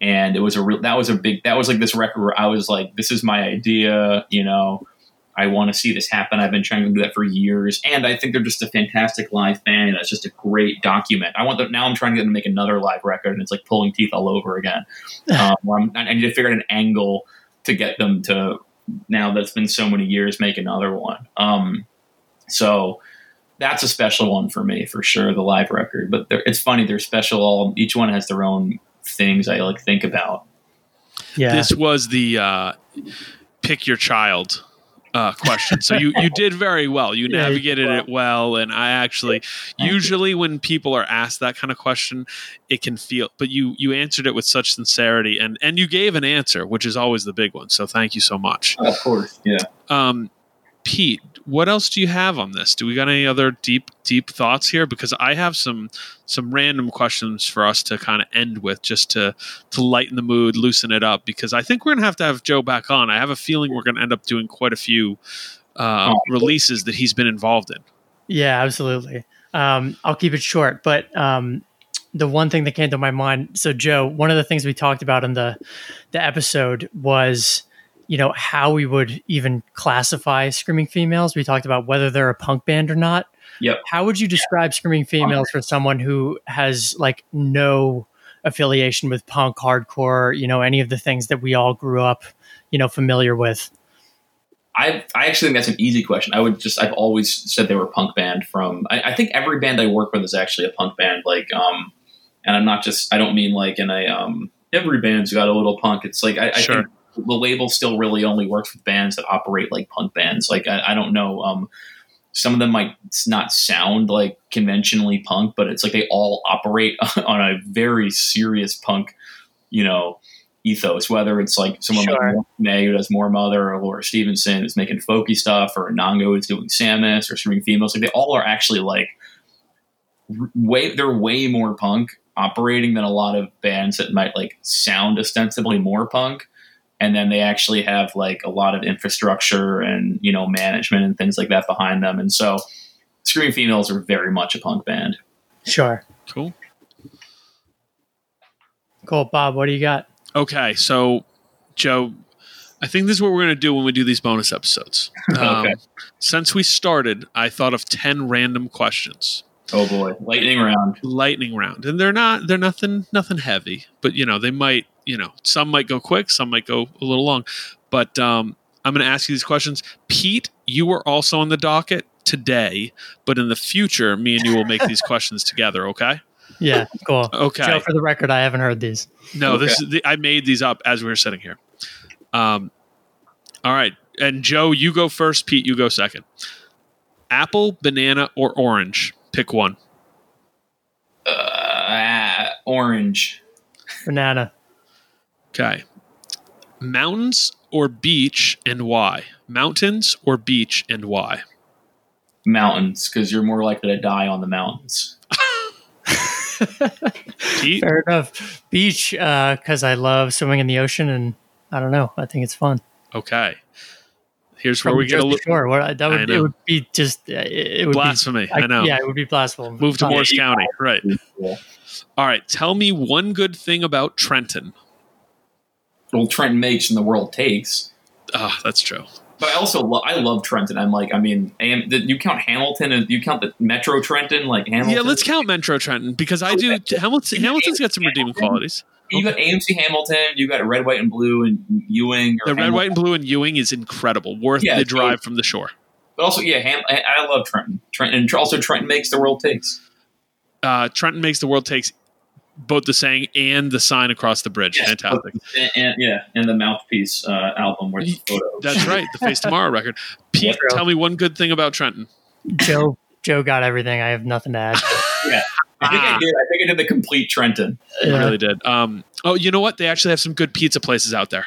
And it was a real, that was a big, that was like this record where I was like, this is my idea, you know, I want to see this happen. I've been trying to do that for years. And I think they're just a fantastic live band. And It's just a great document. I want them, now I'm trying to get them to make another live record and it's like pulling teeth all over again. Um, I'm, I need to figure out an angle to get them to now that's been so many years make another one. Um, so that's a special one for me for sure, the live record. But it's funny, they're special. All each one has their own things I like think about. yeah. This was the uh, pick your child uh, question. So you, you did very well. You Yeah, navigated did it well. And I actually, usually when people are asked that kind of question, it can feel, but you, you answered it with such sincerity and, and you gave an answer, which is always the big one. So thank you so much. Of course, yeah. Um, Pete, what else do you have on this? Do we got any other deep, deep thoughts here? Because I have some some random questions for us to kind of end with, just to to lighten the mood, loosen it up. Because I think we're gonna have to have Joe back on. I have a feeling we're gonna end up doing quite a few uh, releases that he's been involved in. Yeah, absolutely. Um, I'll keep it short, but um, the one thing that came to my mind. So, Joe, one of the things we talked about in the the episode was, you know, how we would even classify screaming females. We talked about whether they're a punk band or not. Yep. How would you describe screaming females for someone who has like no affiliation with punk, hardcore, you know, any of the things that we all grew up, you know, familiar with? I I actually think that's an easy question. I would just I've always said they were a punk band from I, I think every band I work with is actually a punk band. Like um and I'm not just I don't mean like in a um every band's got a little punk. It's like I, I think the label still really only works with bands that operate like punk bands. Like I, I don't know, um some of them might not sound like conventionally punk, but it's like they all operate on a very serious punk, you know, ethos. Whether it's like someone Sure. like May who does more Mother, or Laura Stevenson is making folky stuff, or Nango is doing Samus, or Screaming Females. Like they all are actually like way they're way more punk operating than a lot of bands that might like sound ostensibly more punk and then they actually have like a lot of infrastructure and you know management and things like that behind them and so screaming females are very much a punk band Sure. Cool. Cool. Bob, what do you got? Okay, so Joe, I think this is what we're going to do when we do these bonus episodes. Um, Okay. Since we started, I thought of ten random questions. Oh boy lightning round lightning round and they're not they're nothing nothing heavy but you know they might you know some might go quick some might go a little long but um i'm going to ask you these questions pete you were also on the docket today but in the future me and you will make these questions together okay Yeah, cool. Okay. Joe, for the record, I haven't heard these. No, this Okay. is the, I made these up as we were sitting here. Um, all right, and Joe, you go first. Pete, you go second. Apple, banana, or orange? Pick one. Uh, orange. Banana. Okay. Mountains or beach, and why? Mountains or beach, and why? Mountains, because you're more likely to die on the mountains. Pete, Fair enough. Beach, because I love swimming in the ocean, and I don't know. I think it's fun. okay. Here's From where we get a Jersey little Shore. What, that would it would be just uh, it would blasphemy. Be, I, know. Yeah, it would be blasphemy. Move to Fun. Morris you- County. Right. Yeah. All right. Tell me one good thing about Trenton. Well, Trenton makes and the world takes. Ah, that's true. But I also lo- I love Trenton. I'm like, I mean, am, did you count Hamilton and you count the Metro Trenton like Hamilton? Yeah, let's count Metro Trenton because I do. Hamilton, Hamilton's got some redeeming qualities. You got AMC Hamilton. You got red, white, and blue, and Ewing. Or The red, Hamilton. white, and blue and Ewing is incredible. Worth Yeah, the so- drive from the shore. But also, yeah, Ham, I, I love Trenton. Trenton, and also Trenton makes the world takes. Uh, Trenton makes the world takes both the saying and the sign across the bridge. Yes. Fantastic. And, and yeah, and the mouthpiece uh, album where the photos. That's right. The Face Tomorrow record. Pete, True. tell me one good thing about Trenton. Joe Joe got everything. I have nothing to add. I think I did. I think I did the complete Trenton. It Yeah. really did. Um, oh, you know what? They actually have some good pizza places out there.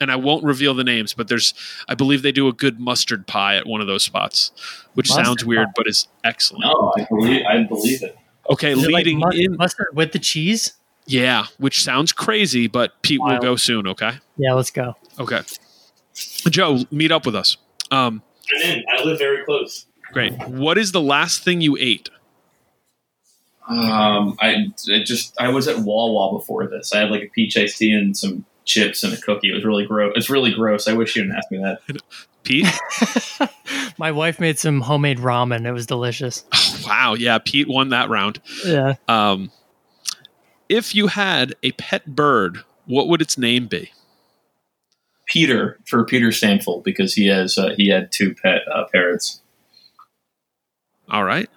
And I won't reveal the names, but there's, I believe they do a good mustard pie at one of those spots, which Mustard sounds weird, pie. but is excellent. No, I believe. I believe it. Okay, Is it like leading mustard, in, mustard with the cheese. yeah, which sounds crazy, but Pete will Wild. go soon. Okay, Yeah, let's go. okay. Joe, meet up with us. Um, I'm in. I live very close. great. What is the last thing you ate? Um, I, I just I was at Wawa before this. I had like a peach iced tea and some chips and a cookie. It was really gross. It's really gross. I wish you didn't ask me that. Pete? My wife made some homemade ramen. It was delicious. wow, yeah, Pete won that round. Yeah. Um, if you had a pet bird, what would its name be? Peter for Peter Stanfield because he has uh, he had two pet uh, parrots. All right.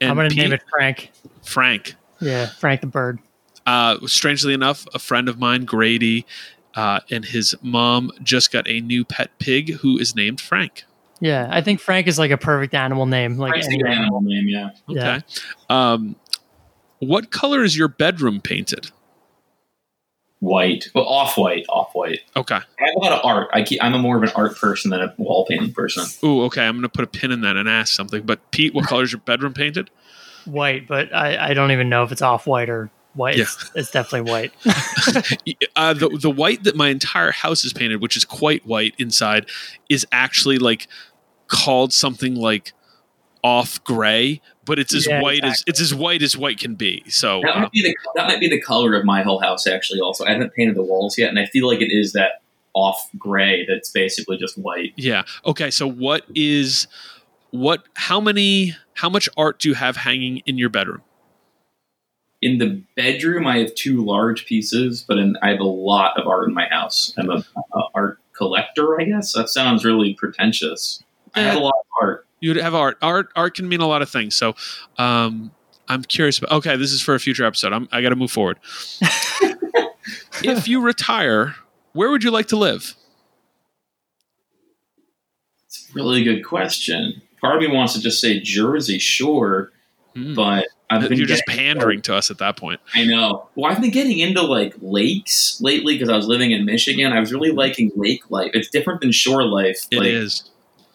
And I'm gonna name it Frank. Frank. Yeah, Frank the bird. Uh, strangely enough, a friend of mine, Grady, uh, and his mom just got a new pet pig who is named Frank. Yeah, I think Frank is like a perfect animal name. Like Frank's a any animal. animal name, yeah. Okay. Yeah. Um, what color is your bedroom painted? White, well, off white, off white. Okay. I have a lot of art. I keep, I'm a more of an art person than a wall painting person. Ooh, okay. I'm going to put a pin in that and ask something. But Pete, what color is your bedroom painted? white, but I, I don't even know if it's off white or white. Yeah. It's, it's definitely white. Uh, the the white that my entire house is painted, which is quite white inside, is actually like called something like off gray, but it's as Yeah, white as it's as white as white can be. So That uh, might be the that might be the color of my whole house. Actually, also, I haven't painted the walls yet, and I feel like it is that off gray that's basically just white. yeah. Okay. So what is what? How many? How much art do you have hanging in your bedroom? In the bedroom, I have two large pieces, but in, I have a lot of art in my house. I'm a, a art collector, I guess. That sounds really pretentious. I have a lot of art. You'd have art. Art art can mean a lot of things. So um, I'm curious. About, okay, this is for a future episode. I'm, I got to move forward. if you retire, where would you like to live? It's a really good question. Part of me wants to just say Jersey Shore, Hmm. but I've been You're just getting- pandering to us at that point. I know. Well, I've been getting into like lakes lately because I was living in Michigan. I was really liking lake life. It's different than shore life. It like is.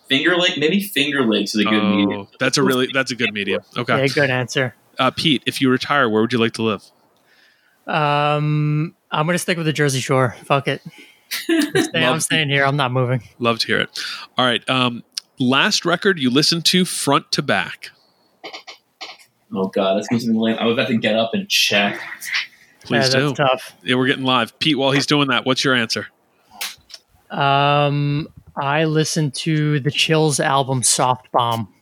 Finger Lake, maybe Finger Lakes is a good Oh, medium. that's a really that's a good medium. Okay, Yeah, good answer. uh, Pete, if you retire, where would you like to live? Um, I'm gonna stick with the Jersey Shore. Fuck it. I'm staying, I'm staying here. I'm not moving. Love to hear it. All right. Um, last record you listened to front to back. Oh god, that's something lame. I was about to get up and check. Please yeah, do. tough. Yeah, we're getting live. Pete, while he's doing that, what's your answer? Um, I listened to the Chills album "Soft Bomb"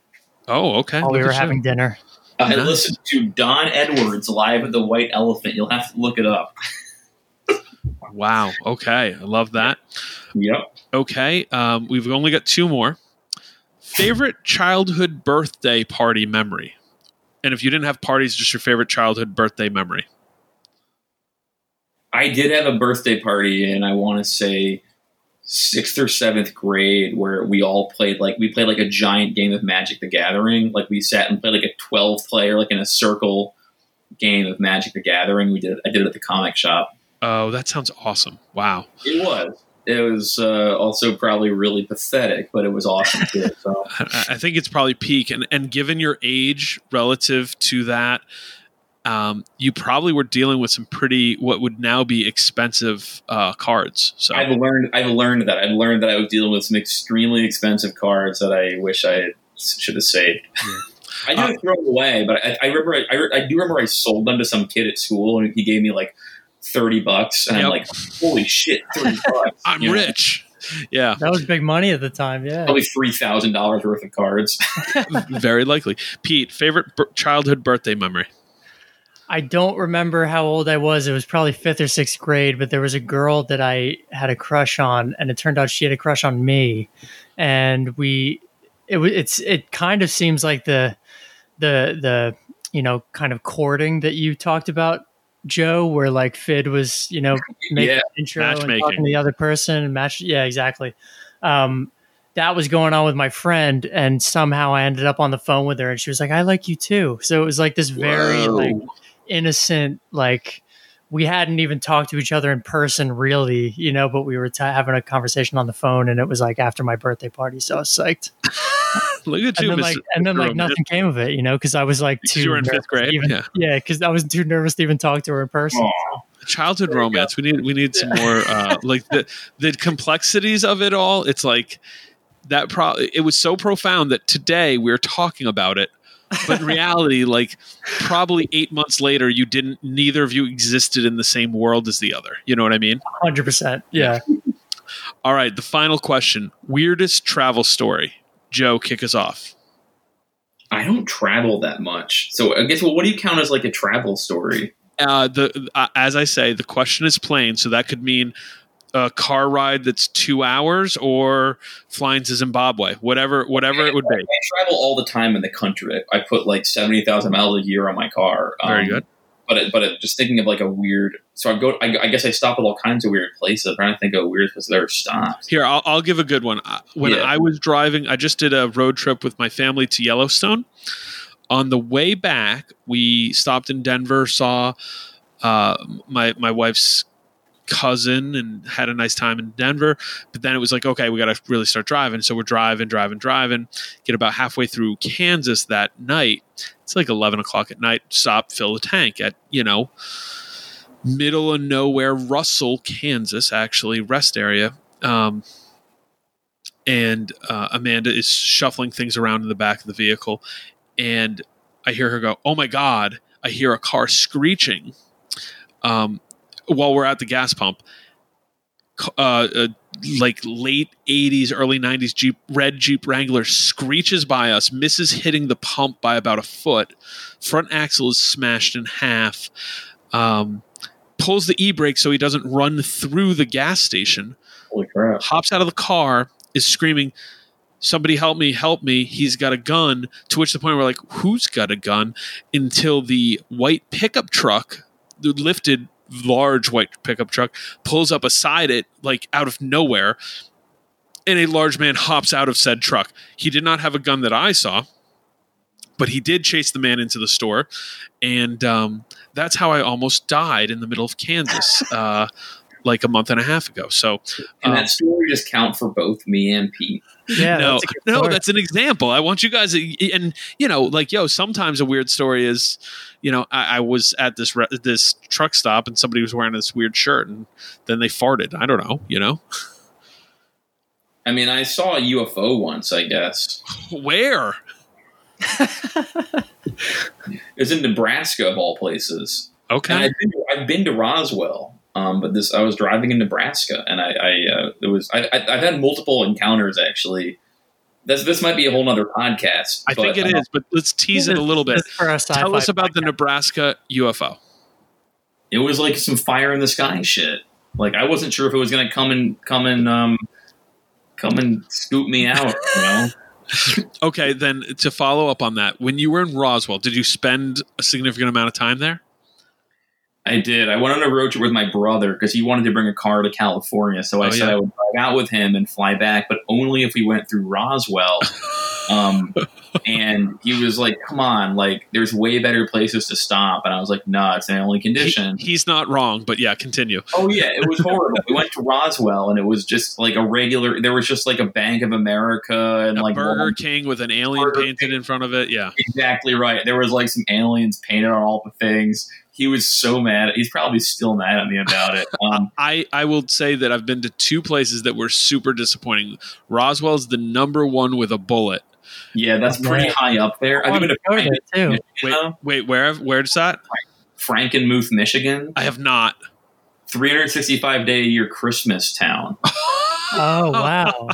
Oh, okay. while we were at you. having dinner. I Nice. listened to Don Edwards live at the White Elephant. You'll have to look it up. Wow. Okay. I love that. Yep. Okay. Um, we've only got two more. Favorite childhood birthday party memory? And if you didn't have parties, just your favorite childhood birthday memory. I did have a birthday party, and I want to say sixth or seventh grade, where we all played like we played like a giant game of Magic: The Gathering. Like we sat and played like a twelve player, like in a circle game of Magic: The Gathering. We did. I did it at the comic shop. Oh, that sounds awesome! Wow. It was. It was uh, also probably really pathetic, but it was awesome too. So I I think it's probably peak, and and given your age relative to that, um, you probably were dealing with some pretty what would now be expensive uh, cards. So I've learned. I've learned that. I've learned that I was dealing with some extremely expensive cards that I wish I should have saved. I didn't throw them away, but I, I remember. I, I, I do remember I sold them to some kid at school, and he gave me like thirty bucks, and I'm like, "Holy shit, thirty bucks!" I'm You know, rich. Yeah, That was big money at the time. Yeah. Probably three thousand dollars worth of cards. very likely. Pete, favorite b- childhood birthday memory. I don't remember how old I was. It was probably fifth or sixth grade, but there was a girl that I had a crush on, and it turned out she had a crush on me. And we, it was, it's, it kind of seems like the, the, the, you know, kind of courting that you talked about, Joe, where like Fid was, you know, making Yeah, intro and talking to the other person and match. Yeah, exactly. Um, that was going on with my friend, and somehow I ended up on the phone with her, and she was like, "I like you too." So it was like this very Whoa. like innocent like we hadn't even talked to each other in person really you know but we were t- having a conversation on the phone and it was like after my birthday party so i was psyched Look at and you, then Mr. like and then like nothing came of it you know because i was like too you were in fifth nervous to grade? even, Yeah. yeah because i was too nervous to even talk to her in person Aw. childhood There you romance. We need we need some more uh, like the the complexities of it all. It's like that. Pro- it was so profound that today we're talking about it, but in reality, like probably eight months later, you didn't. Neither of you existed in the same world as the other. You know what I mean? 100% yeah All right. The final question: weirdest travel story. Joe, kick us off. I don't travel that much, so I guess. Well, what do you count as like a travel story? Uh, the uh, as I say, the question is plain, so that could mean a car ride that's two hours or flying to Zimbabwe, whatever whatever it would be. I travel all the time in the country. I put like seventy thousand miles a year on my car. Very Um, good. But it, but it, just thinking of like a weird. So I go. I, I guess I stop at all kinds of weird places. I'm trying to think of weird place that ever stopped. Here, I'll, I'll give a good one. When Yeah. I was driving, I just did a road trip with my family to Yellowstone. On the way back, we stopped in Denver, saw uh, my my wife's cousin, and had a nice time in Denver. But then it was like, okay, we got to really start driving. So we're driving, driving, driving. Get about halfway through Kansas that night. It's like eleven o'clock at night. Stop, fill the tank at you know middle of nowhere, Russell, Kansas, actually rest area. Um, and uh, Amanda is shuffling things around in the back of the vehicle, and I hear her go, "Oh my god!" I hear a car screeching um, while we're at the gas pump. Uh, uh, like late '80s, early '90s Jeep, red Jeep Wrangler screeches by us, misses hitting the pump by about a foot. Front axle is smashed in half. Um, pulls the e-brake so he doesn't run through the gas station Holy crap! hops out of the car, is screaming, Somebody help me, help me. He's got a gun. To which the point we're like, Who's got a gun? Until the white pickup truck, lifted large white pickup truck, pulls up beside it, like out of nowhere. And a large man hops out of said truck. He did not have a gun that I saw, but he did chase the man into the store. And um, that's how I almost died in the middle of Kansas. Uh, like a month and a half ago. So And um, that story just count for both me and Pete. yeah no, that's no, story. that's an example. I want you guys, to, and you know, like, yo, sometimes a weird story is, you know, I, I was at this re- this truck stop and somebody was wearing this weird shirt, and then they farted. I don't know, you know, I mean, I saw a UFO once. I guess where? it was in Nebraska of all places. And Okay, I've been, to, I've been to Roswell, um, but this I was driving in Nebraska, and I, I uh, it was I, I, I've had multiple encounters actually. This this might be a whole nother podcast. I think but, it uh, is, but let's tease it a little bit. For our Tell us about the. Nebraska UFO. It was like some fire in the sky shit. Like I wasn't sure if it was gonna come and come and um come and scoop me out. You know, Okay, then to follow up on that, when you were in Roswell, did you spend a significant amount of time there? I did. I went on a road trip with my brother because he wanted to bring a car to California. So I Oh, said yeah. I would drive out with him and fly back, but only if we went through Roswell. um, and he was like, "Come on, like there's way better places to stop." And I was like, "No, it's the only condition." He- he's not wrong, but yeah, continue. Oh yeah, it was horrible. we went to Roswell, and it was just like a regular. There was just like a Bank of America and A like Burger one- King with an alien Burger painted in front of it. Yeah. Exactly right. There was like some aliens painted on all the things. He was so mad. He's probably still mad at me about it. Um, I, I will say that I've been to two places that were super disappointing. Roswell's the number one with a bullet. yeah, that's pretty Yeah. high up there. I I've been to to go there too. Michigan, Wait, wait, where where's that? Frankenmuth, Michigan. I have not. 365 day a year Christmas town. Oh wow!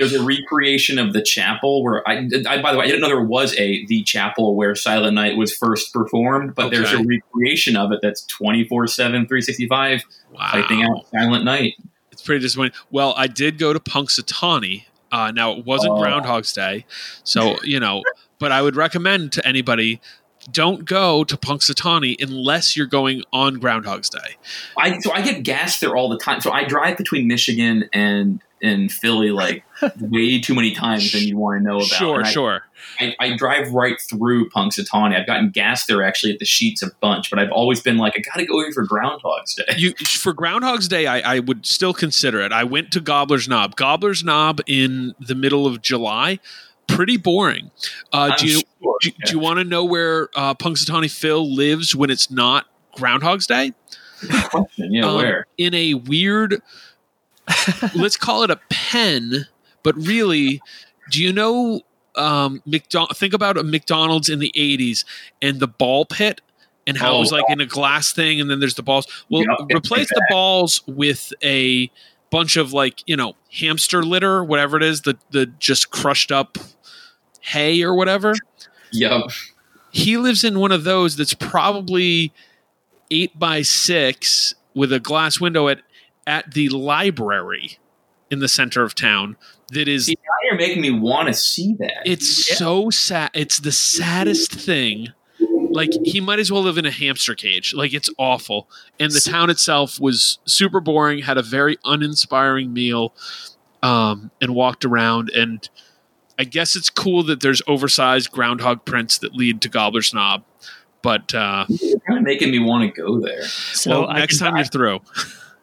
There's a recreation of the chapel where I, I by the way, I didn't know there was a the chapel where Silent Night was first performed, but there's a recreation of it that's 24 7, 365, Wow. piping out Silent Night. It's pretty disappointing. Well, I did go to Punxsutawney. Uh, now it wasn't Oh. Groundhog's Day, so you know. But I would recommend to anybody: don't go to Punxsutawney unless you're going on Groundhog's Day. I so I get gas there all the time. So I drive between Michigan and and Philly like way too many times than you want to know about. Sure, I, sure. I, I drive right through Punxsutawney. I've gotten gas there actually at the Sheetz a bunch, but I've always been like, I got to go here for Groundhog's Day. You for Groundhog's Day, I, I would still consider it. I went to Gobbler's Knob. Gobbler's Knob in the middle of July, pretty boring. Uh, do you sure. do, do you want to know where uh, Punxsutawney Phil lives when it's not Groundhog's Day? Question, yeah, Um, where? in a weird let's call it a pen but really do you know um McDonald think about a McDonald's in the 80s and the ball pit and how it was Oh, like in a glass thing and then there's the balls well replace the balls with a bunch of like you know hamster litter whatever it is the the just crushed up hay or whatever. Yep. he lives in one of those that's probably eight by six with a glass window at at the library in the center of town that is See, now you're making me want to see that. it's so sad it's the saddest thing. Like he might as well live in a hamster cage. Like it's awful. And the town itself was super boring had a very uninspiring meal um, and walked around and i guess it's cool that there's oversized groundhog prints that lead to gobbler's knob but uh, You're kind of making me want to go there. So well, next can, time you're through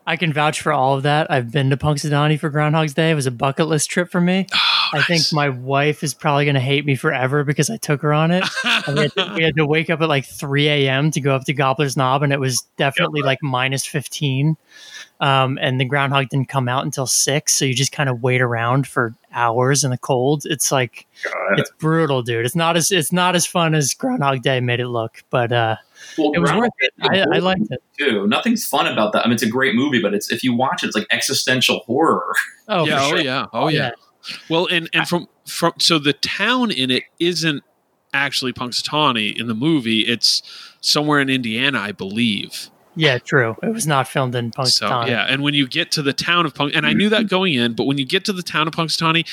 I can vouch for all of that. I've been to Punxsutawney for Groundhog's Day. It was a bucket list trip for me. I think my wife is probably going to hate me forever because I took her on it. And we, had to, we had to wake up at like 3 a.m. to go up to Gobbler's Knob, and it was definitely like minus 15. Um, and the groundhog didn't come out until 6. So you just kind of wait around for hours in the cold. It's like, God. it's brutal, dude. It's not as it's not as fun as Groundhog Day made it look, but uh, Well, it was worth it. I, I liked it. too. Nothing's fun about that. I mean, it's a great movie, but it's if you watch it, it's like existential horror. Oh, yeah, for oh sure. yeah, oh yeah. Well, and and from from so the town in it isn't actually Punxsutawney in the movie. It's somewhere in Indiana, I believe. Yeah, true. It was not filmed in So Punxsutawney. yeah, and when you get to the town of Punk, and I knew that going in, but when you get to the town of Punxsutawney,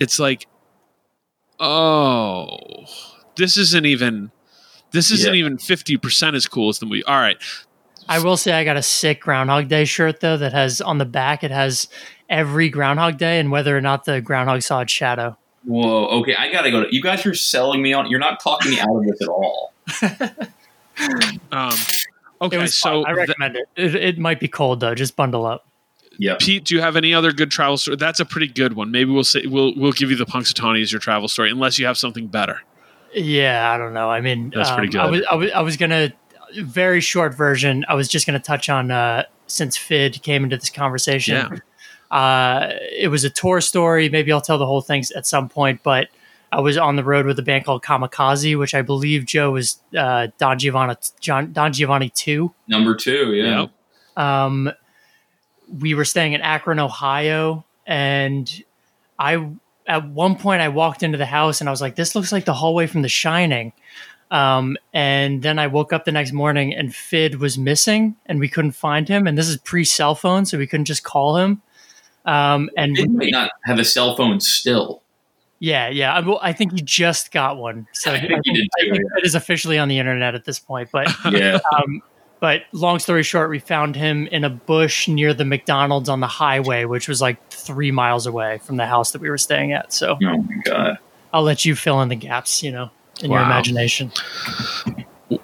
it's like, oh, this isn't even. This isn't Yeah. even fifty percent as cool as the movie. All right, I will say I got a sick Groundhog Day shirt though that has on the back it has every Groundhog Day and whether or not the groundhog saw its shadow. Whoa. Okay, I gotta go. To, you guys are selling me on. You're not talking me out of this at all. um, okay, so fun. I th- recommend it. it. It might be cold though. Just bundle up. Yeah. Pete, do you have any other good travel story? That's a pretty good one. Maybe we'll say we'll we'll give you the Punxsutawney as your travel story, unless you have something better. Yeah, I don't know. I mean, That's pretty um, I good. was, I was I was gonna very short version. I was just gonna touch on uh, since Fid came into this conversation. Uh, it was a tour story. Maybe I'll tell the whole thing at some point, but. I was on the road with a band called Kamikaze, which I believe Joe was uh, Don Giovanni, John, Don Giovanni two. Number two. Yeah. Yep. um, we were staying in Akron, Ohio, and I at one point I walked into the house and I was like, "This looks like the hallway from The Shining." Um, and then I woke up the next morning and Fid was missing, and we couldn't find him. And this is pre cell phone, so we couldn't just call him. Um, and They might not have a cell phone still. Yeah, yeah. I, I think he just got one, so I think he did I think it is officially on the internet at this point. But Yeah. um, but long story short, we found him in a bush near the McDonald's on the highway, which was like three miles away from the house that we were staying at. So oh my god. I'll let you fill in the gaps, you know, in your imagination.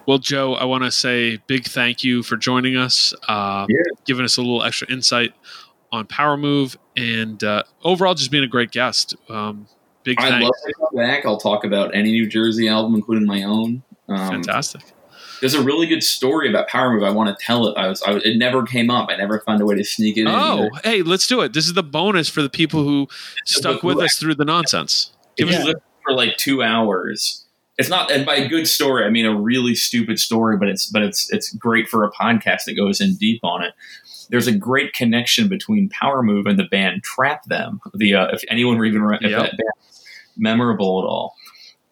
Well, Joe, I want to say big thank you for joining us, uh, Yeah. giving us a little extra insight on Power Move, and uh, overall just being a great guest. Um, big I'd love to come back. I'll talk about any New Jersey album, including my own. Um, Fantastic. There's a really good story about Power Move. I want to tell it. I was, I was, it never came up. I never found a way to sneak it in. Oh, either. hey, let's do it. This is the bonus for the people who stuck with book. us through the nonsense. If Yeah. you listen for like two hours, it's not. And by good story, I mean a really stupid story, but it's but it's it's great for a podcast that goes in deep on it. There's a great connection between Power Move and the band Trap Them. The uh, if anyone were even re- if Yep. that band's memorable at all.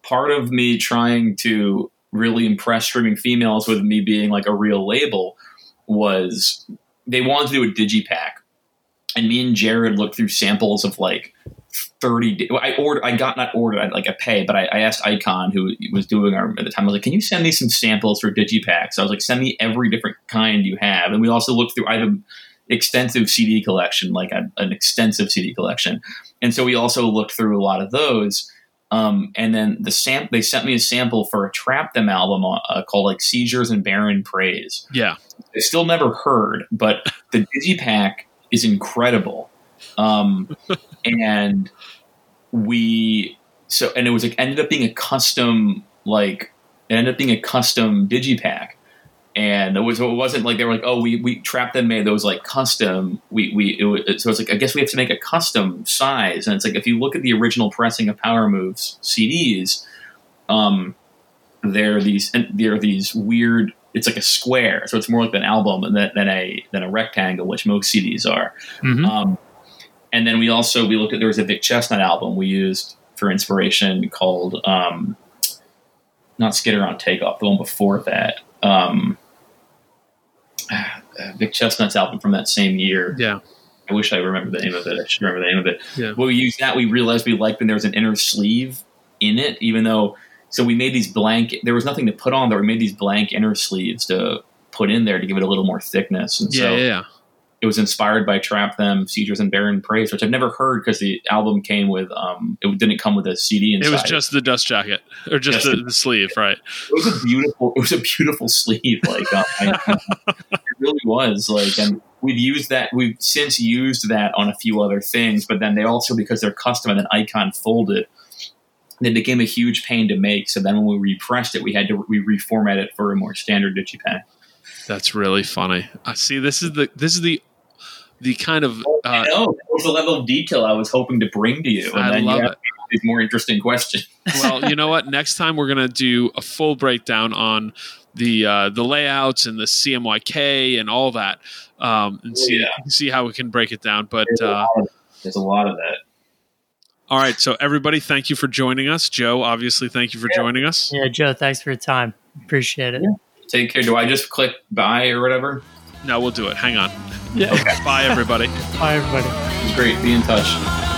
Part of me trying to really impressed Screaming Females with me being like a real label was they wanted to do a digipack, and me and Jared looked through samples of like 30 I ordered I got not ordered like a pay but I, I asked Icon who was doing our at the time I was like can you send me some samples for digipacks? I was like send me every different kind you have. And we also looked through I have an extensive CD collection like a, an extensive CD collection. And so we also looked through a lot of those um, and then the sam they sent me a sample for a Trap Them album uh, called like Seizures in Barren Praise Yeah. I still never heard, but the Digipack is incredible. Um, and we so and it was like ended up being a custom like it ended up being a custom Digipack. And it was it wasn't like they were like oh we we trapped them made those like custom we we it was, so it's like I guess we have to make a custom size. And it's like if you look at the original pressing of Power Moves CDs um they're these and they're these weird it's like a square. So it's more like an album than, than a than a rectangle which most cds are. Mhm. um, and then we also we looked at there was a Vic Chesnutt album we used for inspiration called um, not skitter on takeoff the one before that. Um, Uh, Vic Chesnutt's album from that same year Yeah. i wish i remember the name of it i should remember the name of it Yeah. we used that we realized we liked when there was an inner sleeve in it even though so we made these blank there was nothing to put on there we made these blank inner sleeves to put in there to give it a little more thickness and Yeah. so yeah. Yeah. It was inspired by trap them Seizures in Barren Praise which i've never heard because the album came with um it didn't come with a cd inside It was just the dust jacket or just the, the- sleeve, right? it was a beautiful it was a beautiful sleeve like um, I, it really was like and we've used that we've since used that on a few other things but then they also because they're custom and then icon folded they became a huge pain to make so then when we repressed it we had to we reformat it for a more standard digipack That's really funny. I see. This is the this is the the kind of uh, I know that was the level of detail I was hoping to bring to you and I then love you it. these more interesting questions well, you know what? Next time we're gonna do a full breakdown on the uh, the layouts and the CMYK and all that, um, and see Yeah. see how we can break it down. But there's, a uh, lot of, there's a lot of that all right, so everybody, thank you for joining us. Joe, obviously, thank you for Yeah. joining us. Yeah, Joe, thanks for your time. Appreciate it. take care do I just click buy or whatever No, we'll do it. Hang on. Yeah. Bye, everybody. Bye, everybody. it's great be in touch